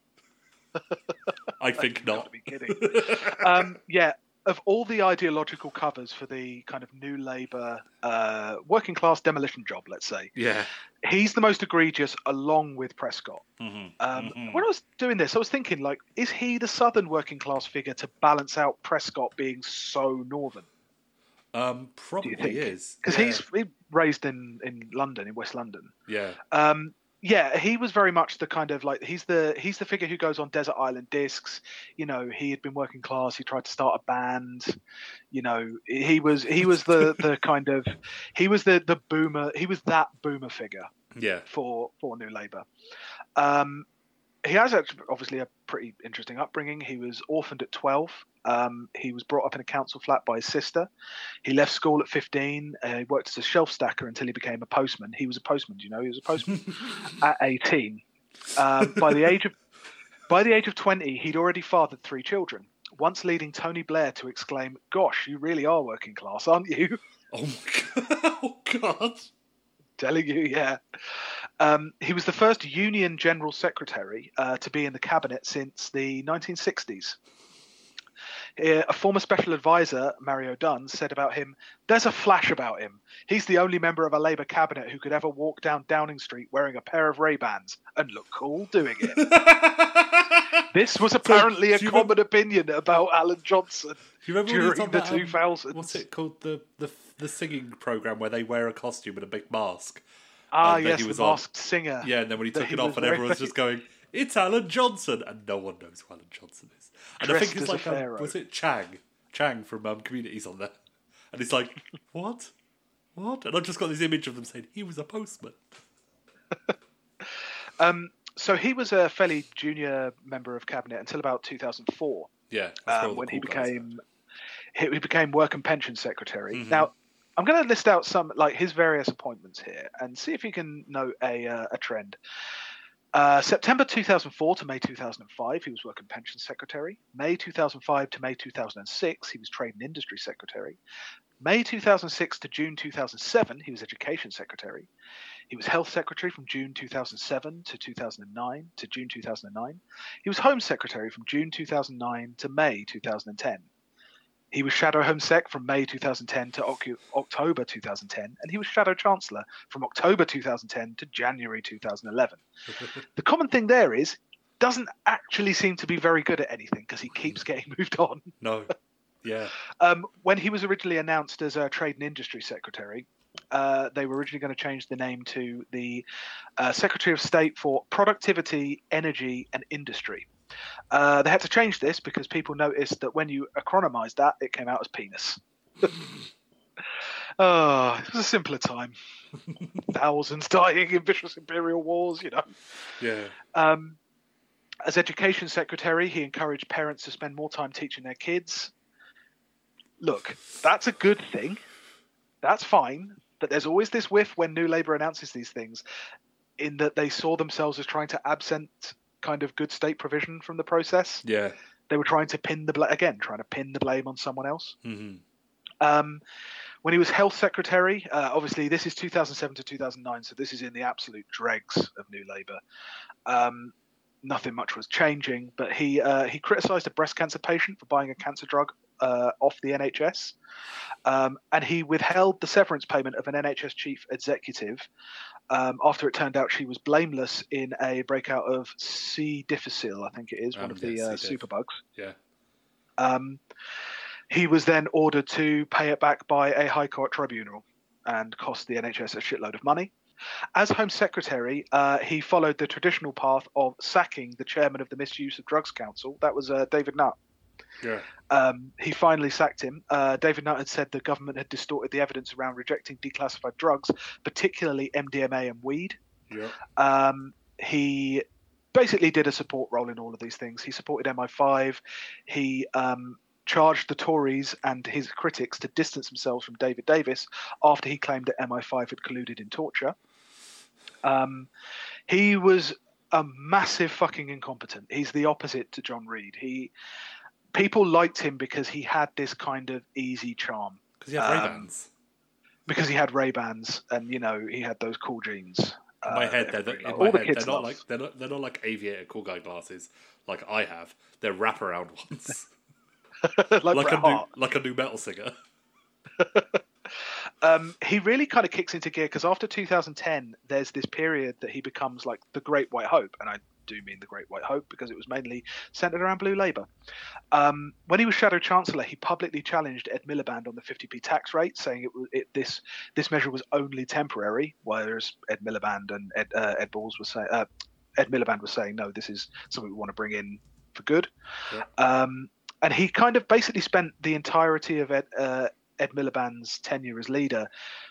I think not. to be kidding. um, yeah. of all the ideological covers for the kind of new Labour uh, working class demolition job, let's say, Yeah. he's the most egregious, along with Prescott. Mhm. Um, Mhm. When I was doing this, I was thinking, like, is he the southern working class figure to balance out Prescott being so northern? Um, probably is Because yeah. he's he raised in in London, in West London. yeah. Um, yeah, he was very much the kind of like he's the he's the figure who goes on desert island discs. You know, he had been working class. He tried to start a band. You know, he was he was the the kind of he was the the boomer. He was that boomer figure Yeah. for for New Labour. Um, he has obviously a pretty interesting upbringing. He was orphaned at 12. Um, he was brought up in a council flat by his sister. He left school at 15. Uh, he worked as a shelf stacker until he became a postman. He was a postman, do you know? He was a postman at 18. Um, by the age of by the age of 20, he'd already fathered three children. Once leading Tony Blair to exclaim, "Gosh, you really are working class, aren't you?" Oh my god. Telling you, yeah. Um, he was the first Union General Secretary uh, to be in the cabinet since the 1960s. Uh, A former special advisor, Mario Dunn, said about him, There's a flash about him. He's the only member of a Labour cabinet who could ever walk down Downing Street wearing a pair of Ray-Bans and look cool doing it. this was apparently a do you common opinion about Alan Johnson you remember when he was during the um, 2000s. What's it called? The the the singing program where they wear a costume and a big mask. Ah, yes, he the was on- masked singer. Yeah, and then when he took it off, and everyone's just going, "It's Alan Johnson," and no one knows who Alan Johnson is. And I think it's a like um, was it Chang? Chang from um, Communities on there, and it's like, what, what? And I've just got this image of them saying he was a postman. so he was a fairly junior member of cabinet until about 2004 Yeah, that's where all um, when he cool are. became he, he became work and pension secretary Mhm. now i'm going to list out some like his various appointments here and see if you can note a, uh, a trend uh, September 2004 to May 2005, he was working Pension Secretary. May 2005 to May 2006, he was Trade and Industry Secretary. May 2006 to June 2007, he was Education Secretary. He was Health Secretary from June 2007 to 2009 to June 2009. He was Home Secretary from June 2009 to May 2010. He was Shadow Home Sec from May 2010 to Ocu- October 2010, and he was Shadow Chancellor from October 2010 to January 2011. the common thing there is doesn't actually seem to be very good at anything because he keeps getting moved on. no, yeah, Um, when he was originally announced as a Trade and Industry Secretary, uh, they were originally going to change the name to the uh, Secretary of State for Productivity, Energy, and Industry. Uh, they had to change this because people noticed that when you acronymized that, it came out as penis. oh, it was a simpler time. Thousands dying in vicious imperial wars, you know. yeah, Um, as education secretary, he encouraged parents to spend more time teaching their kids. Look, that's a good thing. That's fine. But there's always this whiff when New Labour announces these things, in that they saw themselves as trying to absent kind of good state provision from the process. yeah. They were trying to pin the blame again, trying to pin the blame on someone else. hmm Um, when he was health secretary, uh, obviously this is 2007 to 2009, so this is in the absolute dregs of New Labour. Um, nothing much was changing, but he uh, he criticised a breast cancer patient for buying a cancer drug uh, off the NHS, um, and he withheld the severance payment of an NHS chief executive um, after it turned out she was blameless in a breakout of C. difficile, I think it is, one Um, of the uh, superbugs. Yeah. Um, he was then ordered to pay it back by a High Court tribunal and cost the NHS a shitload of money. As Home Secretary, uh, he followed the traditional path of sacking the chairman of the Misuse of Drugs Council. That was uh, David Nutt. Yeah. Um, he finally sacked him. Uh, David Nutt had said the government had distorted the evidence around rejecting declassified drugs, particularly MDMA and weed. Yeah. Um, he basically did a support role in all of these things. He supported MI5. He um, charged the Tories and his critics to distance themselves from David Davis after he claimed that MI5 had colluded in torture. Um, he was a massive fucking incompetent. He's the opposite to John Reid. He people liked him because he had this kind of easy charm Because he had Um, Ray Bans. because he had Ray Bans and you know he had those cool jeans. In my uh, head, they're, in my the head, kids they're not like they're not, they're not like aviator cool guy glasses like I have. They're wraparound ones. like, like a new, like a nu metal singer. um, he really kind of kicks into gear because after 2010, there's this period that he becomes like the Great White Hope, and I do mean the Great White Hope because it was mainly centered around Blue Labour. Um, when he was Shadow Chancellor, he publicly challenged Ed Miliband on the 50p tax rate, saying it it, this this measure was only temporary, whereas Ed Miliband and Ed, uh, Ed Balls was saying. Uh, Ed Miliband was saying, no, this is something we want to bring in for good. Yeah. Um, and he kind of basically spent the entirety of Ed, uh, Ed Miliband's tenure as leader,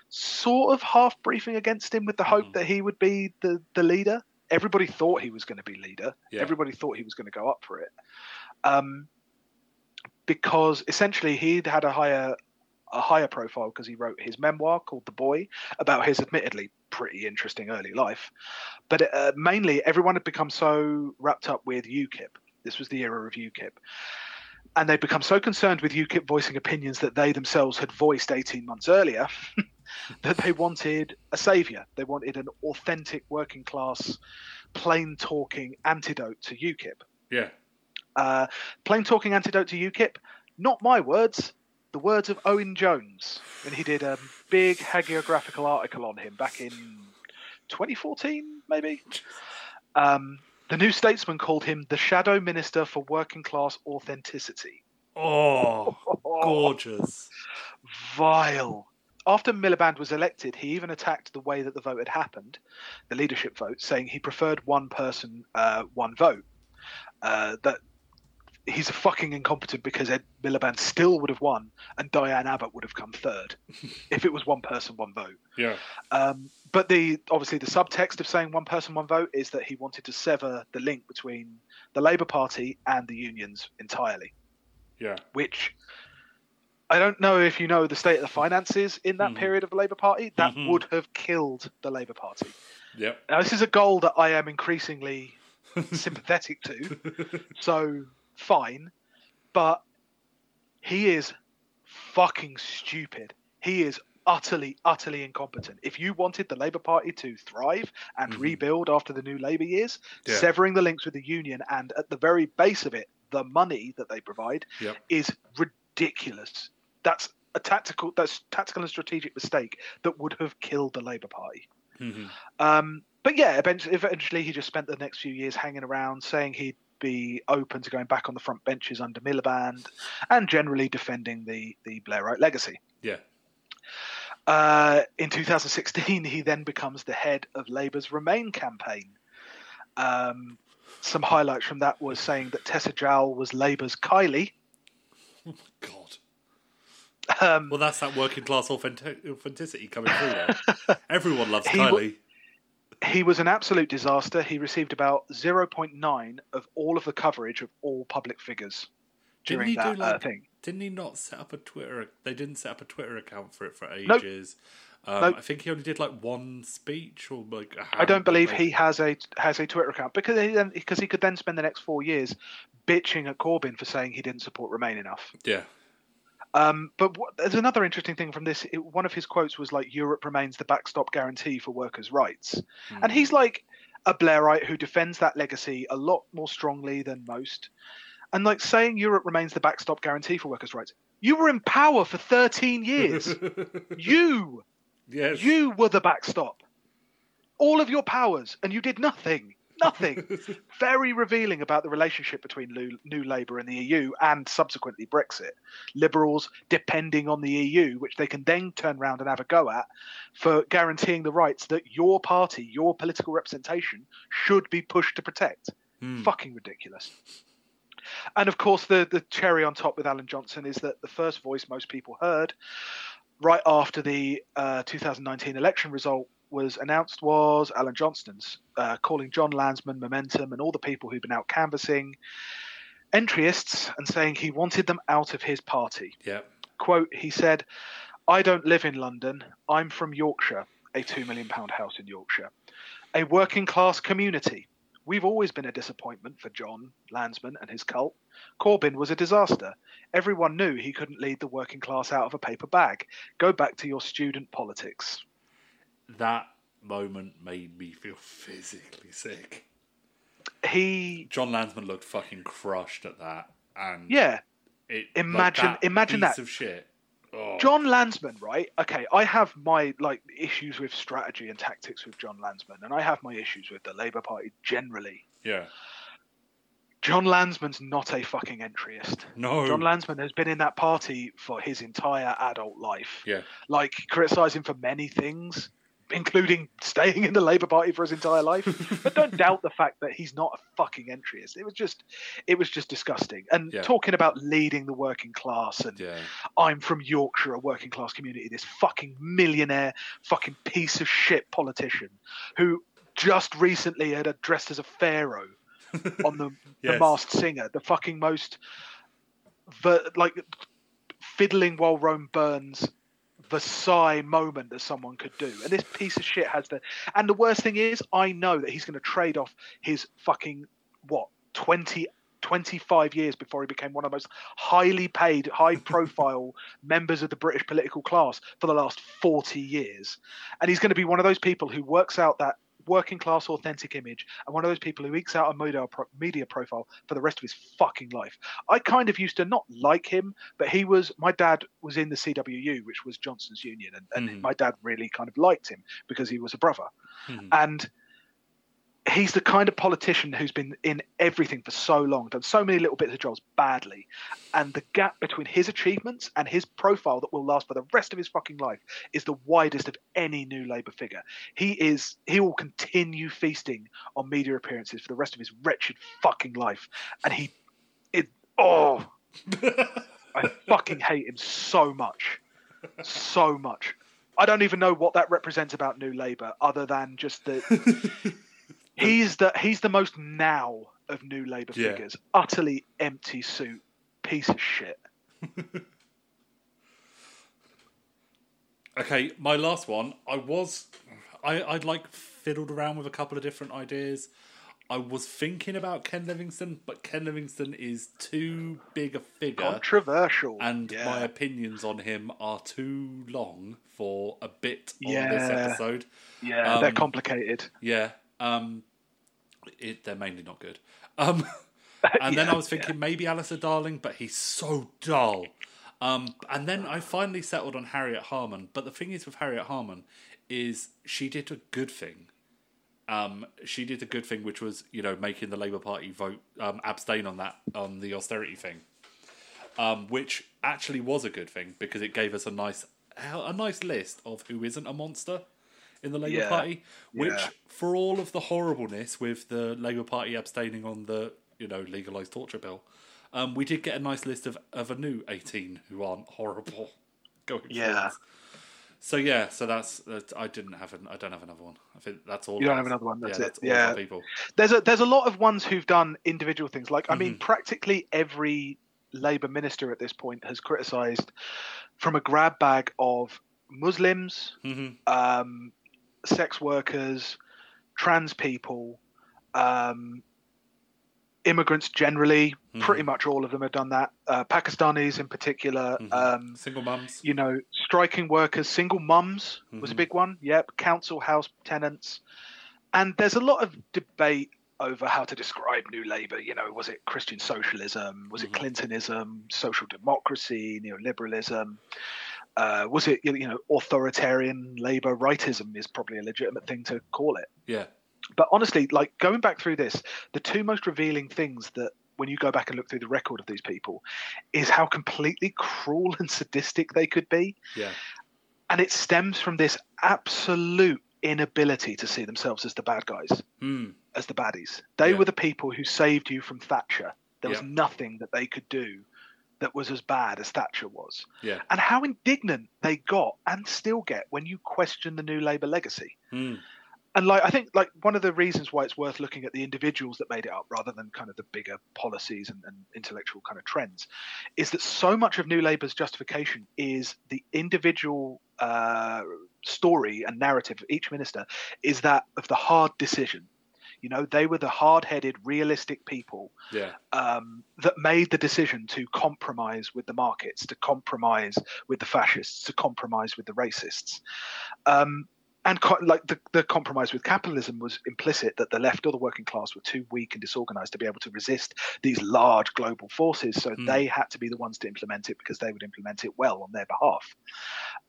sort of half briefing against him with the hope Mhm. that he would be the, the leader. Everybody thought he was going to be leader. Yeah. Everybody thought he was going to go up for it. Um, because essentially he'd had a higher a higher profile because he wrote his memoir called The Boy about his admittedly pretty interesting early life. But uh, mainly everyone had become so wrapped up with UKIP. This was the era of UKIP. And they'd become so concerned with UKIP voicing opinions that they themselves had voiced 18 months earlier that they wanted a saviour. They wanted an authentic working class, plain talking antidote to UKIP. Yeah. Uh, plain talking antidote to UKIP, not my words, the words of Owen Jones. And he did a big hagiographical article on him back in 2014, maybe. Um, the New Statesman called him the Shadow Minister for Working Class Authenticity. Oh, gorgeous. vile. After Miliband was elected, he even attacked the way that the vote had happened, the leadership vote, saying he preferred one person, uh, one vote. Uh, that he's fucking incompetent because Ed Miliband still would have won and Diane Abbott would have come third if it was one person, one vote. Yeah. Um, but the obviously the subtext of saying one person, one vote is that he wanted to sever the link between the Labour Party and the unions entirely Yeah. which I don't know if you know the state of the finances in that Mhm. period of the Labour Party. That Mhm. would have killed the Labour Party. Yep. Now, this is a goal that I am increasingly sympathetic to, so fine. But he is fucking stupid. He is utterly, utterly incompetent. If you wanted the Labour Party to thrive and Mhm. rebuild after the new Labour years, Yeah. severing the links with the union and at the very base of it, the money that they provide Yep. is ridiculous. That's a tactical, that's tactical and strategic mistake that would have killed the Labour Party. Mhm. Um, but yeah, eventually, eventually he just spent the next few years hanging around, saying he'd be open to going back on the front benches under Miliband, and generally defending the the Blairite legacy. Yeah. Uh, in 2016, he then becomes the head of Labour's Remain campaign. Um, some highlights from that was saying that Tessa Jowell was Labour's Kylie. Oh God. Um, Well, that's that working class authentic- authenticity coming through there. Everyone loves He Kylie. he was an absolute disaster. He received about 0.9 of all of the coverage of all public figures Didn't during he that do uh, like? thing. Didn't he not set up a Twitter? They didn't set up a Twitter account for it for Nope. ages. Um, Nope. I think he only did like one speech or like. I I don't believe he has a has a Twitter account because he then because he could then spend the next four years bitching at Corbyn for saying he didn't support Remain enough. Yeah. Um, but what, there's another interesting thing from this. It, one of his quotes was like, "Europe remains the backstop guarantee for workers' rights," Hmm. and he's like a Blairite who defends that legacy a lot more strongly than most. And like saying Europe remains the backstop guarantee for workers' rights. You were in power for 13 years. you, yes. you were the backstop. All of your powers, and you did nothing. Nothing. Very revealing about the relationship between New Labour and the EU and subsequently Brexit. Liberals depending on the EU, which they can then turn around and have a go at for guaranteeing the rights that your party, your political representation, should be pushed to protect. Hmm. Fucking ridiculous. And of course, the, the cherry on top with Alan Johnson is that the first voice most people heard right after the uh, 2019 election result was announced was Alan Johnson's, uh, calling John Lansman, Momentum, and all the people who've been out canvassing entryists and saying he wanted them out of his party. Yeah. Quote, he said, I don't live in London. I'm from Yorkshire, a £2 million house in Yorkshire. A working class community. We've always been a disappointment for John Lansman and his cult. Corbyn was a disaster. Everyone knew he couldn't lead the working class out of a paper bag. Go back to your student politics. That moment made me feel physically sick. He, John Lansman looked fucking crushed at that, and yeah, It, Imagine- like that imagine piece that. of shit. Oh. John Lansman, right? Okay, I have my like issues with strategy and tactics with John Lansman, and I have my issues with the Labour Party generally. Yeah. John Lansman's not a fucking entryist. No. John Lansman has been in that party for his entire adult life. Yeah. Like criticising for many things, including staying in the Labour Party for his entire life. but don't doubt the fact that he's not a fucking entryist. It was just, it was just disgusting. And Yeah. talking about leading the working class and Yeah. I'm from Yorkshire, a working class community. This fucking millionaire, fucking piece of shit politician who just recently had dressed as a pharaoh on the, the Yes. Masked Singer, the fucking most, ver- like, fiddling while Rome burns. Versailles moment that someone could do, and this piece of shit has the. And the worst thing is, I know that he's going to trade off his fucking what 20 25 years before he became one of the most highly paid, high profile members of the British political class for the last 40 years. And he's going to be one of those people who works out that working class authentic image and one of those people who ekes out a media, profile for the rest of his fucking life. I kind of used to not like him, but he was, my dad was in the CWU, which was Johnson's Union. And, and Mhm. my dad really kind of liked him because he was a brother. Mhm. And he's the kind of politician who's been in everything for so long, done so many little bits of jobs badly, and the gap between his achievements and his profile that will last for the rest of his fucking life is the widest of any new Labour figure. He is he will continue feasting on media appearances for the rest of his wretched fucking life, and he it oh I fucking hate him so much, so much. I don't even know what that represents about New Labour, other than just that he's the he's the most now of New Labour Yeah. figures. Utterly empty suit, piece of shit. Okay, my last one. I was, I, I'd like fiddled around with a couple of different ideas. I was thinking about Ken Livingstone, but Ken Livingstone is too big a figure, Controversial, and yeah. my opinions on him are too long for a bit on this episode. yeah, they're um, complicated. Yeah, um, it, they're mainly not good. Um, and then Yeah, I was thinking maybe Alistair Darling, but he's so dull. Um, and then I finally settled on Harriet Harman. But the thing is with Harriet Harman is she did a good thing. Um, she did a good thing, which was you know making the Labour Party vote um, abstain on that on the austerity thing, um, which actually was a good thing because it gave us a nice a nice list of who isn't a monster in the Labour Yeah. Party. Which, Yeah. for all of the horribleness with the Labour Party abstaining on the you know legalised torture bill, um, we did get a nice list of, of a new eighteen who aren't horrible going Yeah. So yeah, so that's, that's I didn't have an I don't have another one. I think that's all. You don't have another one, that's yeah, it. That's Yeah. people. There's a there's a lot of ones who've done individual things. Like I mean, Mm-hmm. practically every Labour minister at this point has criticised from a grab bag of Muslims, hmm um, sex workers, trans people, um, immigrants generally. Mhm. Pretty much all of them have done that. Uh, Pakistanis in particular. Mhm. Um, Single mums. you know, striking workers, single mums was a Mhm. big one. Yep, council house tenants, and there's a lot of debate over how to describe New Labour. You know, was it Christian socialism? Was it Mhm. Clintonism? Social democracy? Neoliberalism? Uh, was it you know authoritarian Labour rightism? Is probably a legitimate thing to call it. Yeah. But honestly, like going back through this, the two most revealing things that when you go back and look through the record of these people is how completely cruel and sadistic they could be Yeah. and it stems from this absolute inability to see themselves as the bad guys, Mm. as the baddies. They Yeah. were the people who saved you from Thatcher. There was Yeah. nothing that they could do that was as bad as Thatcher was. Yeah. And how indignant they got and still get when you question the new Labour legacy. Mm. And like I think like one of the reasons why it's worth looking at the individuals that made it up rather than kind of the bigger policies and, and intellectual kind of trends is that so much of New Labour's justification is the individual uh, story and narrative of each minister is that of the hard decision. You know, they were the hard-headed, realistic people Yeah. um, that made the decision to compromise with the markets, to compromise with the fascists, to compromise with the racists. Um, and co- like the, the compromise with capitalism was implicit that the left or the working class were too weak and disorganized to be able to resist these large global forces. So Hmm. they had to be the ones to implement it because they would implement it well on their behalf.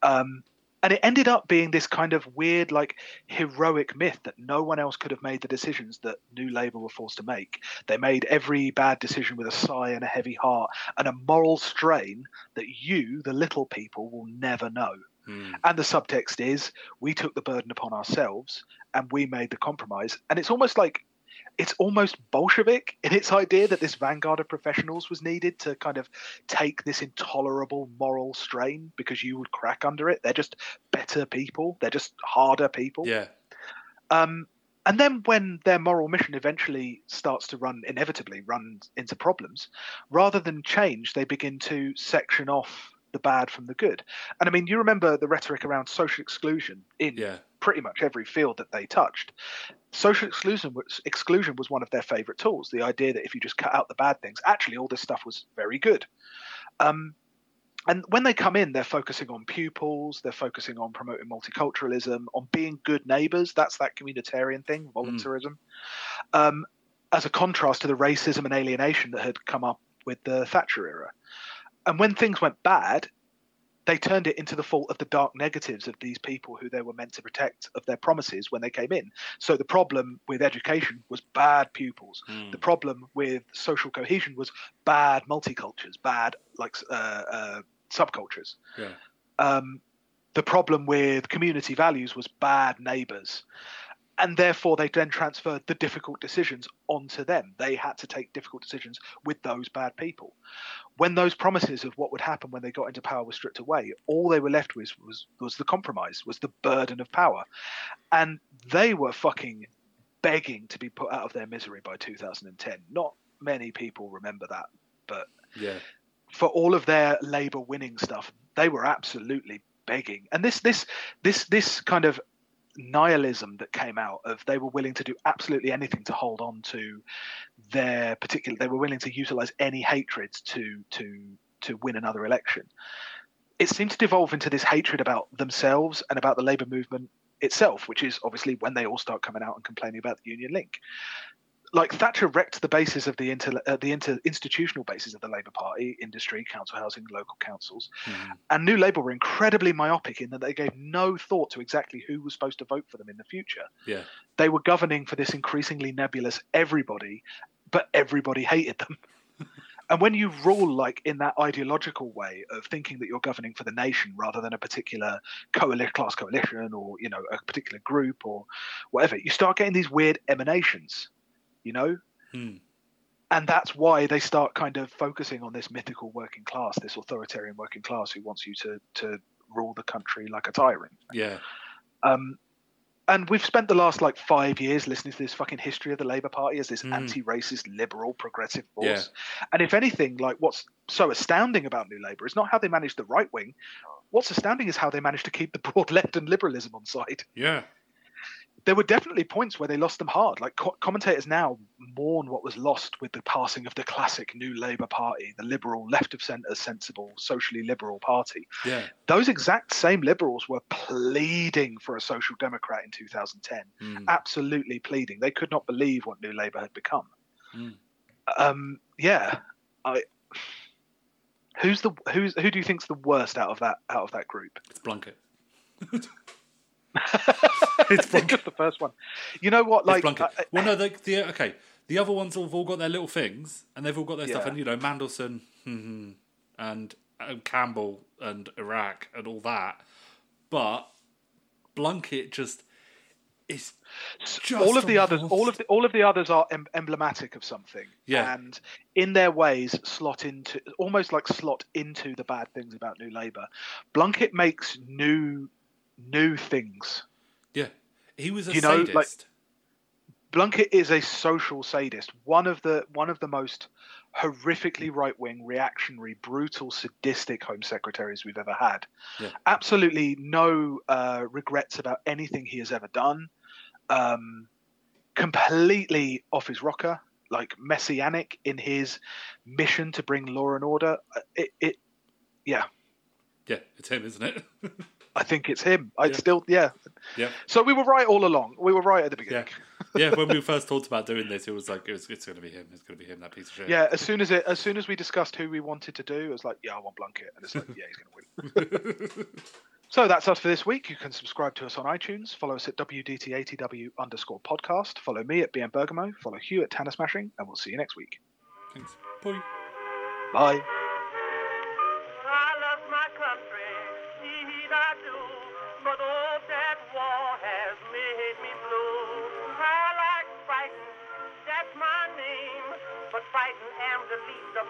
Um, and it ended up being this kind of weird, like heroic myth that no one else could have made the decisions that New Labour were forced to make. They made every bad decision with a sigh and a heavy heart and a moral strain that you, the little people, will never know. Mm. And the subtext is we took the burden upon ourselves and we made the compromise. And it's almost like it's almost Bolshevik in its idea that this vanguard of professionals was needed to kind of take this intolerable moral strain because you would crack under it. They're just better people. They're just harder people. Yeah. Um, and then when their moral mission eventually starts to run, inevitably run into problems, rather than change, they begin to section off the bad from the good. And I mean, you remember the rhetoric around social exclusion in Yeah. pretty much every field that they touched. Social exclusion was, exclusion was one of their favorite tools. The idea that if you just cut out the bad things, actually all this stuff was very good. Um, and when they come in, they're focusing on pupils, they're focusing on promoting multiculturalism, on being good neighbors. That's that communitarian thing, voluntarism. Um, as a contrast to the racism and alienation that had come up with the Thatcher era. And when things went bad, they turned it into the fault of the dark negatives of these people who they were meant to protect of their promises when they came in. So the problem with education was bad pupils. Mm. The problem with social cohesion was bad multicultures, bad like uh, uh, subcultures. Yeah. Um, the problem with community values was bad neighbours. And therefore, they then transferred the difficult decisions onto them. They had to take difficult decisions with those bad people. When those promises of what would happen when they got into power were stripped away, all they were left with was, was the compromise, was the burden of power. And they were fucking begging to be put out of their misery by 2010. Not many people remember that, but Yeah. for all of their Labour winning stuff, they were absolutely begging. And this this this this kind of nihilism that came out of they were willing to do absolutely anything to hold on to their particular they were willing to utilize any hatreds to to to win another election. It seemed to devolve into this hatred about themselves and about the labor movement itself which is obviously when they all start coming out and complaining about the union link like Thatcher wrecked the basis of the inter, uh, the inter, institutional basis of the Labour Party, industry, council housing, local councils, Mm. and New Labour were incredibly myopic in that they gave no thought to exactly who was supposed to vote for them in the future. Yeah. They were governing for this increasingly nebulous everybody, but everybody hated them. and when you rule like in that ideological way of thinking that you're governing for the nation rather than a particular coalition, class coalition, or you know a particular group or whatever, you start getting these weird emanations. You know, Mm. and that's why they start kind of focusing on this mythical working class, this authoritarian working class who wants you to to rule the country like a tyrant. Yeah. Um, and we've spent the last like five years listening to this fucking history of the Labour Party as this Mm. anti-racist, liberal, progressive force. Yeah. And if anything, like what's so astounding about New Labour is not how they managed the right wing. What's astounding is how they managed to keep the broad left and liberalism on side Yeah. There were definitely points where they lost them hard. Like co- commentators now mourn what was lost with the passing of the classic New Labour Party, the liberal, left of centre, sensible, socially liberal party. Yeah. Those exact same liberals were pleading for a social democrat in 2010. Mm. Absolutely pleading. They could not believe what New Labour had become. Mm. Um, yeah, I. Who's the who's who do you think's the worst out of that out of that group? It's Blunkett. it's just the first one. You know what? Like, it's Blunkett. I- I- well, no, the, the okay. The other ones have all got their little things, and they've all got their stuff. And you know, Mandelson and um, Campbell and Iraq and all that. But Blunkett just is just all of the a others all of the all of the others are em- emblematic of something Yeah. and in their ways slot into almost like slot into the bad things about new labor blunkett makes new new things yeah. He was a You know, sadist. like- blunkett is a social sadist one of the one of the most horrifically right-wing reactionary brutal sadistic home secretaries we've ever had Yeah. absolutely no uh, regrets about anything he has ever done um, completely off his rocker, like messianic in his mission to bring law and order. Uh, It, it yeah. yeah, it's him, isn't it? I think it's him. I Yeah. still, yeah. Yeah, So we were right all along. We were right at the beginning. yeah. yeah When we first talked about doing this, it was like it was, it's going to be him. It's going to be him. That piece of shit. Yeah, as soon as it, as soon as we discussed who we wanted to do, it was like, yeah, I want Blunkett, and it's like, yeah, he's going to win. so that's us for this week. You can subscribe to us on iTunes. Follow us at WDT80W underscore podcast. Follow me at BM Bergamo. Follow Hugh at Tanner Smashing, and we'll see you next week. Thanks. Bye. Bye.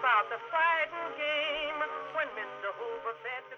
about the fighting game when Mr. Hoover said.